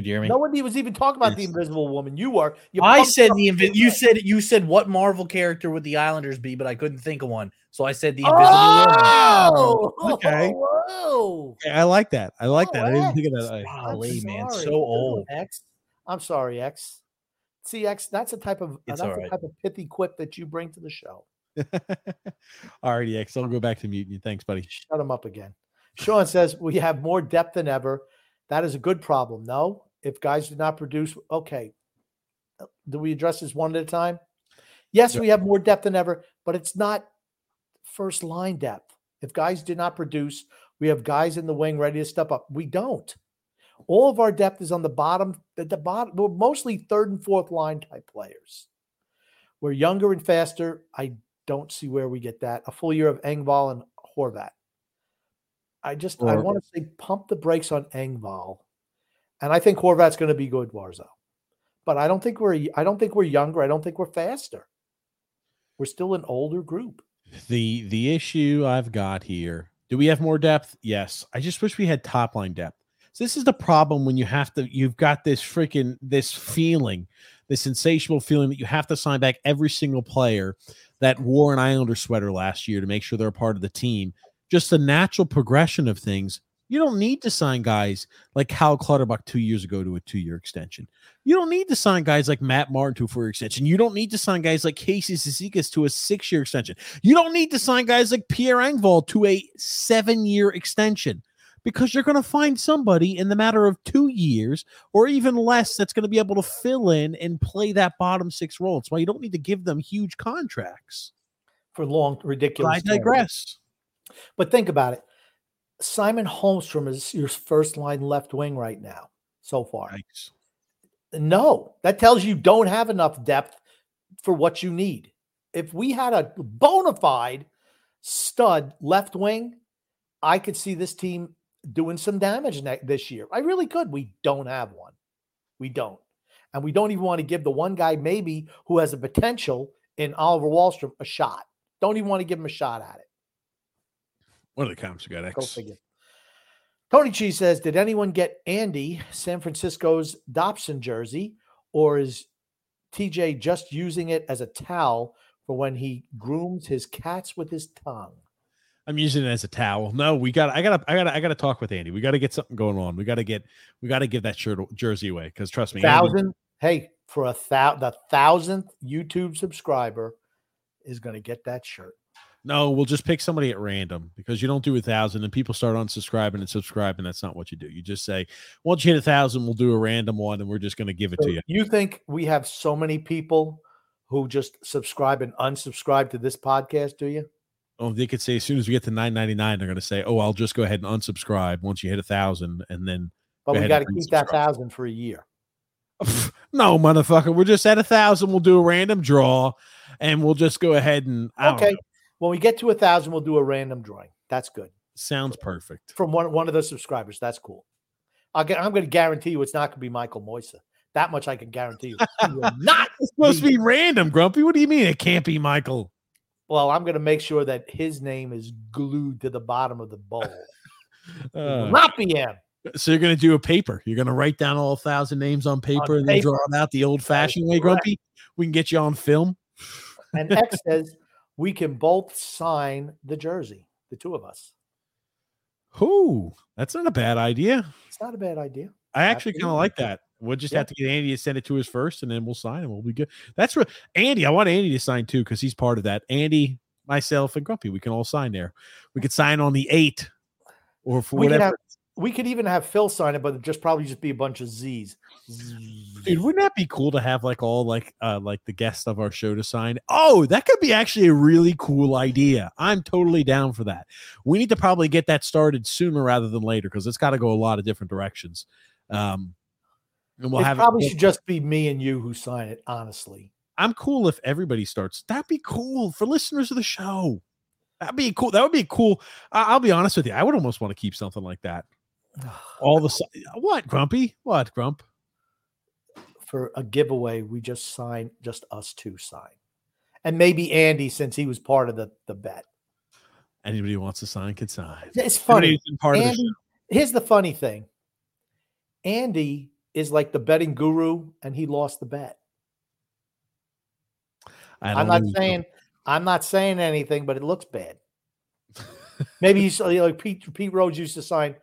Could you hear me? Nobody was even talking about the Invisible Woman. You are. You I said the invi- you said you said what Marvel character would the Islanders be, but I couldn't think of one. So I said the Invisible Woman. Oh, oh Okay. Whoa. Yeah, I like that. I like Oh, that. I didn't think of that. I- Golly, man, so old. X. I'm sorry, X. See, X. That's a type of It's that's all a right. type of pithy quip that you bring to the show. Alrighty, X. I'll go back to muting you. Thanks, buddy. Shut him up again. Sean says we have more depth than ever. That is a good problem. No, if guys do not produce, okay. Uh, Do we address this one at a time? Yes, Yeah. we have more depth than ever, but it's not first line depth. If guys do not produce, we have guys in the wing ready to step up. We don't. All of our depth is on the bottom, at the bottom, we're mostly third and fourth line type players. We're younger and faster. I don't see where we get that. A full year of Engvall and Horvat. I just I want to say pump the brakes on Engvall. And I think Horvat's going to be good, Warzo. But I don't think we're I don't think we're younger. I don't think we're faster. We're still an older group. The the issue I've got here. Do we have more depth? Yes. I just wish we had top line depth. So this is the problem when you have to you've got this freaking this feeling, this insatiable feeling that you have to sign back every single player that wore an Islander sweater last year to make sure they're a part of the team. Just the natural progression of things. You don't need to sign guys like Cal Clutterbuck two years ago to a two-year extension. You don't need to sign guys like Matt Martin to a four-year extension. You don't need to sign guys like Casey Cizikas to a six-year extension. You don't need to sign guys like Pierre Engvall to a seven-year extension because you're going to find somebody in the matter of two years or even less that's going to be able to fill in and play that bottom six role. That's why you don't need to give them huge contracts. for long, But ridiculous. I terms. digress. But think about it. Simon Holmstrom is your first line left wing right now, so far. Yikes. No, that tells you don't have enough depth for what you need. If we had a bona fide stud left wing, I could see this team doing some damage ne- this year. I really could. We don't have one. We don't. And we don't even want to give the one guy, maybe, who has a potential in Oliver Wahlstrom a shot. Don't even want to give him a shot at it. What are the comps we got? Go X. figure. Tony Cheese says, Did anyone get Andy San Francisco's Dobson jersey, or is TJ just using it as a towel for when he grooms his cats with his tongue? I'm using it as a towel. No, we got. I got. I got. I got to talk with Andy. We got to get something going on. We got to get. We got to give that shirt jersey away because trust me, Andy- Thousand, hey, for a thou the thousandth YouTube subscriber is going to get that shirt. No, we'll just pick somebody at random because you don't do a thousand and people start unsubscribing and subscribing. That's not what you do. You just say, once you hit a thousand, we'll do a random one and we're just going to give it So to you. you think we have so many people who just subscribe and unsubscribe to this podcast? Do you? Oh, they could say as soon as we get to nine ninety nine, they're going to say, "Oh, I'll just go ahead and unsubscribe once you hit a thousand, and then But Go we got to keep that thousand for a year. no, motherfucker, we're just at a thousand. We'll do a random draw, and we'll just go ahead and Okay. know. When we get to a thousand, we'll do a random drawing. That's good. sounds perfect. From one, one of the subscribers. That's cool. I'll get, I'm going to guarantee you it's not going to be Michael Moisa. That much I can guarantee you. Not. It's supposed to be random, Grumpy. What do you mean it can't be Michael? Well, I'm going to make sure that his name is glued to the bottom of the bowl. Uh, not be him. so you're going to do a paper. You're going to write down all a thousand names on paper and then draw them out the old-fashioned way. Grumpy. We can get you on film. And X says we can both sign the jersey, the two of us. Who? That's not a bad idea. It's not a bad idea. I actually kind of like that. We'll just Yeah. have to get Andy to send it to us first, and then we'll sign and we'll be good. That's what Andy. I want Andy to sign too because he's part of that. Andy, myself, and Grumpy. We can all sign there. We could sign on the eight, or for We could, whatever. have, we could even have Phil sign it, but it'd just probably just be a bunch of Z's. Dude, wouldn't that be cool to have like all like uh like the guests of our show to sign? Oh, that could be actually a really cool idea. I'm totally down for that. We need to probably get that started sooner rather than later because it's got to go a lot of different directions. Um, and we'll it have probably it, should just be me and you who sign it, honestly. I'm cool if everybody starts. That'd be cool for listeners of the show. That'd be cool. That would be cool. I- I'll be honest with you. I would almost want to keep something like that. All the what, Grumpy? What, Grump? For a giveaway, we just sign, just us two sign. And maybe Andy, since he was part of the, the bet. Anybody who wants to sign can sign. It's funny. who's been part of the Andy, here's the funny thing Andy is like the betting guru and he lost the bet. I I'm don't not know. saying I'm not saying anything, but it looks bad. Maybe he's you know, like Pete Pete Rose used to sign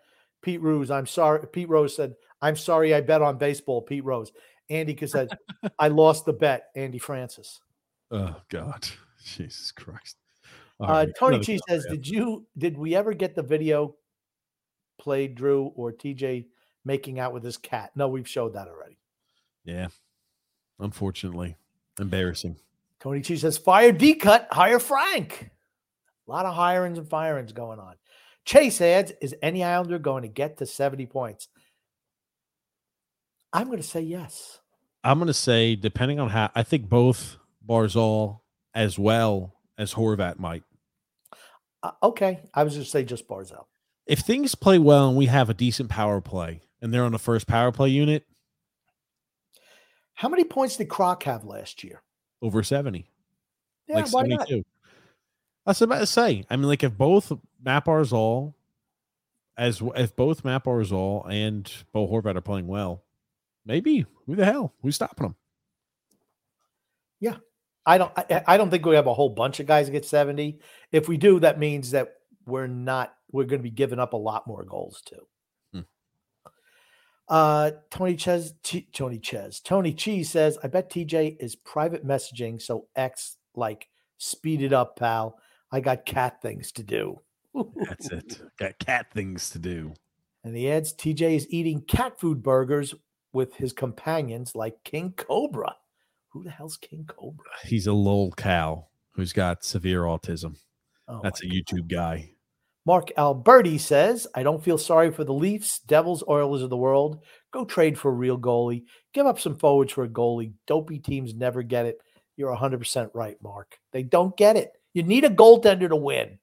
Pete Rose. I'm sorry. Pete Rose said, I'm sorry I bet on baseball, Pete Rose. Andy said, I lost the bet, Andy Francis. Oh God, Jesus Christ. All Uh, right, Tony G says. Did you did we ever get the video played, Drew or TJ making out with his cat? No, we've showed that already. Yeah, unfortunately, embarrassing. Tony G says, fire D cut, hire Frank. A lot of hirings and firings going on. Chase adds, is any Islander going to get to 70 points? I'm going to say yes. I'm gonna say, depending on how, I think both Barzal as well as Horvat might. Uh, okay. I was going to say just Barzal. If things play well and we have a decent power play, and they're on the first power play unit, How many points did Croc have last year? over 70. Yeah, like why not? 72. I was about to say. I mean, like if both Matt Barzal, as if both Matt Barzal and Bo Horvat are playing well, maybe who the hell who's stopping them? Yeah, I don't. I, I don't think we have a whole bunch of guys that get seventy. If we do, that means that we're not. We're going to be giving up a lot more goals too. Hmm. Uh, Tony Ches, Ch- Tony Ches, Tony Cheese says, "I bet TJ is private messaging, so X like speed it up, pal. I got cat things to do." That's it. Got cat things to do. And he adds, TJ is eating cat food burgers with his companions like King Cobra. Who the hell's King Cobra? He's a lol cow who's got severe autism. Oh That's a YouTube guy. Mark Alberti says, I don't feel sorry for the Leafs, Devils, Oilers of the world. Go trade for a real goalie. Give up some forwards for a goalie. Dopey teams never get it. You're 100% right, Mark. They don't get it. You need a goaltender to win.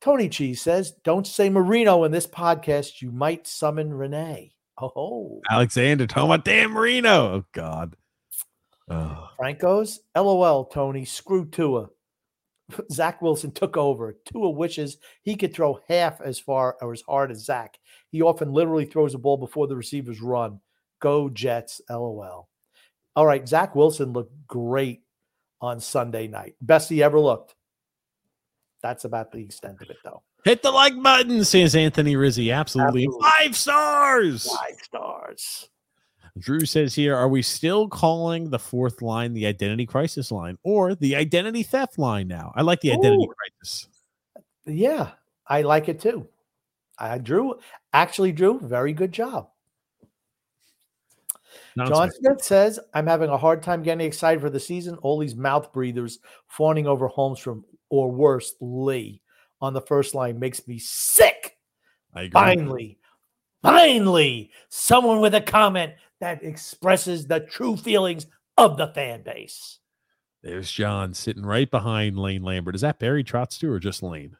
Tony Cheese says, Don't say Marino in this podcast. You might summon Renee. Oh, Alexander Toma Damn Marino. Oh God. Oh, Franco's LOL, Tony. Screw Tua. Zach Wilson took over. Tua wishes he could throw half as far or as hard as Zach. He often literally throws a ball before the receivers run. Go Jets, LOL. All right, Zach Wilson looked great on Sunday night. Best he ever looked. That's about the extent of it, though. hit the like button, says Anthony Rizzi. Absolutely. Absolutely. Five stars. Five stars. Drew says here, are we still calling the fourth line the identity crisis line or the identity theft line now? I like the identity Ooh. crisis. Yeah, I like it too. I Drew actually Drew, very good job. John Smith says, I'm having a hard time getting excited for the season. All these mouth breathers fawning over Holmstrom, or worse, Lee on the first line makes me sick. I agree. Finally, finally, someone with a comment that expresses the true feelings of the fan base. There's John sitting right behind Lane Lambert. Is that Barry Trotz too, or just Lane?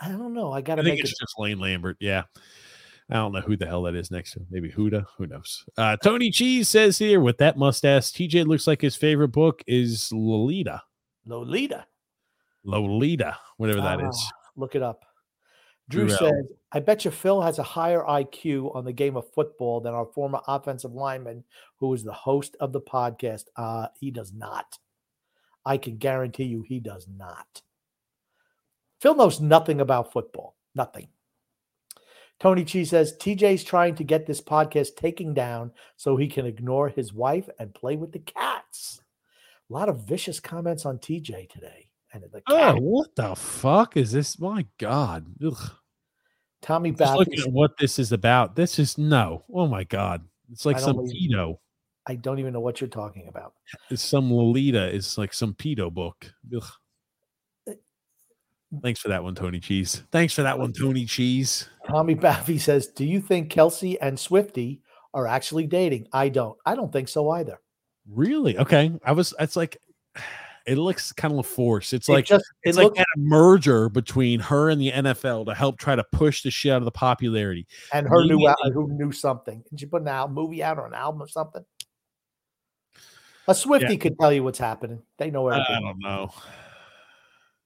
I don't know. I got to think make it's it. just Lane Lambert. Yeah. I don't know who the hell that is next to him. Maybe Huda. Who knows? Uh, Tony Cheese says here with that mustache, TJ looks like his favorite book is Lolita. Lolita. Lolita, whatever that is. Ah, Look it up. Drew Drew says, I bet you Phil has a higher IQ on the game of football than our former offensive lineman who is the host of the podcast. Uh, he does not. I can guarantee you he does not. Phil knows nothing about football. Nothing. Tony Chi says TJ's trying to get this podcast taken down so he can ignore his wife and play with the cats. A lot of vicious comments on TJ today. And the Oh, what the fuck is this? My God. Ugh. Tommy Just looking at what this is about. This is no. Oh my God. It's like some pedo. I don't even know what you're talking about. It's some Lolita. It's like some pedo book. Ugh. Thanks for that one, Tony Cheese. Thanks for that one, Tony Cheese. Tommy Baffy says, "Do you think Kelce and Swifty are actually dating?" I don't. I don't think so either. Really? Okay. I was. It's like it looks kind of forced. It's It like just it it's like looks that merger between her and the NFL to help try to push the shit out of the popularity. and her maybe out, who knew something. Did you put an album movie out or an album or something? A Swifty could tell you what's happening. They know everything. I don't know.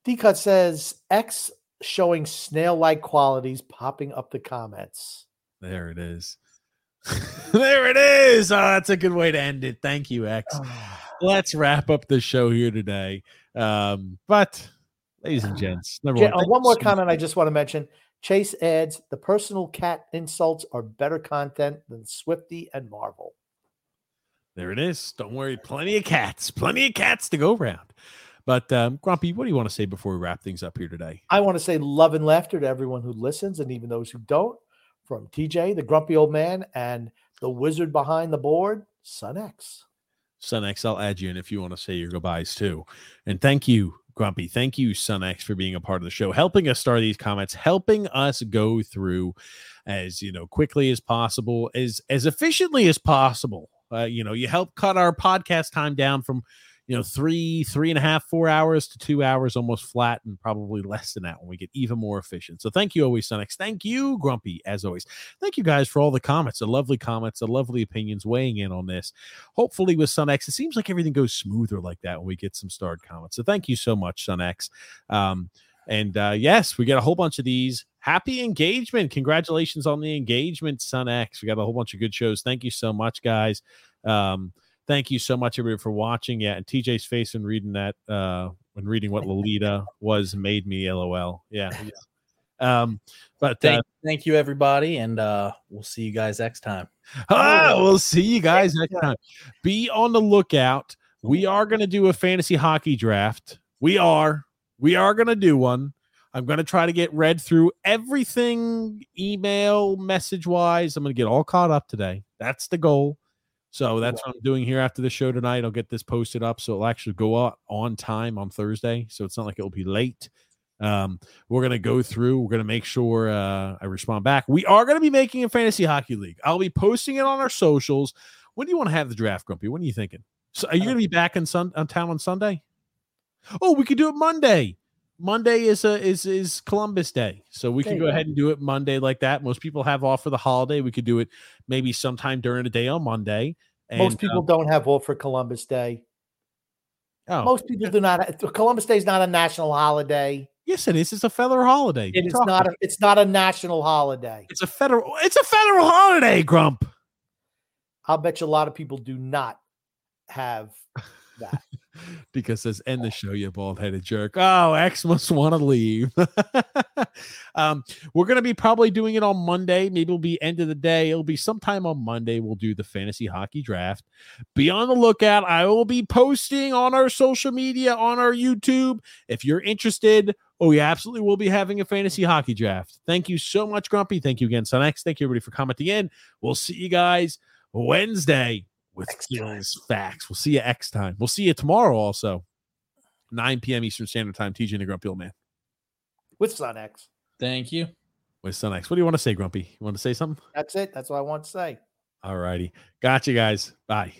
D cut says X showing snail-like qualities popping up the comments. There it is. there it is. Oh, that's a good way to end it. Thank you, X. Let's wrap up the show here today. Um, but, ladies and gents, number one, uh, one more so comment I just want to mention. Chase adds the personal cat insults are better content than Swifty and Marvel. There it is. Don't worry. Plenty of cats. Plenty of cats to go around. But um, Grumpy, what do you want to say before we wrap things up here today? I want to say love and laughter to everyone who listens and even those who don't. From TJ, the grumpy old man, and the wizard behind the board, Sun X. Sun X, I'll add you in if you want to say your goodbyes too. And thank you, Grumpy. Thank you, Sun X, for being a part of the show, helping us start these comments, helping us go through as you know quickly as possible, as as efficiently as possible. Uh, you know, you help cut our podcast time down from you know three three and a half four hours to two hours almost flat and probably less than that when we get even more efficient so thank you always Sunex. thank you grumpy as always thank you guys for all the comments the lovely comments the lovely opinions weighing in on this hopefully with SunX, it seems like everything goes smoother like that when we get some starred comments. So thank you so much, SunX. Um, and uh, yes, we got a whole bunch of these. Happy engagement. Congratulations on the engagement, SunX. We got a whole bunch of good shows. Thank you so much, guys. Um, thank you so much, everybody, for watching. Yeah, and TJ's face and reading that, uh, when reading what Lolita was made me LOL. Yeah. Um, but uh, Thank, thank you, everybody, and uh, we'll see you guys next time. Ah, we'll see you guys next time. Be on the lookout. We are going to do a fantasy hockey draft. We are. We are going to do one. I'm going to try to get read through everything email, message wise. I'm going to get all caught up today. That's the goal. So that's what I'm doing here after the show tonight. I'll get this posted up so it'll actually go out on time on Thursday. So it's not like it'll be late. Um, we're gonna go through. We're gonna make sure uh, I respond back. We are gonna be making a fantasy hockey league. I'll be posting it on our socials. When do you want to have the draft, Grumpy? When are you thinking? So are you gonna be back in sun on town on Sunday? Oh, we could do it Monday. Monday is a is is Columbus Day, so we There can go go. ahead and do it Monday like that. Most people have off for the holiday. We could do it maybe sometime during the day on Monday. And, Most people um, don't have off for Columbus Day. oh, Most people do not. Columbus Day is not a national holiday. yes, it is. It's a federal holiday. It is not. A, it's not a national holiday. It's a federal. It's a federal holiday, Grump. I'll bet you a lot of people do not have that. because says end the show, you bald headed jerk. Oh, X must want to leave. um, we're gonna be probably doing it on Monday. Maybe it'll be end of the day. It'll be sometime on Monday. We'll do the fantasy hockey draft. Be on the lookout. I will be posting on our social media, on our YouTube. If you're interested, oh, we absolutely will be having a fantasy hockey draft. Thank you so much, Grumpy. Thank you again, Sun X. Thank you everybody for commenting in. We'll see you guys Wednesday with skills facts. We'll see you X time. We'll see you tomorrow also. 9 p.m. Eastern Standard Time. TJ and the Grumpy Old Man With Sun X. Thank you. with Sun X. What do you want to say, Grumpy? You want to say something? That's it. That's what I want to say. All righty. Gotcha, guys. Bye.